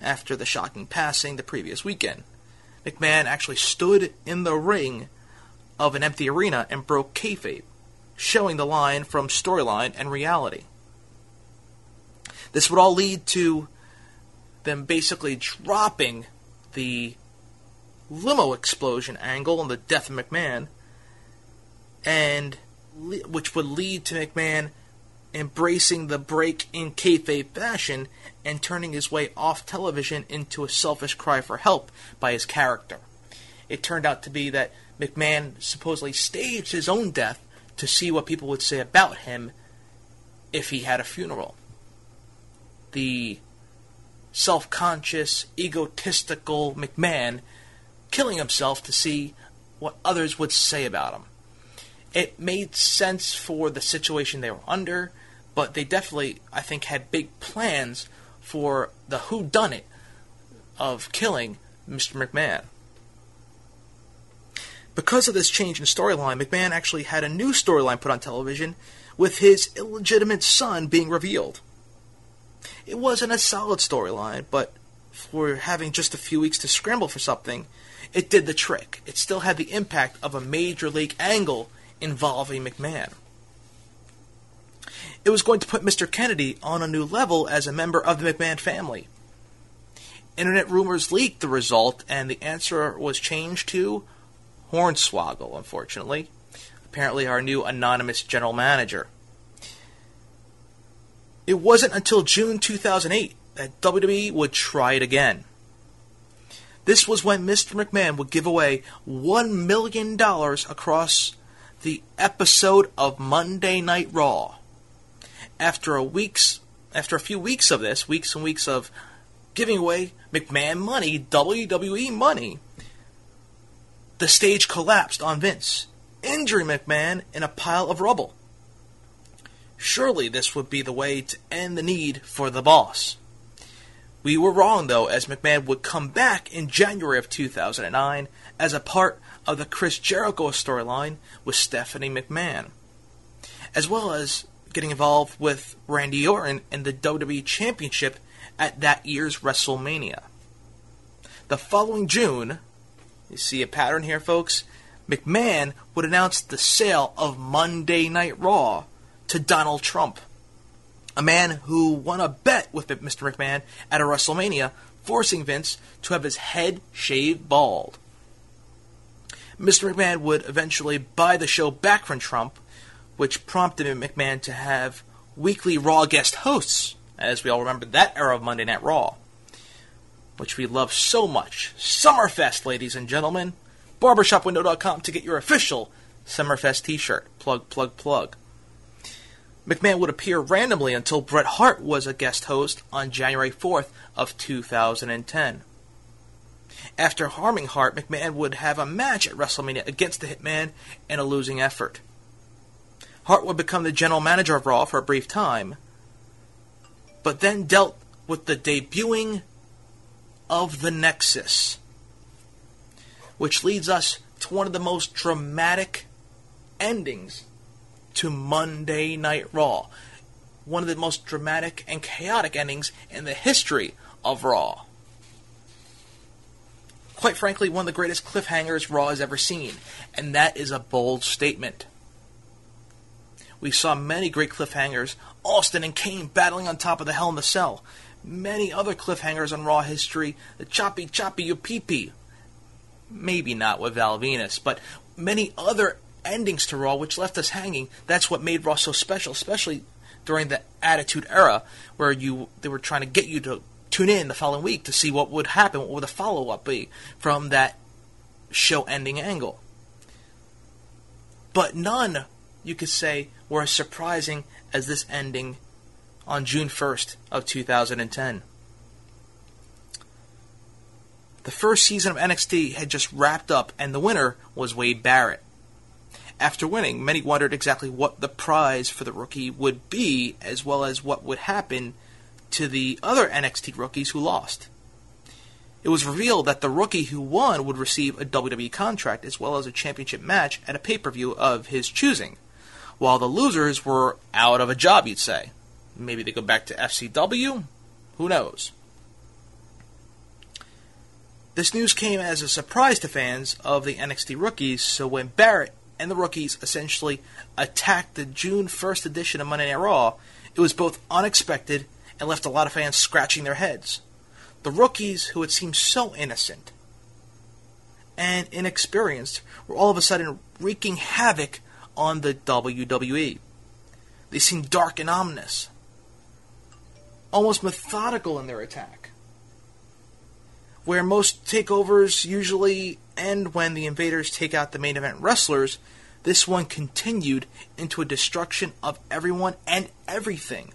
S5: after the shocking passing the previous weekend. McMahon actually stood in the ring of an empty arena and broke kayfabe, showing the line from storyline and reality. This would all lead to them basically dropping the limo explosion angle and the death of McMahon, and which would lead to McMahon embracing the break in kayfabe fashion and turning his way off television into a selfish cry for help by his character. It turned out to be that McMahon supposedly staged his own death to see what people would say about him if he had a funeral. The self conscious, egotistical McMahon killing himself to see what others would say about him. It made sense for the situation they were under, but they definitely, I think, had big plans for the who done it of killing Mr. McMahon. Because of this change in storyline, McMahon actually had a new storyline put on television with his illegitimate son being revealed. It wasn't a solid storyline, but for having just a few weeks to scramble for something, it did the trick. It still had the impact of a major league angle involving McMahon. It was going to put Mr. Kennedy on a new level as a member of the McMahon family. Internet rumors leaked the result, and the answer was changed to Hornswoggle, unfortunately. Apparently, our new anonymous general manager. It wasn't until June 2008 that WWE would try it again. This was when Mr. McMahon would give away $1 million across the episode of Monday Night Raw. After a week's after a few weeks of this, weeks and weeks of giving away McMahon money, WWE money, the stage collapsed on Vince, injuring McMahon in a pile of rubble. Surely this would be the way to end the need for the boss. We were wrong, though, as McMahon would come back in January of 2009 as a part of the Chris Jericho storyline with Stephanie McMahon, as well as getting involved with Randy Orton in the WWE Championship at that year's WrestleMania. The following June, you see a pattern here, folks, McMahon would announce the sale of Monday Night Raw to Donald Trump, a man who won a bet with Mr. McMahon at a WrestleMania, forcing Vince to have his head shaved bald. Mr. McMahon would eventually buy the show back from Trump, which prompted McMahon to have weekly Raw guest hosts, as we all remember that era of Monday Night Raw, which we love so much. Summerfest, ladies and gentlemen. BarbershopWindow.com to get your official Summerfest t-shirt. Plug, plug, plug. McMahon would appear randomly until Bret Hart was a guest host on January 4th of 2010. After harming Hart, McMahon would have a match at WrestleMania against the Hitman in a losing effort. Hart would become the general manager of Raw for a brief time, but then dealt with the debuting of the Nexus, which leads us to one of the most dramatic endings to Monday Night Raw. One of the most dramatic and chaotic endings in the history of Raw. Quite frankly, one of the greatest cliffhangers Raw has ever seen, and that is a bold statement. We saw many great cliffhangers, Austin and Kane battling on top of the Hell in the Cell. Many other cliffhangers on Raw history, the choppy choppy you pee pee. Maybe not with Val Venis, but many other endings to Raw which left us hanging. That's what made Raw so special, especially during the Attitude Era, where you they were trying to get you to tune in the following week to see what would happen, what would the follow up be from that show ending angle. But none, you could say, were as surprising as this ending on June 1st of 2010. The first season of NXT had just wrapped up, and the winner was Wade Barrett. After winning, many wondered exactly what the prize for the rookie would be, as well as what would happen to the other NXT rookies who lost. It was revealed that the rookie who won would receive a WWE contract as well as a championship match at a pay per view of his choosing, while the losers were out of a job, you'd say. Maybe they go back to FCW? Who knows? This news came as a surprise to fans of the NXT rookies, so when Barrett and the rookies essentially attacked the June 1st edition of Monday Night Raw, it was both unexpected and left a lot of fans scratching their heads. The rookies, who had seemed so innocent and inexperienced, were all of a sudden wreaking havoc on the WWE. They seemed dark and ominous, almost methodical in their attack. Where most takeovers usually end when the invaders take out the main event wrestlers, this one continued into a destruction of everyone and everything.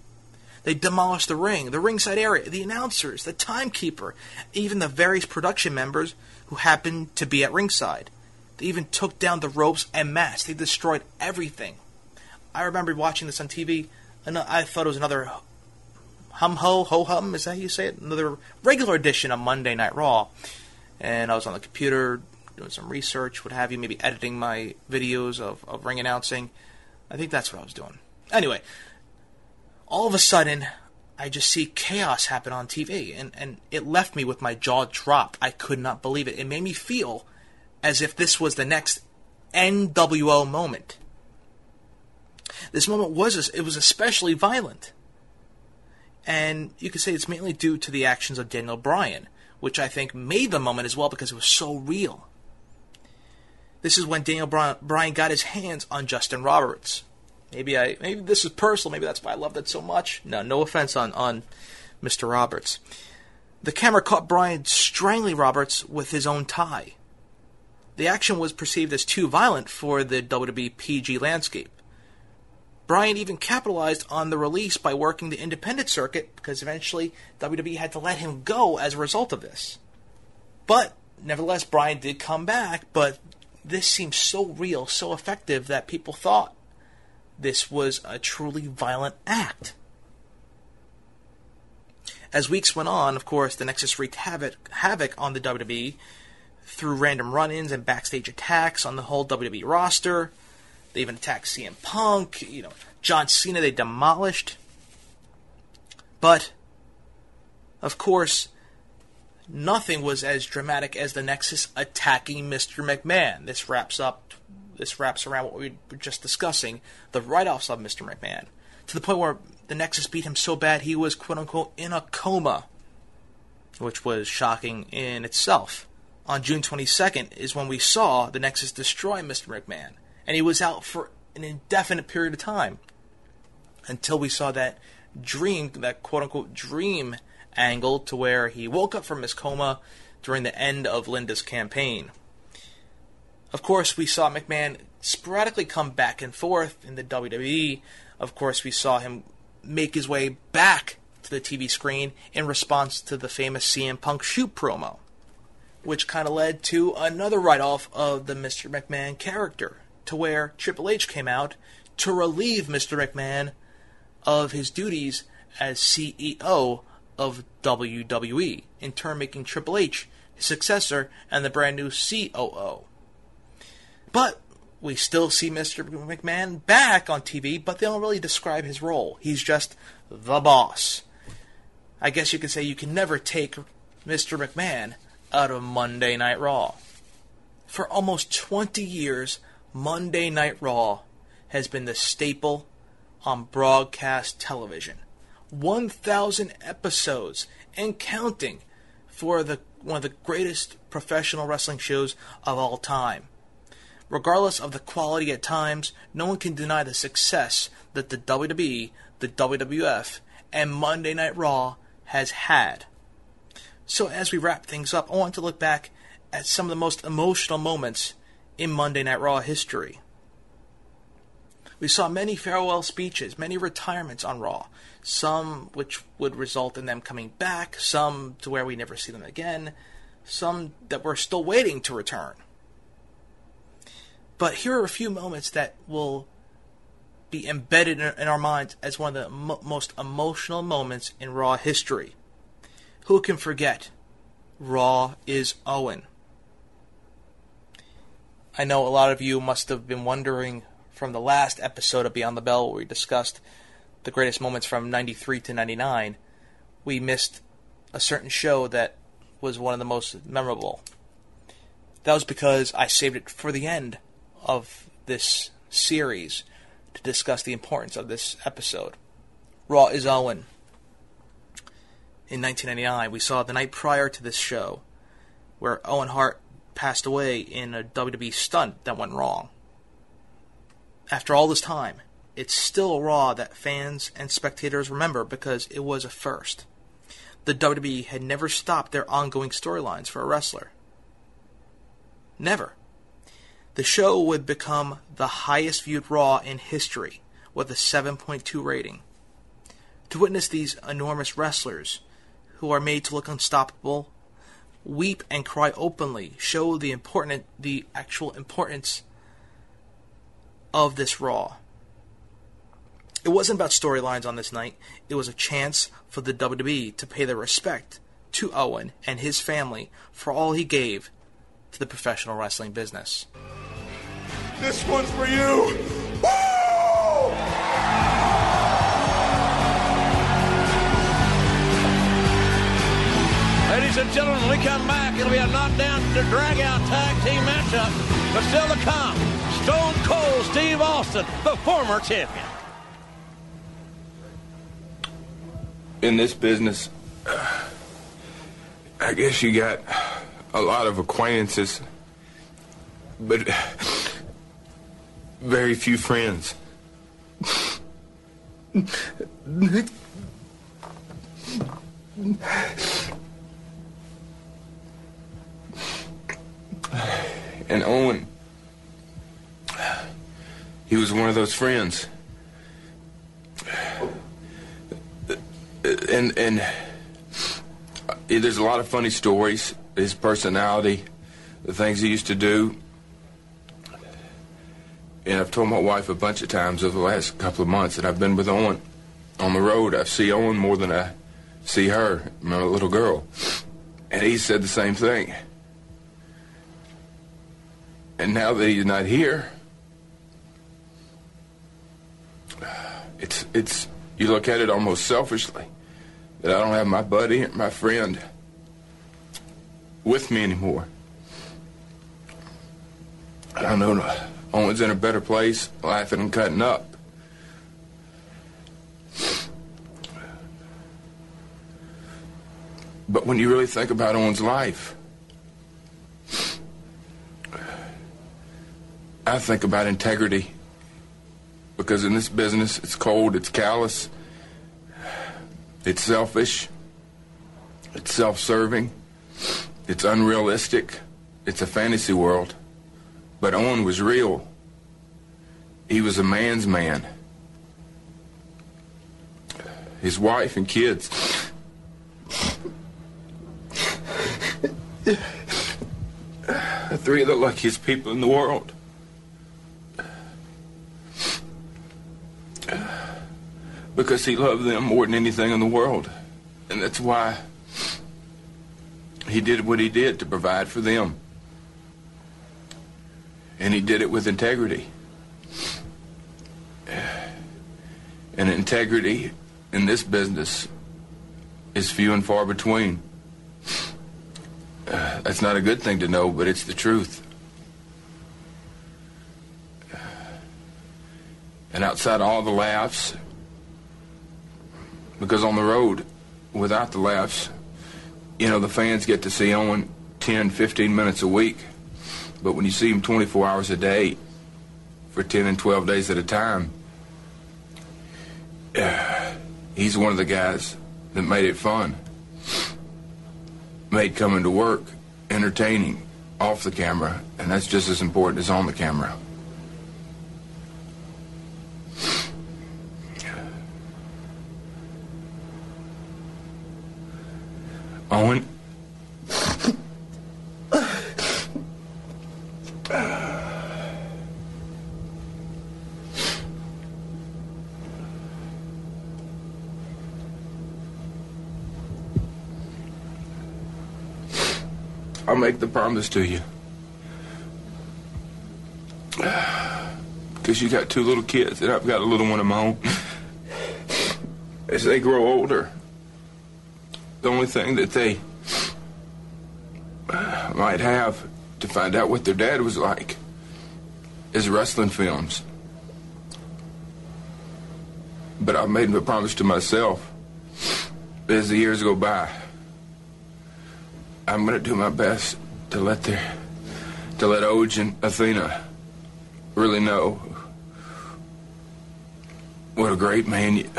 S5: They demolished the ring, the ringside area, the announcers, the timekeeper, even the various production members who happened to be at ringside. They even took down the ropes and mats. They destroyed everything. I remember watching this on TV, and I thought it was another hum ho ho hum. Is that how you say it? Another regular edition of Monday Night Raw. And I was on the computer doing some research, what have you, maybe editing my videos of, of ring announcing. I think that's what I was doing. Anyway, all of a sudden, I just see chaos happen on TV, and, and it left me with my jaw dropped. I could not believe it. It made me feel as if this was the next NWO moment. This moment was it was especially violent, and you could say it's mainly due to the actions of Daniel Bryan, which I think made the moment as well because it was so real. This is when Daniel Bryan got his hands on Justin Roberts. Maybe I maybe this is personal. Maybe that's why I love that so much. No, no offense on on Mr. Roberts. The camera caught Bryan strangling Roberts with his own tie. The action was perceived as too violent for the WWE PG landscape. Bryan even capitalized on the release by working the independent circuit because eventually WWE had to let him go as a result of this. But nevertheless, Bryan did come back, but this seemed so real, so effective that people thought this was a truly violent act. As weeks went on, of course, the Nexus wreaked havoc, havoc on the WWE through random run ins and backstage attacks on the whole WWE roster. They even attacked CM Punk, you know, John Cena, they demolished. But, of course, nothing was as dramatic as the Nexus attacking Mr. McMahon. This wraps up this wraps around what we were just discussing, the write-offs of Mr. McMahon, to the point where the Nexus beat him so bad he was quote unquote in a coma, which was shocking in itself. On June 22nd is when we saw the Nexus destroy Mr. McMahon, and he was out for an indefinite period of time until we saw that dream, that quote unquote dream angle to where he woke up from his coma during the end of Linda's campaign. Of course, we saw McMahon sporadically come back and forth in the WWE. Of course, we saw him make his way back to the TV screen in response to the famous CM Punk shoot promo, which kind of led to another write off of the Mr. McMahon character, to where Triple H came out to relieve Mr. McMahon of his duties as CEO of WWE, in turn making Triple H his successor and the brand new COO. But we still see Mr. McMahon back on TV, but they don't really describe his role. He's just the boss. I guess you could say you can never take Mr. McMahon out of Monday Night Raw. For almost 20 years, Monday Night Raw has been the staple on broadcast television. 1,000 episodes and counting for the one of the greatest professional wrestling shows of all time. Regardless of the quality at times, no one can deny the success that the WWE, the WWF, and Monday Night Raw has had. So, as we wrap things up, I want to look back at some of the most emotional moments in Monday Night Raw history. We saw many farewell speeches, many retirements on Raw, some which would result in them coming back, some to where we never see them again, some that we're still waiting to return. But here are a few moments that will be embedded in our minds as one of the mo- most emotional moments in Raw history. Who can forget? Raw is Owen. I know a lot of you must have been wondering from the last episode of Beyond the Bell where we discussed the greatest moments from 93 to 99. We missed a certain show that was one of the most memorable. That was because I saved it for the end of this series to discuss the importance of this episode. Raw is Owen. In 1999. We saw the night prior to this show where Owen Hart passed away in a WWE stunt that went wrong. After all this time, it's still Raw that fans and spectators remember because it was a first. The WWE had never stopped their ongoing storylines for a wrestler. Never. The show would become the highest viewed Raw in history with a 7.2 rating. To witness these enormous wrestlers, who are made to look unstoppable, weep and cry openly, show the important, the actual importance of this Raw. It wasn't about storylines on this night. It was a chance for the WWE to pay their respect to Owen and his family for all he gave to the professional wrestling business.
S10: This one's for you.
S43: Ladies and gentlemen, when we come back, it'll be a knockdown to drag out tag team matchup. But still to come, Stone Cold Steve Austin, the former champion.
S48: in this business, I guess you got a lot of acquaintances, but very few friends. And Owen, he was one of those friends. and and uh, there's a lot of funny stories. His personality, the things he used to do, and I've told my wife a bunch of times over the last couple of months that I've been with Owen on the road. I see Owen more than I see her, my little girl, and he said the same thing. And now that he's not here, it's it's you look at it almost selfishly that I don't have my buddy my friend with me anymore. I don't know. Owen's in a better place, laughing and cutting up. But when you really think about Owen's life, I think about integrity. Because in this business, it's cold, it's callous, it's selfish, it's self serving, it's unrealistic, it's a fantasy world. But Owen was real. He was a man's man. His wife and kids. Three of the luckiest people in the world. Because he loved them more than anything in the world. And that's why he did what he did to provide for them. And he did it with integrity. And integrity in this business is few and far between. That's not a good thing to know, but it's the truth. And outside all the laughs because on the road, without the laughs, you know, the fans get to see Owen 10, 15 minutes a week. But when you see him 24 hours a day for 10 and 12 days at a time, uh, [SIGHS] he's one of the guys that made it fun. Made coming to work entertaining off the camera, and that's just as important as on the camera. Owen. I'll make the promise to you. Because you got two little kids, and I've got a little one of my own. As they grow older, the only thing that they might have to find out what their dad was like is wrestling films. But I made a promise to myself as the years go by, I'm gonna do my best to let their to let Oje and Athena really know what a great man you,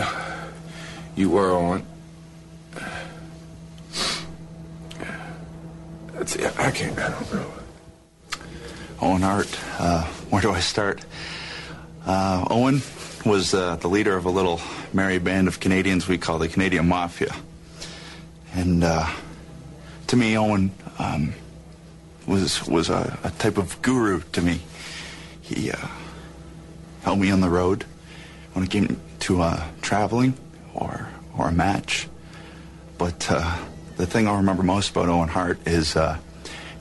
S48: you were, Owen. That's it. I can't. I don't know.
S49: Owen Hart. Uh, where do I start? Uh, Owen was uh, the leader of a little merry band of Canadians we call the Canadian Mafia. And uh, to me, Owen um, was was a, a, type of guru to me. He uh, helped me on the road when it came to uh, traveling or or a match. But the thing I remember most about Owen Hart is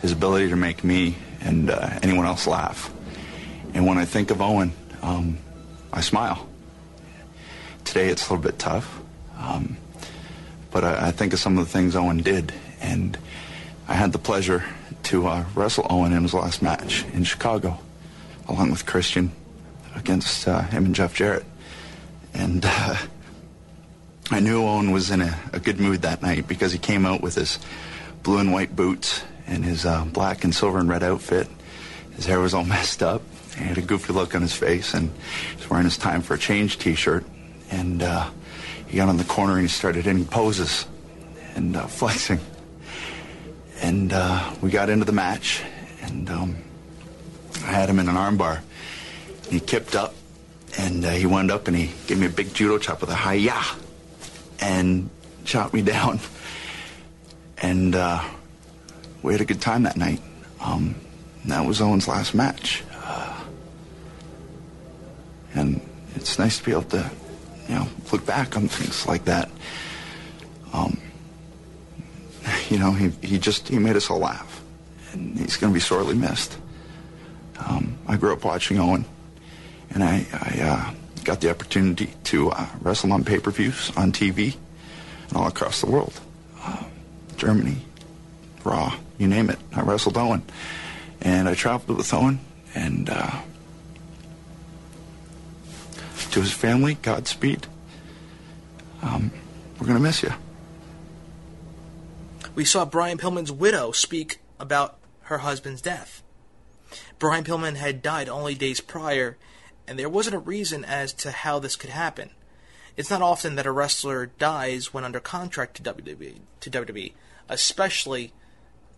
S49: his ability to make me and anyone else laugh. And when I think of Owen, um, I smile. Today it's a little bit tough, um, but I, I, think of some of the things Owen did, and I had the pleasure to uh, wrestle Owen in his last match in Chicago, along with Christian, against uh, him and Jeff Jarrett, and uh, I knew Owen was in a, a, good mood that night because he came out with his blue and white boots and his uh, black and silver and red outfit. His hair was all [LAUGHS] messed up he had a goofy look on his face, and he was wearing his time for a change T-shirt. And uh, he got on the corner and he started hitting poses and uh, [LAUGHS] flexing. And uh, we got into the match, and um, I had him in an armbar. He kipped up, and uh, he wound up and he gave me a big judo chop with a hi-ya, and shot me [LAUGHS] down. And uh, we had a good time that night. Um, that was Owen's last match. And it's nice to be able to, you know, look back on things like that. Um, [LAUGHS] you know, he, he just, he made us all laugh. And he's going to be sorely missed. Um, I grew up watching Owen, and I, I uh, got the opportunity to uh, wrestle on pay-per-views, on TV, and all across the world. Uh, Germany, Raw, you name it. I wrestled Owen. And I traveled with Owen, and uh, to his family, Godspeed. Um, we're going to miss you.
S5: We saw Brian Pillman's widow speak about her husband's death. Brian Pillman had died only days prior, and there wasn't a reason as to how this could happen. It's not often that a wrestler dies when under contract to WWE, to WWE, especially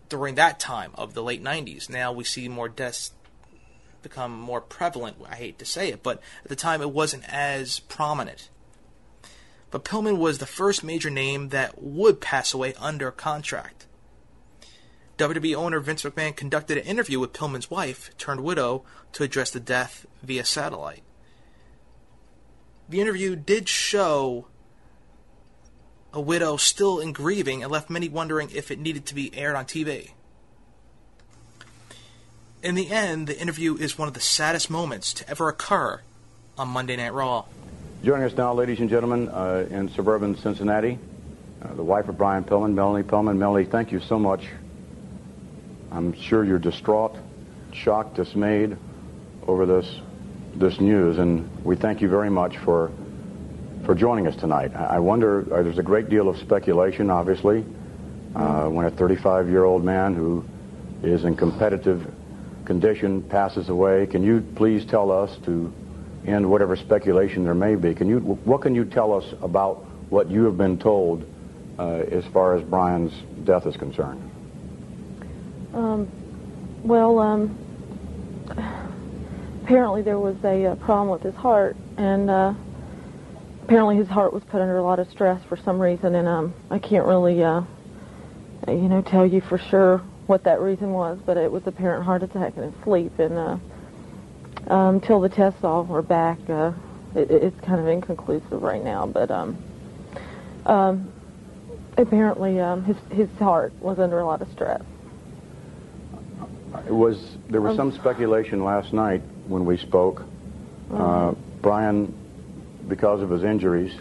S5: during that time of the late 90s. Now we see more deaths become more prevalent. I hate to say it, but at the time it wasn't as prominent. But Pillman was the first major name that would pass away under contract. WWE owner Vince McMahon conducted an interview with Pillman's wife, turned widow, to address the death via satellite. The interview did show a widow still in grieving and left many wondering if it needed to be aired on TV. In the end, the interview is one of the saddest moments to ever occur on Monday Night Raw.
S20: Joining us now, ladies and gentlemen, uh, in suburban Cincinnati, uh, the wife of Brian Pillman, Melanie Pillman. Melanie, thank you so much. I'm sure you're distraught, shocked, dismayed over this this news, and we thank you very much for for joining us tonight. I wonder, uh, there's a great deal of speculation, obviously, uh, when a 35-year-old man who is in competitive condition passes away, can you please tell us to end whatever speculation there may be? Can you, what can you tell us about what you have been told uh, as far as Brian's death is concerned?
S50: Um, well, um, apparently there was a, uh, problem with his heart, and uh, apparently his heart was put under a lot of stress for some reason, and um, I can't really, uh, you know, tell you for sure what that reason was, but it was apparent heart attack in his sleep. And uh, um, until the tests all are back, uh, it, it's kind of inconclusive right now. But um, um, apparently, um, his his heart was under a lot of stress.
S20: It was there was um, some speculation last night when we spoke. Uh, mm-hmm. Brian, because of his injuries,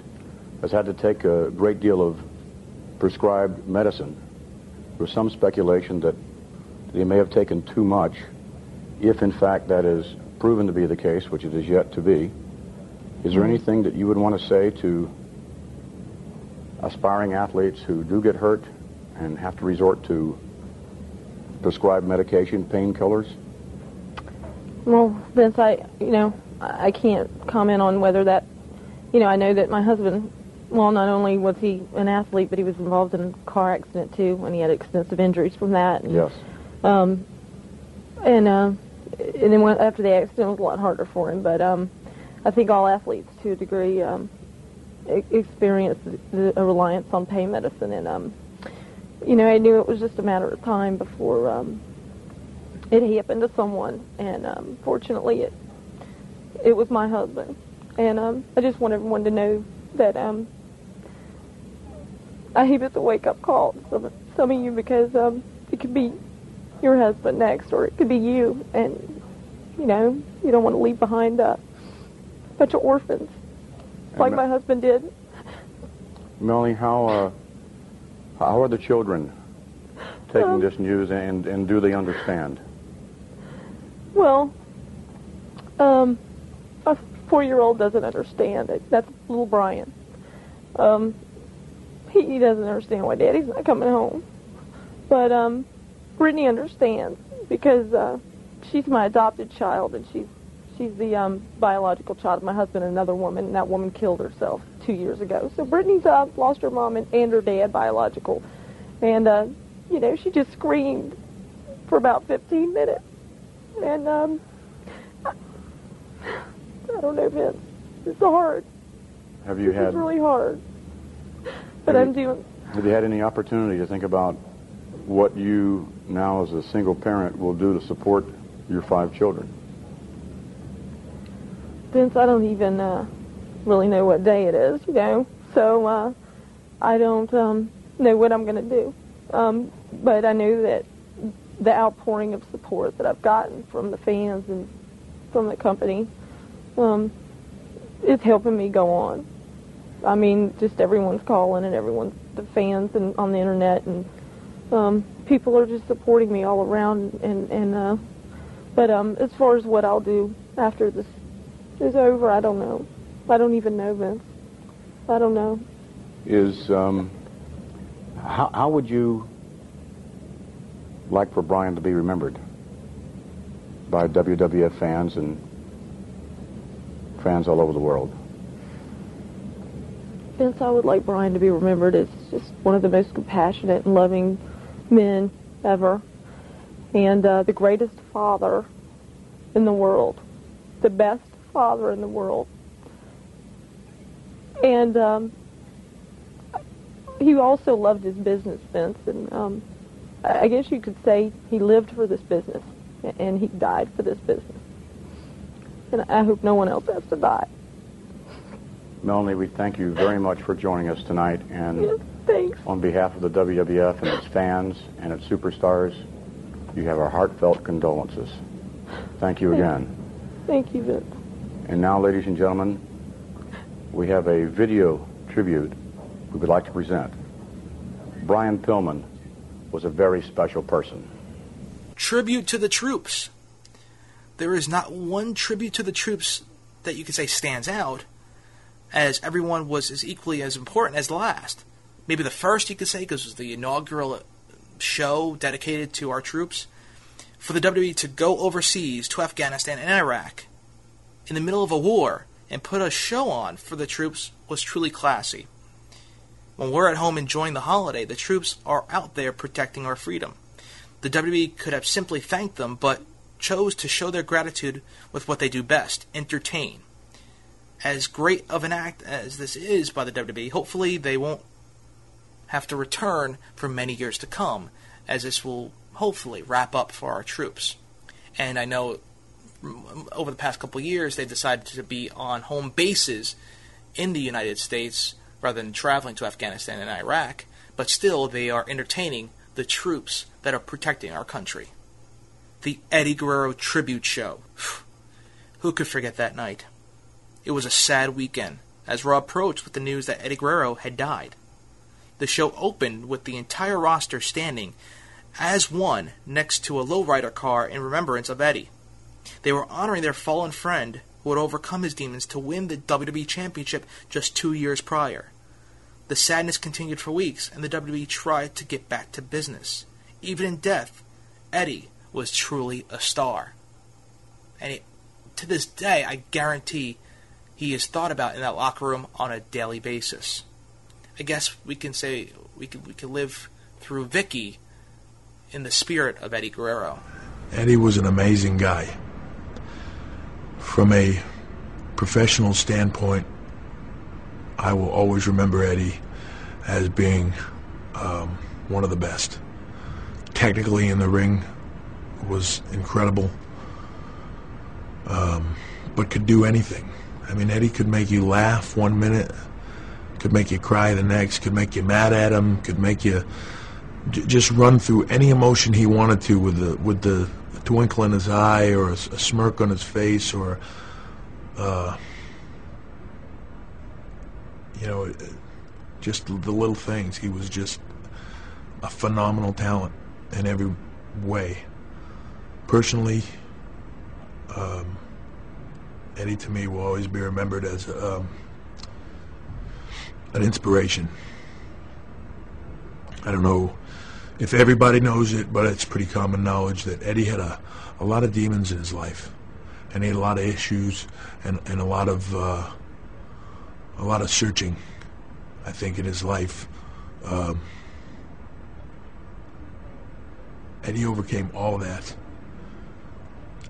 S20: has had to take a great deal of prescribed medicine there was some speculation that he may have taken too much. If, in fact, that is proven to be the case, which it is yet to be, is there anything that you would want to say to aspiring athletes who do get hurt and have to resort to prescribed medication, painkillers?
S50: Well, Vince, I, you know, I can't comment on whether that, you know, I know that my husband, well, not only was he an athlete, but he was involved in a car accident too, and he had extensive injuries from that. And,
S20: Yes.
S50: Um, and uh, and then when, after the accident, it was a lot harder for him. But um, I think all athletes, to a degree, um, experience the, a reliance on pain medicine. And um, you know, I knew it was just a matter of time before um, it happened to someone. And um, fortunately, it it was my husband. And um, I just want everyone to know that um, I hate it the wake up call to some, some of you because um, it could be your husband next, or it could be you, and you know you don't want to leave behind a bunch of orphans like my husband did.
S20: Melanie, how uh, how are the children taking
S50: Um,
S20: this news, and, and do they understand?
S50: Well, um, a four-year-old doesn't understand it. That's little Brian. Um, he, doesn't understand why Daddy's not coming home. But um, Brittany understands because uh, she's my adopted child, and she's she's the um, biological child of my husband and another woman, and that woman killed herself two years ago. So Brittany's uh, lost her mom and, and her dad, biological, and uh, you know she just screamed for about 15 minutes, and um, I don't know, Vince. It's hard.
S20: Have you
S50: This
S20: had
S50: is really hard. But I'm
S20: you-
S50: doing.
S20: have you had any opportunity to think about what you now, as a single parent, will do to support your five children?
S50: Vince, I don't even uh, really know what day it is, you know. So uh, I don't um, know what I'm going to do. Um, but I know that the outpouring of support that I've gotten from the fans and from the company um, is helping me go on. I mean, just everyone's calling and everyone's the fans and on the internet and um, people are just supporting me all around. And and uh, but um, as far as what I'll do after this is over, I don't know. I don't even know, Vince. I don't know.
S20: Is um, how, how would you like for Brian to be remembered by WWF fans and fans all over the world?
S50: Vince, I would like Brian to be remembered as just one of the most compassionate and loving men ever, and uh, the greatest father in the world, the best father in the world. And um, he also loved his business, Vince, and um, I guess you could say he lived for this business, and he died for this business. And I hope no one else has to die.
S20: Melanie, we thank you very much for joining us tonight, and
S50: thanks.
S20: on behalf of the WWF and its fans and its superstars, you have our heartfelt condolences. Thank you again.
S50: Thank you, Vince.
S20: And now, ladies and gentlemen, we have a video tribute we would like to present. Brian Pillman was a very special person.
S5: Tribute to the troops. There is not one tribute to the troops that you could say stands out, as everyone was as equally as important as the last. Maybe the first you could say because it was the inaugural show dedicated to our troops. For the WWE to go overseas to Afghanistan and Iraq in the middle of a war and put a show on for the troops was truly classy. When we're at home enjoying the holiday, the troops are out there protecting our freedom. The WWE could have simply thanked them, but chose to show their gratitude with what they do best entertain. As great of an act as this is by the WWE, hopefully they won't have to return for many years to come, as this will hopefully wrap up for our troops. And I know over the past couple years they've decided to be on home bases in the United States rather than traveling to Afghanistan and Iraq, but still they are entertaining the troops that are protecting our country. The Eddie Guerrero tribute show. [SIGHS] Who could forget that night? It was a sad weekend as Raw approached with the news that Eddie Guerrero had died. The show opened with the entire roster standing as one next to a lowrider car in remembrance of Eddie. They were honoring their fallen friend who had overcome his demons to win the WWE Championship just two years prior. The sadness continued for weeks, and the WWE tried to get back to business. Even in death, Eddie was truly a star. And it, to this day, I guarantee he is thought about in that locker room on a daily basis. I guess we can say we could we could live through Vickie in the spirit of Eddie Guerrero.
S24: Eddie was an amazing guy. From a professional standpoint, I will always remember Eddie as being um, one of the best. Technically in the ring was incredible, um, but could do anything. I mean, Eddie could make you laugh one minute, could make you cry the next, could make you mad at him, could make you just run through any emotion he wanted to with the with the twinkle in his eye or a smirk on his face or uh, you know just the little things. He was just a phenomenal talent in every way. Personally um, Eddie to me will always be remembered as um, an inspiration. I don't know if everybody knows it, but it's pretty common knowledge that Eddie had a, a lot of demons in his life, and he had a lot of issues and, and a lot of uh, a lot of searching. I think in his life, um, he overcame all that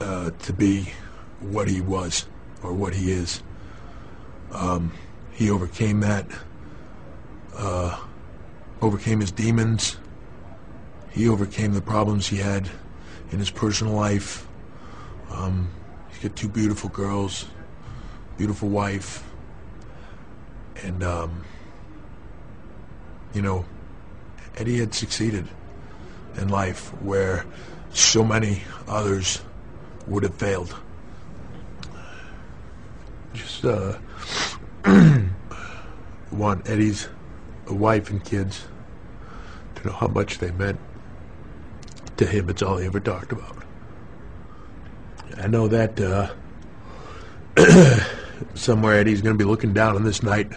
S24: uh, to be what he was or what he is. Um, he overcame that. Uh, overcame his demons. He overcame the problems he had in his personal life. Um, he's got two beautiful girls, beautiful wife, and um, you know, Eddie had succeeded in life where so many others would have failed. Just uh, [CLEARS THROAT] want Eddie's wife and kids to know how much they meant to him. It's all he ever talked about. I know that uh, [CLEARS THROAT] somewhere Eddie's going to be looking down on this night,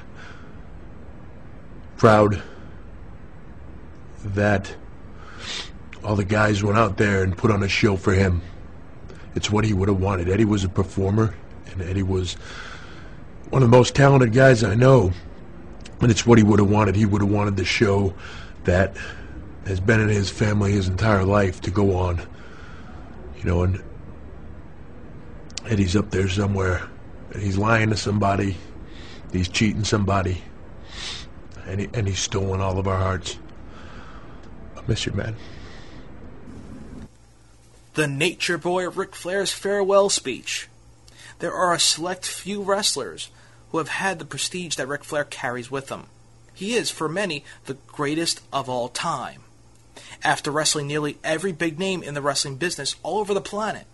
S24: proud that all the guys went out there and put on a show for him. It's what he would have wanted. Eddie was a performer, and Eddie was one of the most talented guys I know. And it's what he would have wanted. He would have wanted the show that has been in his family his entire life to go on. You know, and Eddie's up there somewhere, he's lying to somebody, he's cheating somebody, and, he, and he's stolen all of our hearts. I miss you, man.
S5: The Nature Boy Ric Flair's farewell speech. There are a select few wrestlers who have had the prestige that Ric Flair carries with him. He is, for many, the greatest of all time. After wrestling nearly every big name in the wrestling business all over the planet,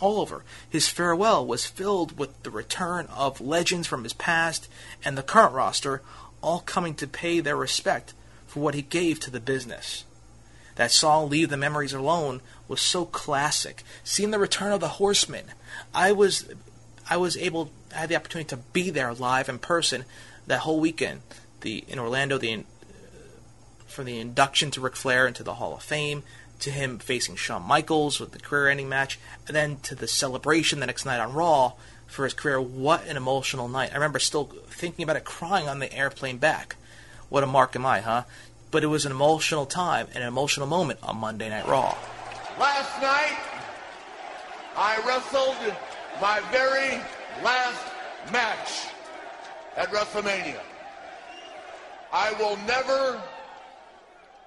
S5: all over, his farewell was filled with the return of legends from his past and the current roster, all coming to pay their respect for what he gave to the business. That song "Leave the Memories Alone" was so classic. Seeing the return of the Horsemen, I was, I was able, I had the opportunity to be there live in person that whole weekend. The in Orlando, the from the induction to Ric Flair into the Hall of Fame, to him facing Shawn Michaels with the career-ending match, and then to the celebration the next night on Raw for his career. What an emotional night! I remember still thinking about it, crying on the airplane back. What a mark am I, huh? But it was an emotional time, an emotional moment on Monday Night Raw.
S10: Last night, I wrestled my very last match at WrestleMania. I will never,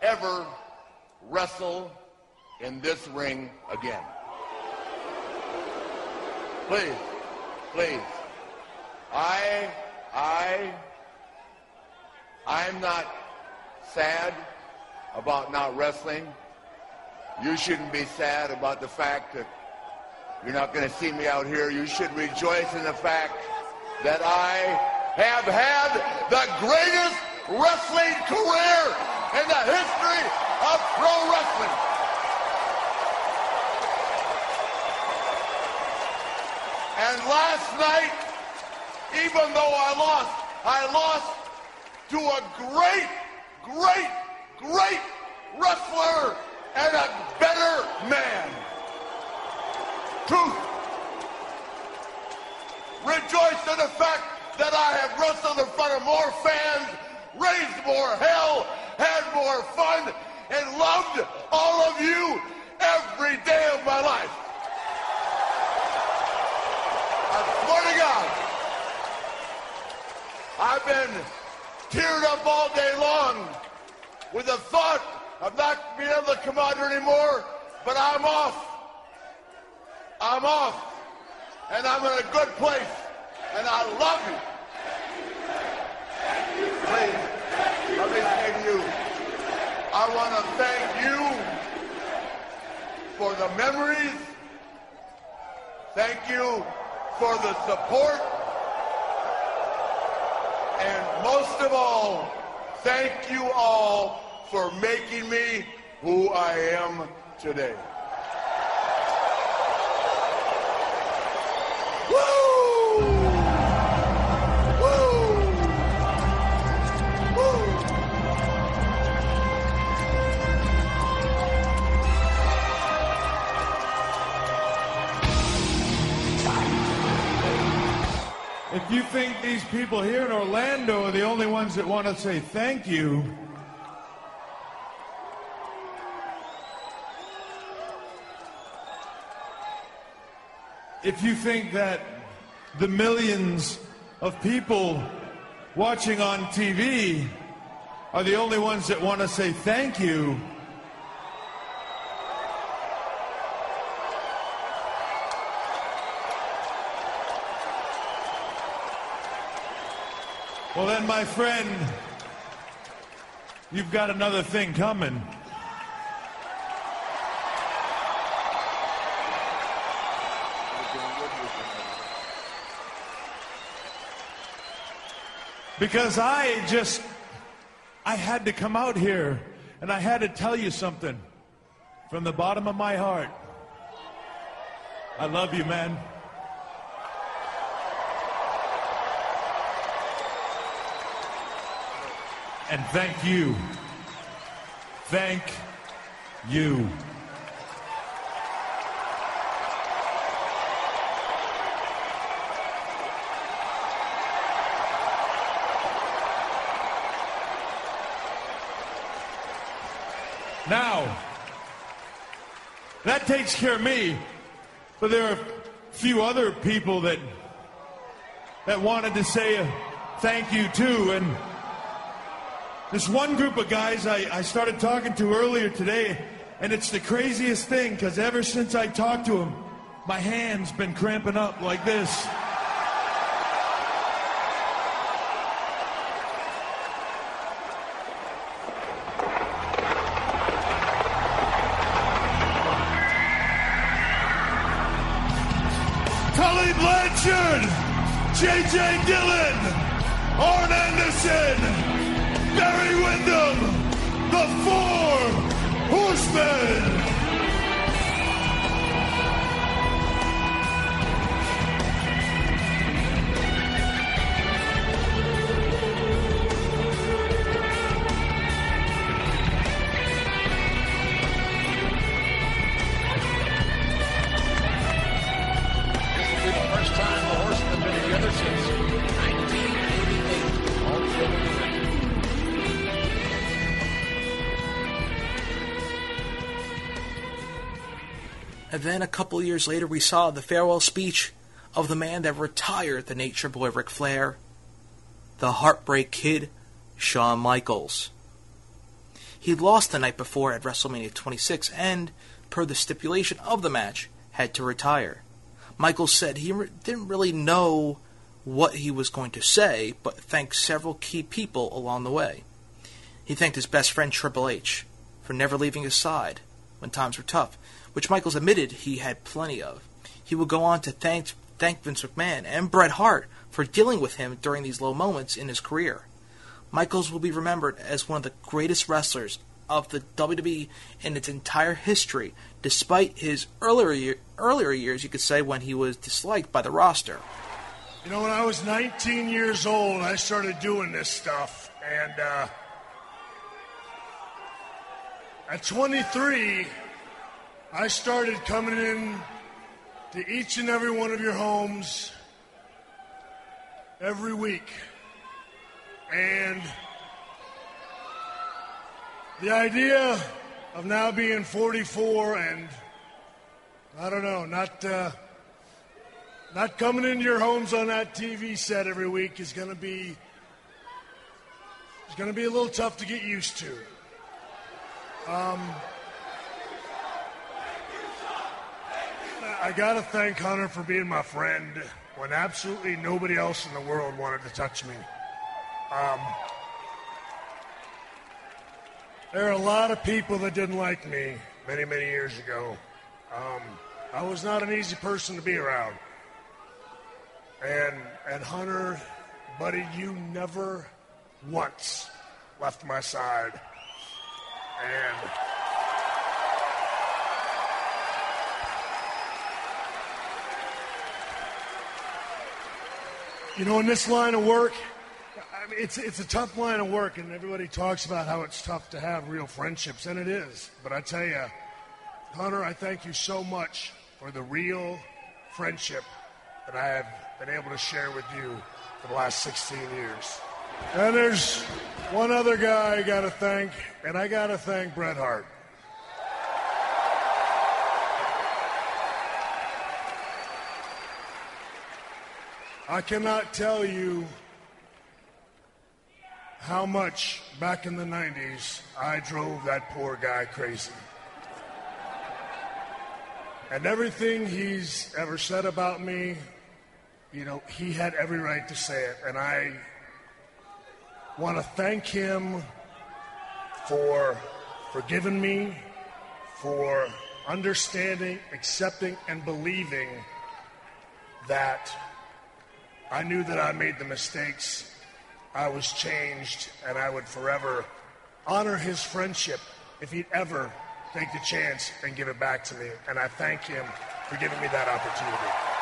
S10: ever wrestle in this ring again. Please, please. I, I, I'm not sad about not wrestling. You shouldn't be sad about the fact that you're not going to see me out here. You should rejoice in the fact that I have had the greatest wrestling career in the history of pro wrestling. And last night, even though I lost, I lost to a great, great, great wrestler and a better man. Truth. Rejoice in the fact that I have wrestled in front of more fans, raised more hell, had more fun, and loved all of you every day of my life. To God, I've been teared up all day long with the thought of not being able to come out here anymore, but I'm off. I'm off. And I'm in a good place. And I love you. Please, let me to you, I want to thank you for the memories. Thank you for the support. And most of all, thank you all for making me who I am today.
S33: You think these people here in Orlando are the only ones that want to say thank you, if you think that the millions of people watching on TV are the only ones that want to say thank you, well, then, my friend, you've got another thing coming. Because I just, I had to come out here and I had to tell you something from the bottom of my heart. I love you, man. And thank you. Thank you. Now, that takes care of me, but there are a few other people that that wanted to say thank you too, and this one group of guys I, I started talking to earlier today, and it's the craziest thing because ever since I talked to them, my hand's been cramping up like this.
S5: Then a couple years later, we saw the farewell speech of the man that retired the Nature Boy Ric Flair, the Heartbreak Kid, Shawn Michaels. He lost the night before at WrestleMania 26 and, per the stipulation of the match, had to retire. Michaels said he re- didn't really know what he was going to say, but thanked several key people along the way. He thanked his best friend Triple H for never leaving his side when times were tough, which Michaels admitted he had plenty of. He would go on to thank thank Vince McMahon and Bret Hart for dealing with him during these low moments in his career. Michaels will be remembered as one of the greatest wrestlers of the WWE in its entire history, despite his earlier earlier years, you could say, when he was disliked by the roster.
S23: You know, when I was 19 years old, I started doing this stuff.
S6: And uh, at 23, I started coming in to each and every one of your homes every week. And the idea of now being 44 and I don't know, not uh, not coming into your homes on that TV set every week is going to be is going to be a little tough to get used to. Um, I got to thank Hunter for being my friend when absolutely nobody else in the world wanted to touch me. Um, there are a lot of people that didn't like me many, many years ago. Um, I was not an easy person to be around. And, and Hunter, buddy, you never once left my side. And you know, in this line of work, I mean, it's it's a tough line of work, and everybody talks about how it's tough to have real friendships, and it is. But I tell you, Hunter, I thank you so much for the real friendship that I have been able to share with you for the last 16 years. And there's one other guy I got to thank, and I got to thank Bret Hart. I cannot tell you how much back in the 90s I drove that poor guy crazy. And everything he's ever said about me, you know, he had every right to say it. And I want to thank him for forgiving me, for understanding, accepting, and believing that I knew that I made the mistakes. I was changed, and I would forever honor his friendship if he'd ever take the chance and give it back to me. And I thank him for giving me that opportunity.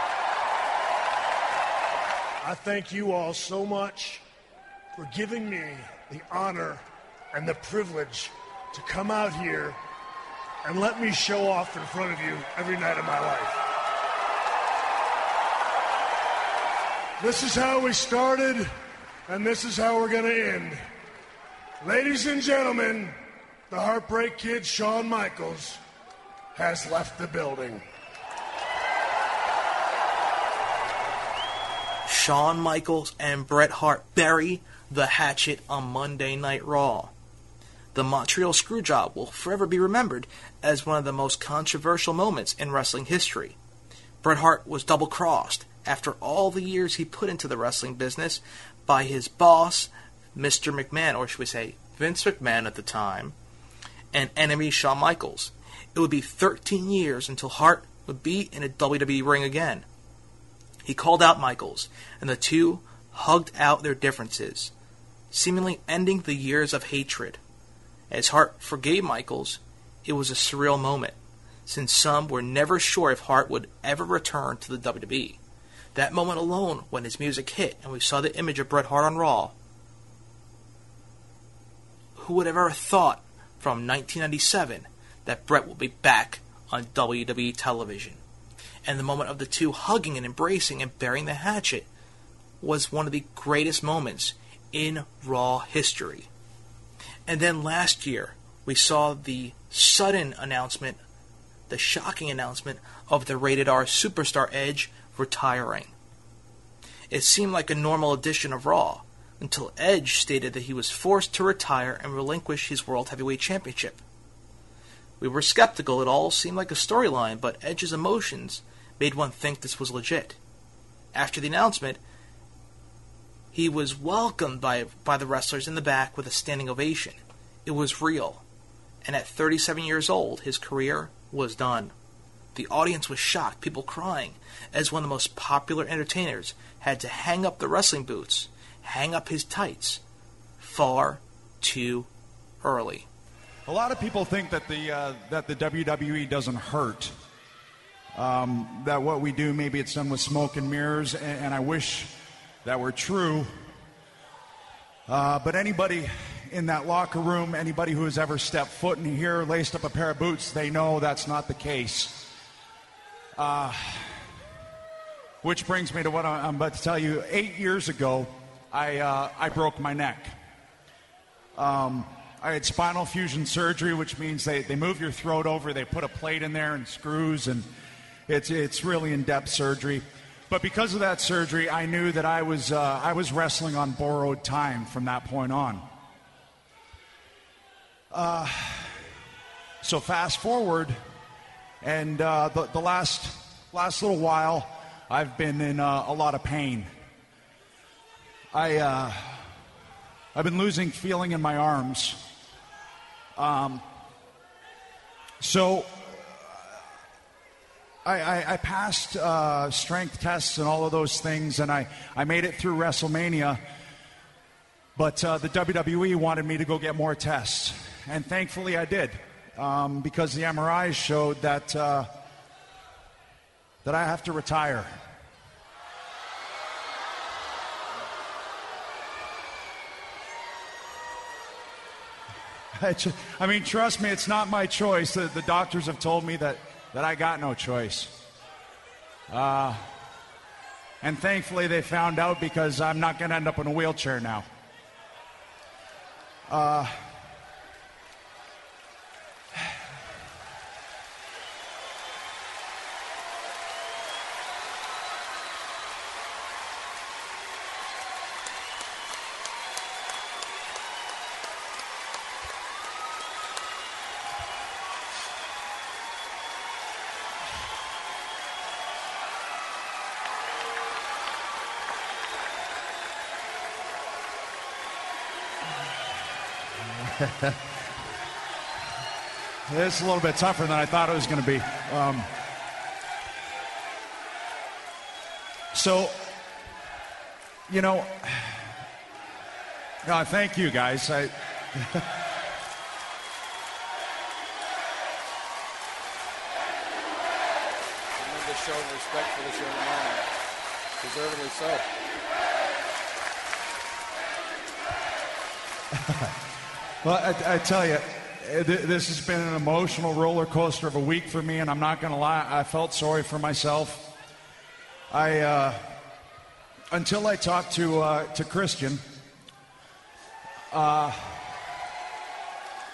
S6: I thank you all so much for giving me the honor and the privilege to come out here and let me show off in front of you every night of my life. This is how we started, and this is how we're going to end. Ladies and gentlemen, the Heartbreak Kid, Shawn Michaels, has left the building.
S5: Shawn Michaels and Bret Hart bury the hatchet on Monday Night Raw. The Montreal Screwjob will forever be remembered as one of the most controversial moments in wrestling history. Bret Hart was double crossed after all the years he put into the wrestling business by his boss, Mr. McMahon, or should we say Vince McMahon at the time, and enemy Shawn Michaels. It would be 13 years until Hart would be in a WWE ring again. He called out Michaels, and the two hugged out their differences, seemingly ending the years of hatred. As Hart forgave Michaels, it was a surreal moment, since some were never sure if Hart would ever return to the WWE. That moment alone, when his music hit and we saw the image of Bret Hart on Raw, who would have ever thought from 1997 that Bret will be back on WWE television? And the moment of the two hugging and embracing and burying the hatchet was one of the greatest moments in Raw history. And then last year, we saw the sudden announcement, the shocking announcement of the rated R superstar Edge retiring. It seemed like a normal edition of Raw until Edge stated that he was forced to retire and relinquish his World Heavyweight Championship. We were skeptical, it all seemed like a storyline, but Edge's emotions made one think this was legit. After the announcement, he was welcomed by, by the wrestlers in the back with a standing ovation. It was real. And at 37 years old, his career was done. The audience was shocked, people crying, as one of the most popular entertainers had to hang up the wrestling boots, hang up his tights, far too early.
S51: A lot of people think that the uh, that the WWE doesn't hurt. Um, that what we do maybe it's done with smoke and mirrors, and, and I wish that were true. Uh, but anybody in that locker room, anybody who has ever stepped foot in here, laced up a pair of boots, they know that's not the case. Uh, which brings me to what I'm about to tell you. Eight years ago, I, uh, I broke my neck. Um, I had spinal fusion surgery, which means they, they move your throat over, they put a plate in there and screws, and it's, it's really in depth surgery. But because of that surgery, I knew that I was, uh, I was wrestling on borrowed time from that point on. Uh, so fast forward, and uh, the, the last, last little while, I've been in uh, a lot of pain. I, uh, I've been losing feeling in my arms. Um, so I, I, I passed uh, strength tests and all of those things, and I, I made it through WrestleMania. But uh, the WWE wanted me to go get more tests, and thankfully I did, um, because the MRIs showed that uh, that I have to retire. [LAUGHS] I tr- I mean, trust me, it's not my choice. The, the doctors have told me that, that I got no choice. Uh, and thankfully, they found out because I'm not going to end up in a wheelchair now. Uh, It's a little bit tougher than I thought it was going to be. Um, so, you know, [SIGHS] uh, thank you guys. I, [LAUGHS]
S52: Tremendous show respect for this young man. Deservedly so. [LAUGHS]
S51: well, I, I tell you, this has been an emotional roller coaster of a week for me, and I'm not going to lie, I felt sorry for myself. I, uh, until I talked to uh, to Christian, uh,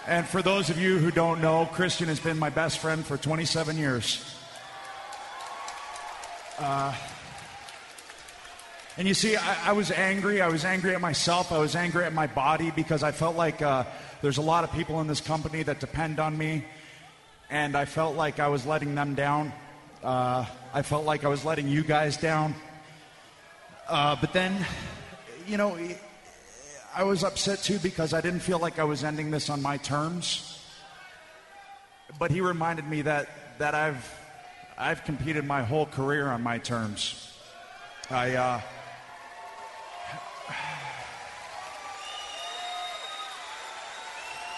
S51: and for those of you who don't know, Christian has been my best friend for 27 years. Uh, and you see, I, I was angry. I was angry at myself. I was angry at my body because I felt like uh, there's a lot of people in this company that depend on me, and I felt like I was letting them down. Uh, I felt like I was letting you guys down. Uh, but then, you know, I was upset too because I didn't feel like I was ending this on my terms. But he reminded me that that I've I've competed my whole career on my terms. I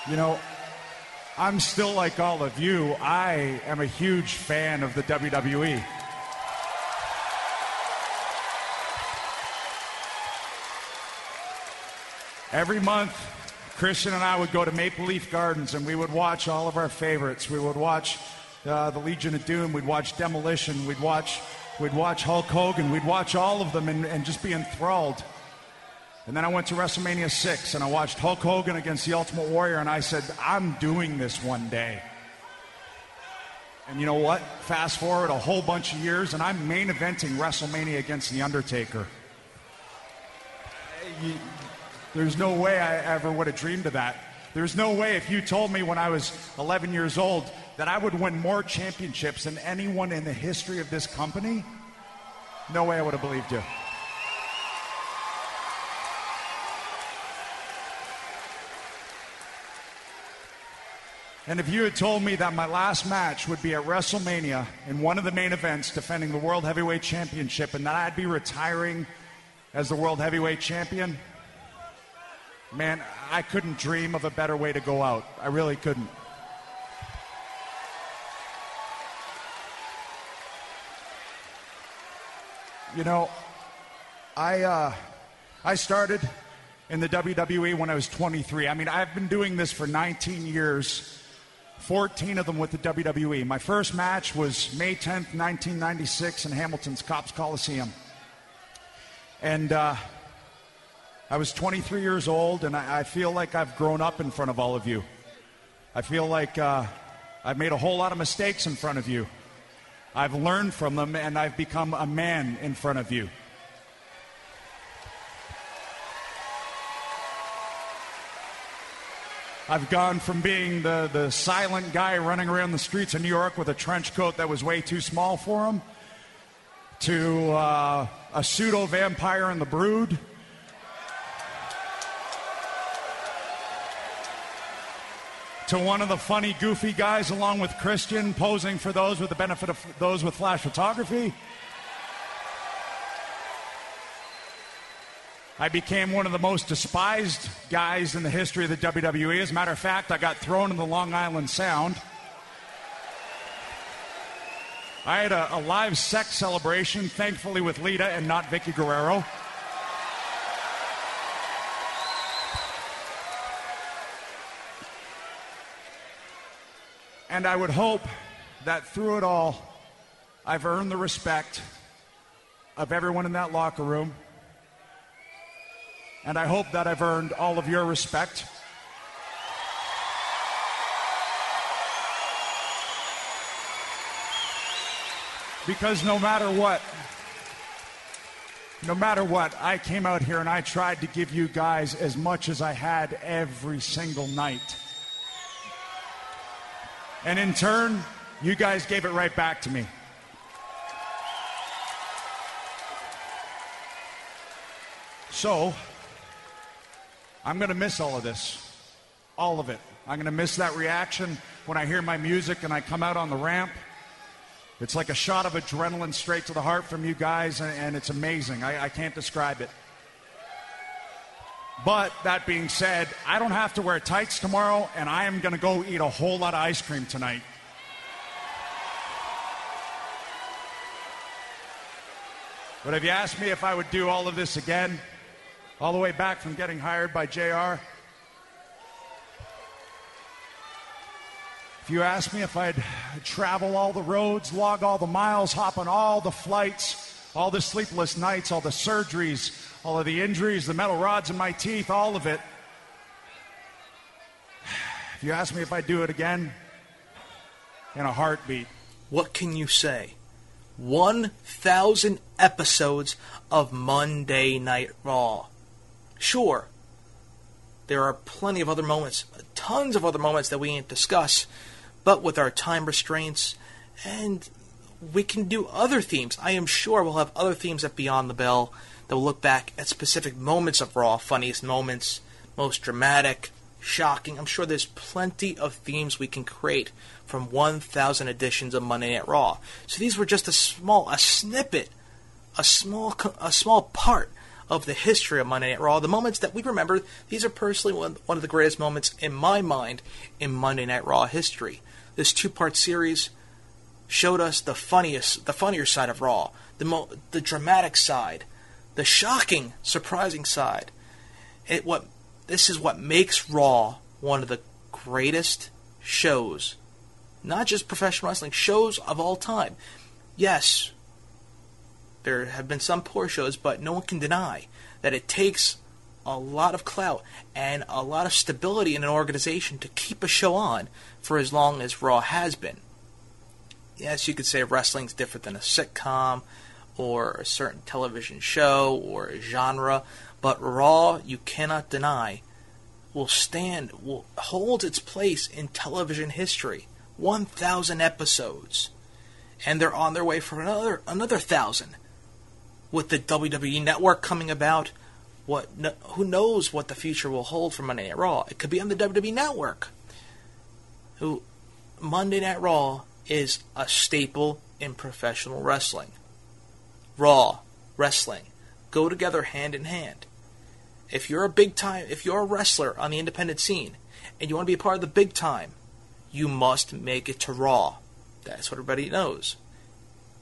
S51: you know, I'm still like all of you. I am a huge fan of the. WWE. Every month, Christian and I would go to Maple Leaf Gardens and we would watch all of our favorites. We would watch uh, the Legion of Doom. We'd watch Demolition. We'd watch, we'd watch Hulk Hogan. We'd watch all of them and, and just be enthralled. And then I went to WrestleMania 6 and I watched Hulk Hogan against the Ultimate Warrior and I said, I'm doing this one day. And you know what? Fast forward a whole bunch of years and I'm main eventing WrestleMania against The Undertaker. You- there's no way I ever would have dreamed of that. There's no way if you told me when I was 11 years old that I would win more championships than anyone in the history of this company, no way I would have believed you. And if you had told me that my last match would be at WrestleMania in one of the main events defending the World Heavyweight Championship and that I'd be retiring as the World Heavyweight Champion, man, I couldn't dream of a better way to go out. I really couldn't. You know, I uh, I started in the WWE when I was 23. I mean, I've been doing this for 19 years, 14 of them with the WWE. My first match was May 10th, 1996, in Hamilton's Copps Coliseum. And uh, I was 23 years old, and I, I, feel like I've grown up in front of all of you. I feel like uh, I've made a whole lot of mistakes in front of you. I've learned from them, and I've become a man in front of you. I've gone from being the, the silent guy running around the streets of New York with a trench coat that was way too small for him to uh, a pseudo vampire in the brood. To one of the funny, goofy guys, along with Christian, posing for those with the benefit of those with flash photography. I became one of the most despised guys in the history of the WWE. As a matter of fact, I got thrown in the Long Island Sound. I had a, a live sex celebration, thankfully with Lita and not Vickie Guerrero. And I would hope that through it all, I've earned the respect of everyone in that locker room and I hope that I've earned all of your respect. Because no matter what, no matter what, I came out here and I tried to give you guys as much as I had every single night. And in turn, you guys gave it right back to me. So, I'm going to miss all of this. All of it. I'm going to miss that reaction when I hear my music and I come out on the ramp. It's like a shot of adrenaline straight to the heart from you guys, and, and it's amazing. I, I can't describe it. But that being said, I don't have to wear tights tomorrow, and I am going to go eat a whole lot of ice cream tonight. But if you asked me if I would do all of this again, all the way back from getting hired by JR. If you asked me if I'd travel all the roads, log all the miles, hop on all the flights, all the sleepless nights, all the surgeries, all of the injuries, the metal rods in my teeth, all of it. If you ask me if I'd do it again, in a heartbeat.
S5: What can you say? 1,000 episodes of Monday Night Raw. Sure, there are plenty of other moments, tons of other moments that we ain't discuss, but with our time restraints, and we can do other themes. I am sure we'll have other themes at Beyond the Bell that will look back at specific moments of Raw, funniest moments, most dramatic, shocking. I'm sure there's plenty of themes we can create from 1,000 editions of Monday Night Raw. So these were just a small, a snippet, a small, a small part of the history of Monday Night Raw, the moments that we remember, these are personally one, one of the greatest moments in my mind in Monday Night Raw history. This two-part series showed us the funniest, the funnier side of Raw, the mo- the dramatic side, the shocking, surprising side. It what this is what makes Raw one of the greatest shows, not just professional wrestling shows of all time. Yes, there have been some poor shows, but no one can deny that it takes a lot of clout and a lot of stability in an organization to keep a show on for as long as Raw has been. Yes, you could say wrestling's different than a sitcom or a certain television show or genre, but Raw, you cannot deny, will stand, will hold its place in television history. 1,000 episodes. And they're on their way for another another thousand with the WWE Network coming about, what who knows what the future will hold for Monday Night Raw? It could be on the WWE Network. Who Monday Night Raw is a staple in professional wrestling. Raw, wrestling go together hand in hand. If you're a big time, if you're a wrestler on the independent scene and you want to be a part of the big time, you must make it to Raw. That's what everybody knows.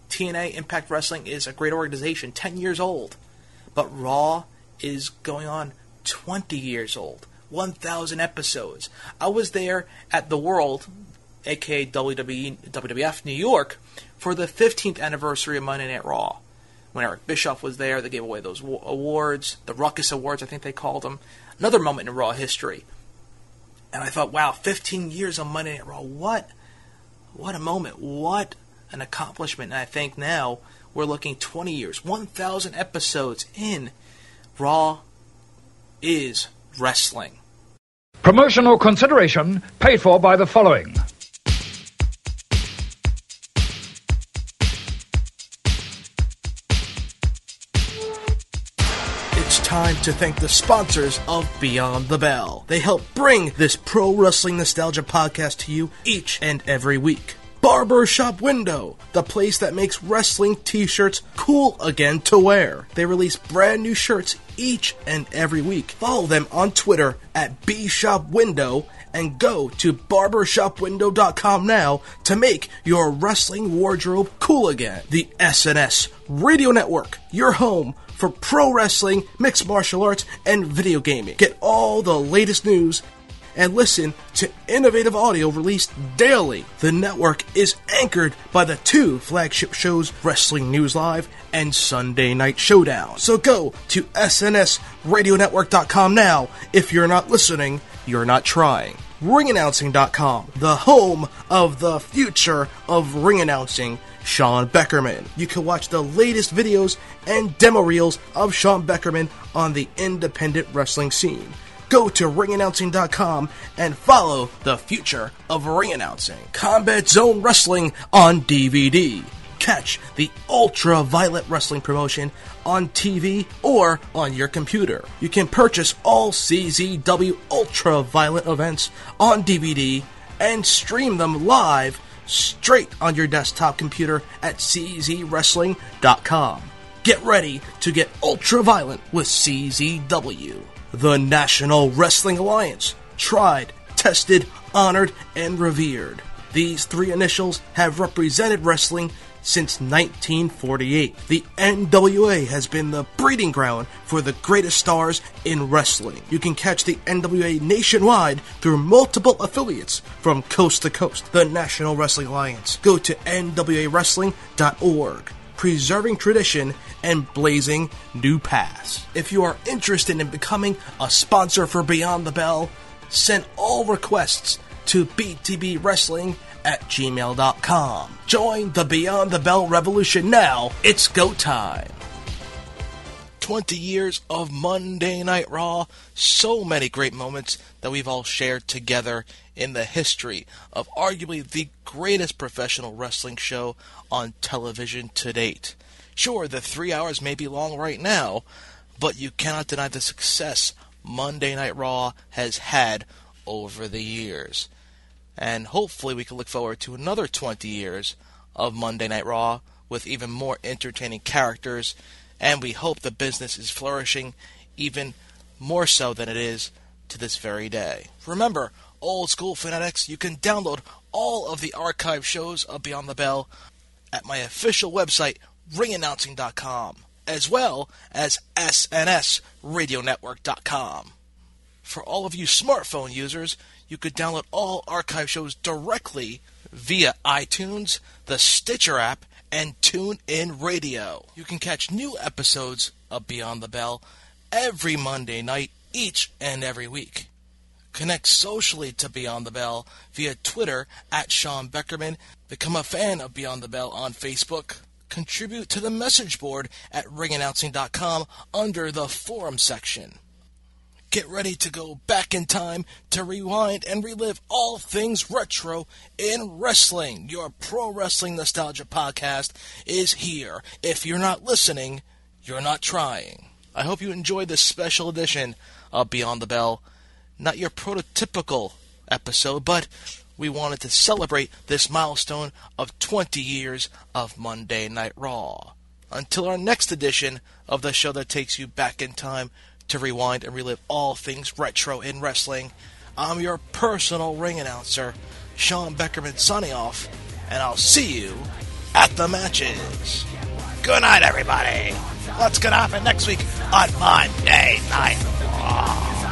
S5: TNA Impact Wrestling is a great organization, 10 years old. But Raw is going on 20 years old. 1,000 episodes. I was there at the World, aka WWE, WWF New York, for the 15th anniversary of Monday Night Raw. When Eric Bischoff was there, they gave away those awards, the Ruckus Awards, I think they called them. Another moment in Raw history. And I thought, wow, 15 years on Monday Night Raw. What, what a moment. What an accomplishment. And I think now we're looking 20 years, 1,000 episodes in. Raw is wrestling.
S53: Promotional consideration paid for by the following.
S5: It's time to thank the sponsors of Beyond the Bell. They help bring this pro wrestling nostalgia podcast to you each and every week. Barber Shop Window, the place that makes wrestling t shirts cool again to wear. They release brand new shirts each and every week. Follow them on Twitter at bshopwindow and go to barbershopwindow.com now to make your wrestling wardrobe cool again. The SNS Radio Network, your home for pro wrestling, mixed martial arts, and video gaming. Get all the latest news and listen to innovative audio released daily. The network is anchored by the two flagship shows Wrestling News Live and Sunday Night Showdown. So go to SNSRadioNetwork.com now. If you're not listening, you're not trying. Ringannouncing.com, the home of the future of ring announcing. Sean Beckerman. You can watch the latest videos and demo reels of Sean Beckerman on the independent wrestling scene go to ringannouncing.com and follow the future of ring announcing. Combat Zone Wrestling on DVD. Catch the ultra violent wrestling promotion on TV or on your computer. You can purchase all CZW ultra violent events on DVD and stream them live straight on your desktop computer at czwrestling.com. Get ready to get ultra violent with CZW. The National Wrestling Alliance. Tried, tested, honored, and revered. These three initials have represented wrestling since 1948. The NWA has been the breeding ground for the greatest stars in wrestling. You can catch the NWA nationwide through multiple affiliates from coast to coast. The National Wrestling Alliance. Go to NWAWrestling.org preserving tradition, and blazing new paths. If you are interested in becoming a sponsor for Beyond the Bell, send all requests to btbwrestling at gmail.com. Join the Beyond the Bell revolution now. It's go time. 20 years of Monday Night Raw. So many great moments that we've all shared together in the history of arguably the greatest professional wrestling show on television to date. Sure, the three hours may be long right now, but you cannot deny the success Monday Night Raw has had over the years. And hopefully, we can look forward to another 20 years of Monday Night Raw with even more entertaining characters, and we hope the business is flourishing even more so than it is to this very day. Remember, old school fanatics, you can download all of the archive shows of Beyond the Bell at my official website, ringannouncing.com, as well as SNSRadioNetwork.com. For all of you smartphone users, you could download all archive shows directly via iTunes, the Stitcher app, and TuneIn Radio. You can catch new episodes of Beyond the Bell every Monday night, each and every week. Connect socially to Beyond the Bell via Twitter at Sean Beckerman. Become a fan of Beyond the Bell on Facebook. Contribute to the message board at ringannouncing.com under the forum section. Get ready to go back in time to rewind and relive all things retro in wrestling. Your pro wrestling nostalgia podcast is here. If you're not listening, you're not trying. I hope you enjoyed this special edition of Beyond the Bell. Not your prototypical episode, but we wanted to celebrate this milestone of 20 years of Monday Night Raw. Until our next edition of the show that takes you back in time to rewind and relive all things retro in wrestling, I'm your personal ring announcer, Sean Beckerman, signing off, and I'll see you at the matches. Good night, everybody. What's going to happen next week on Monday Night Raw?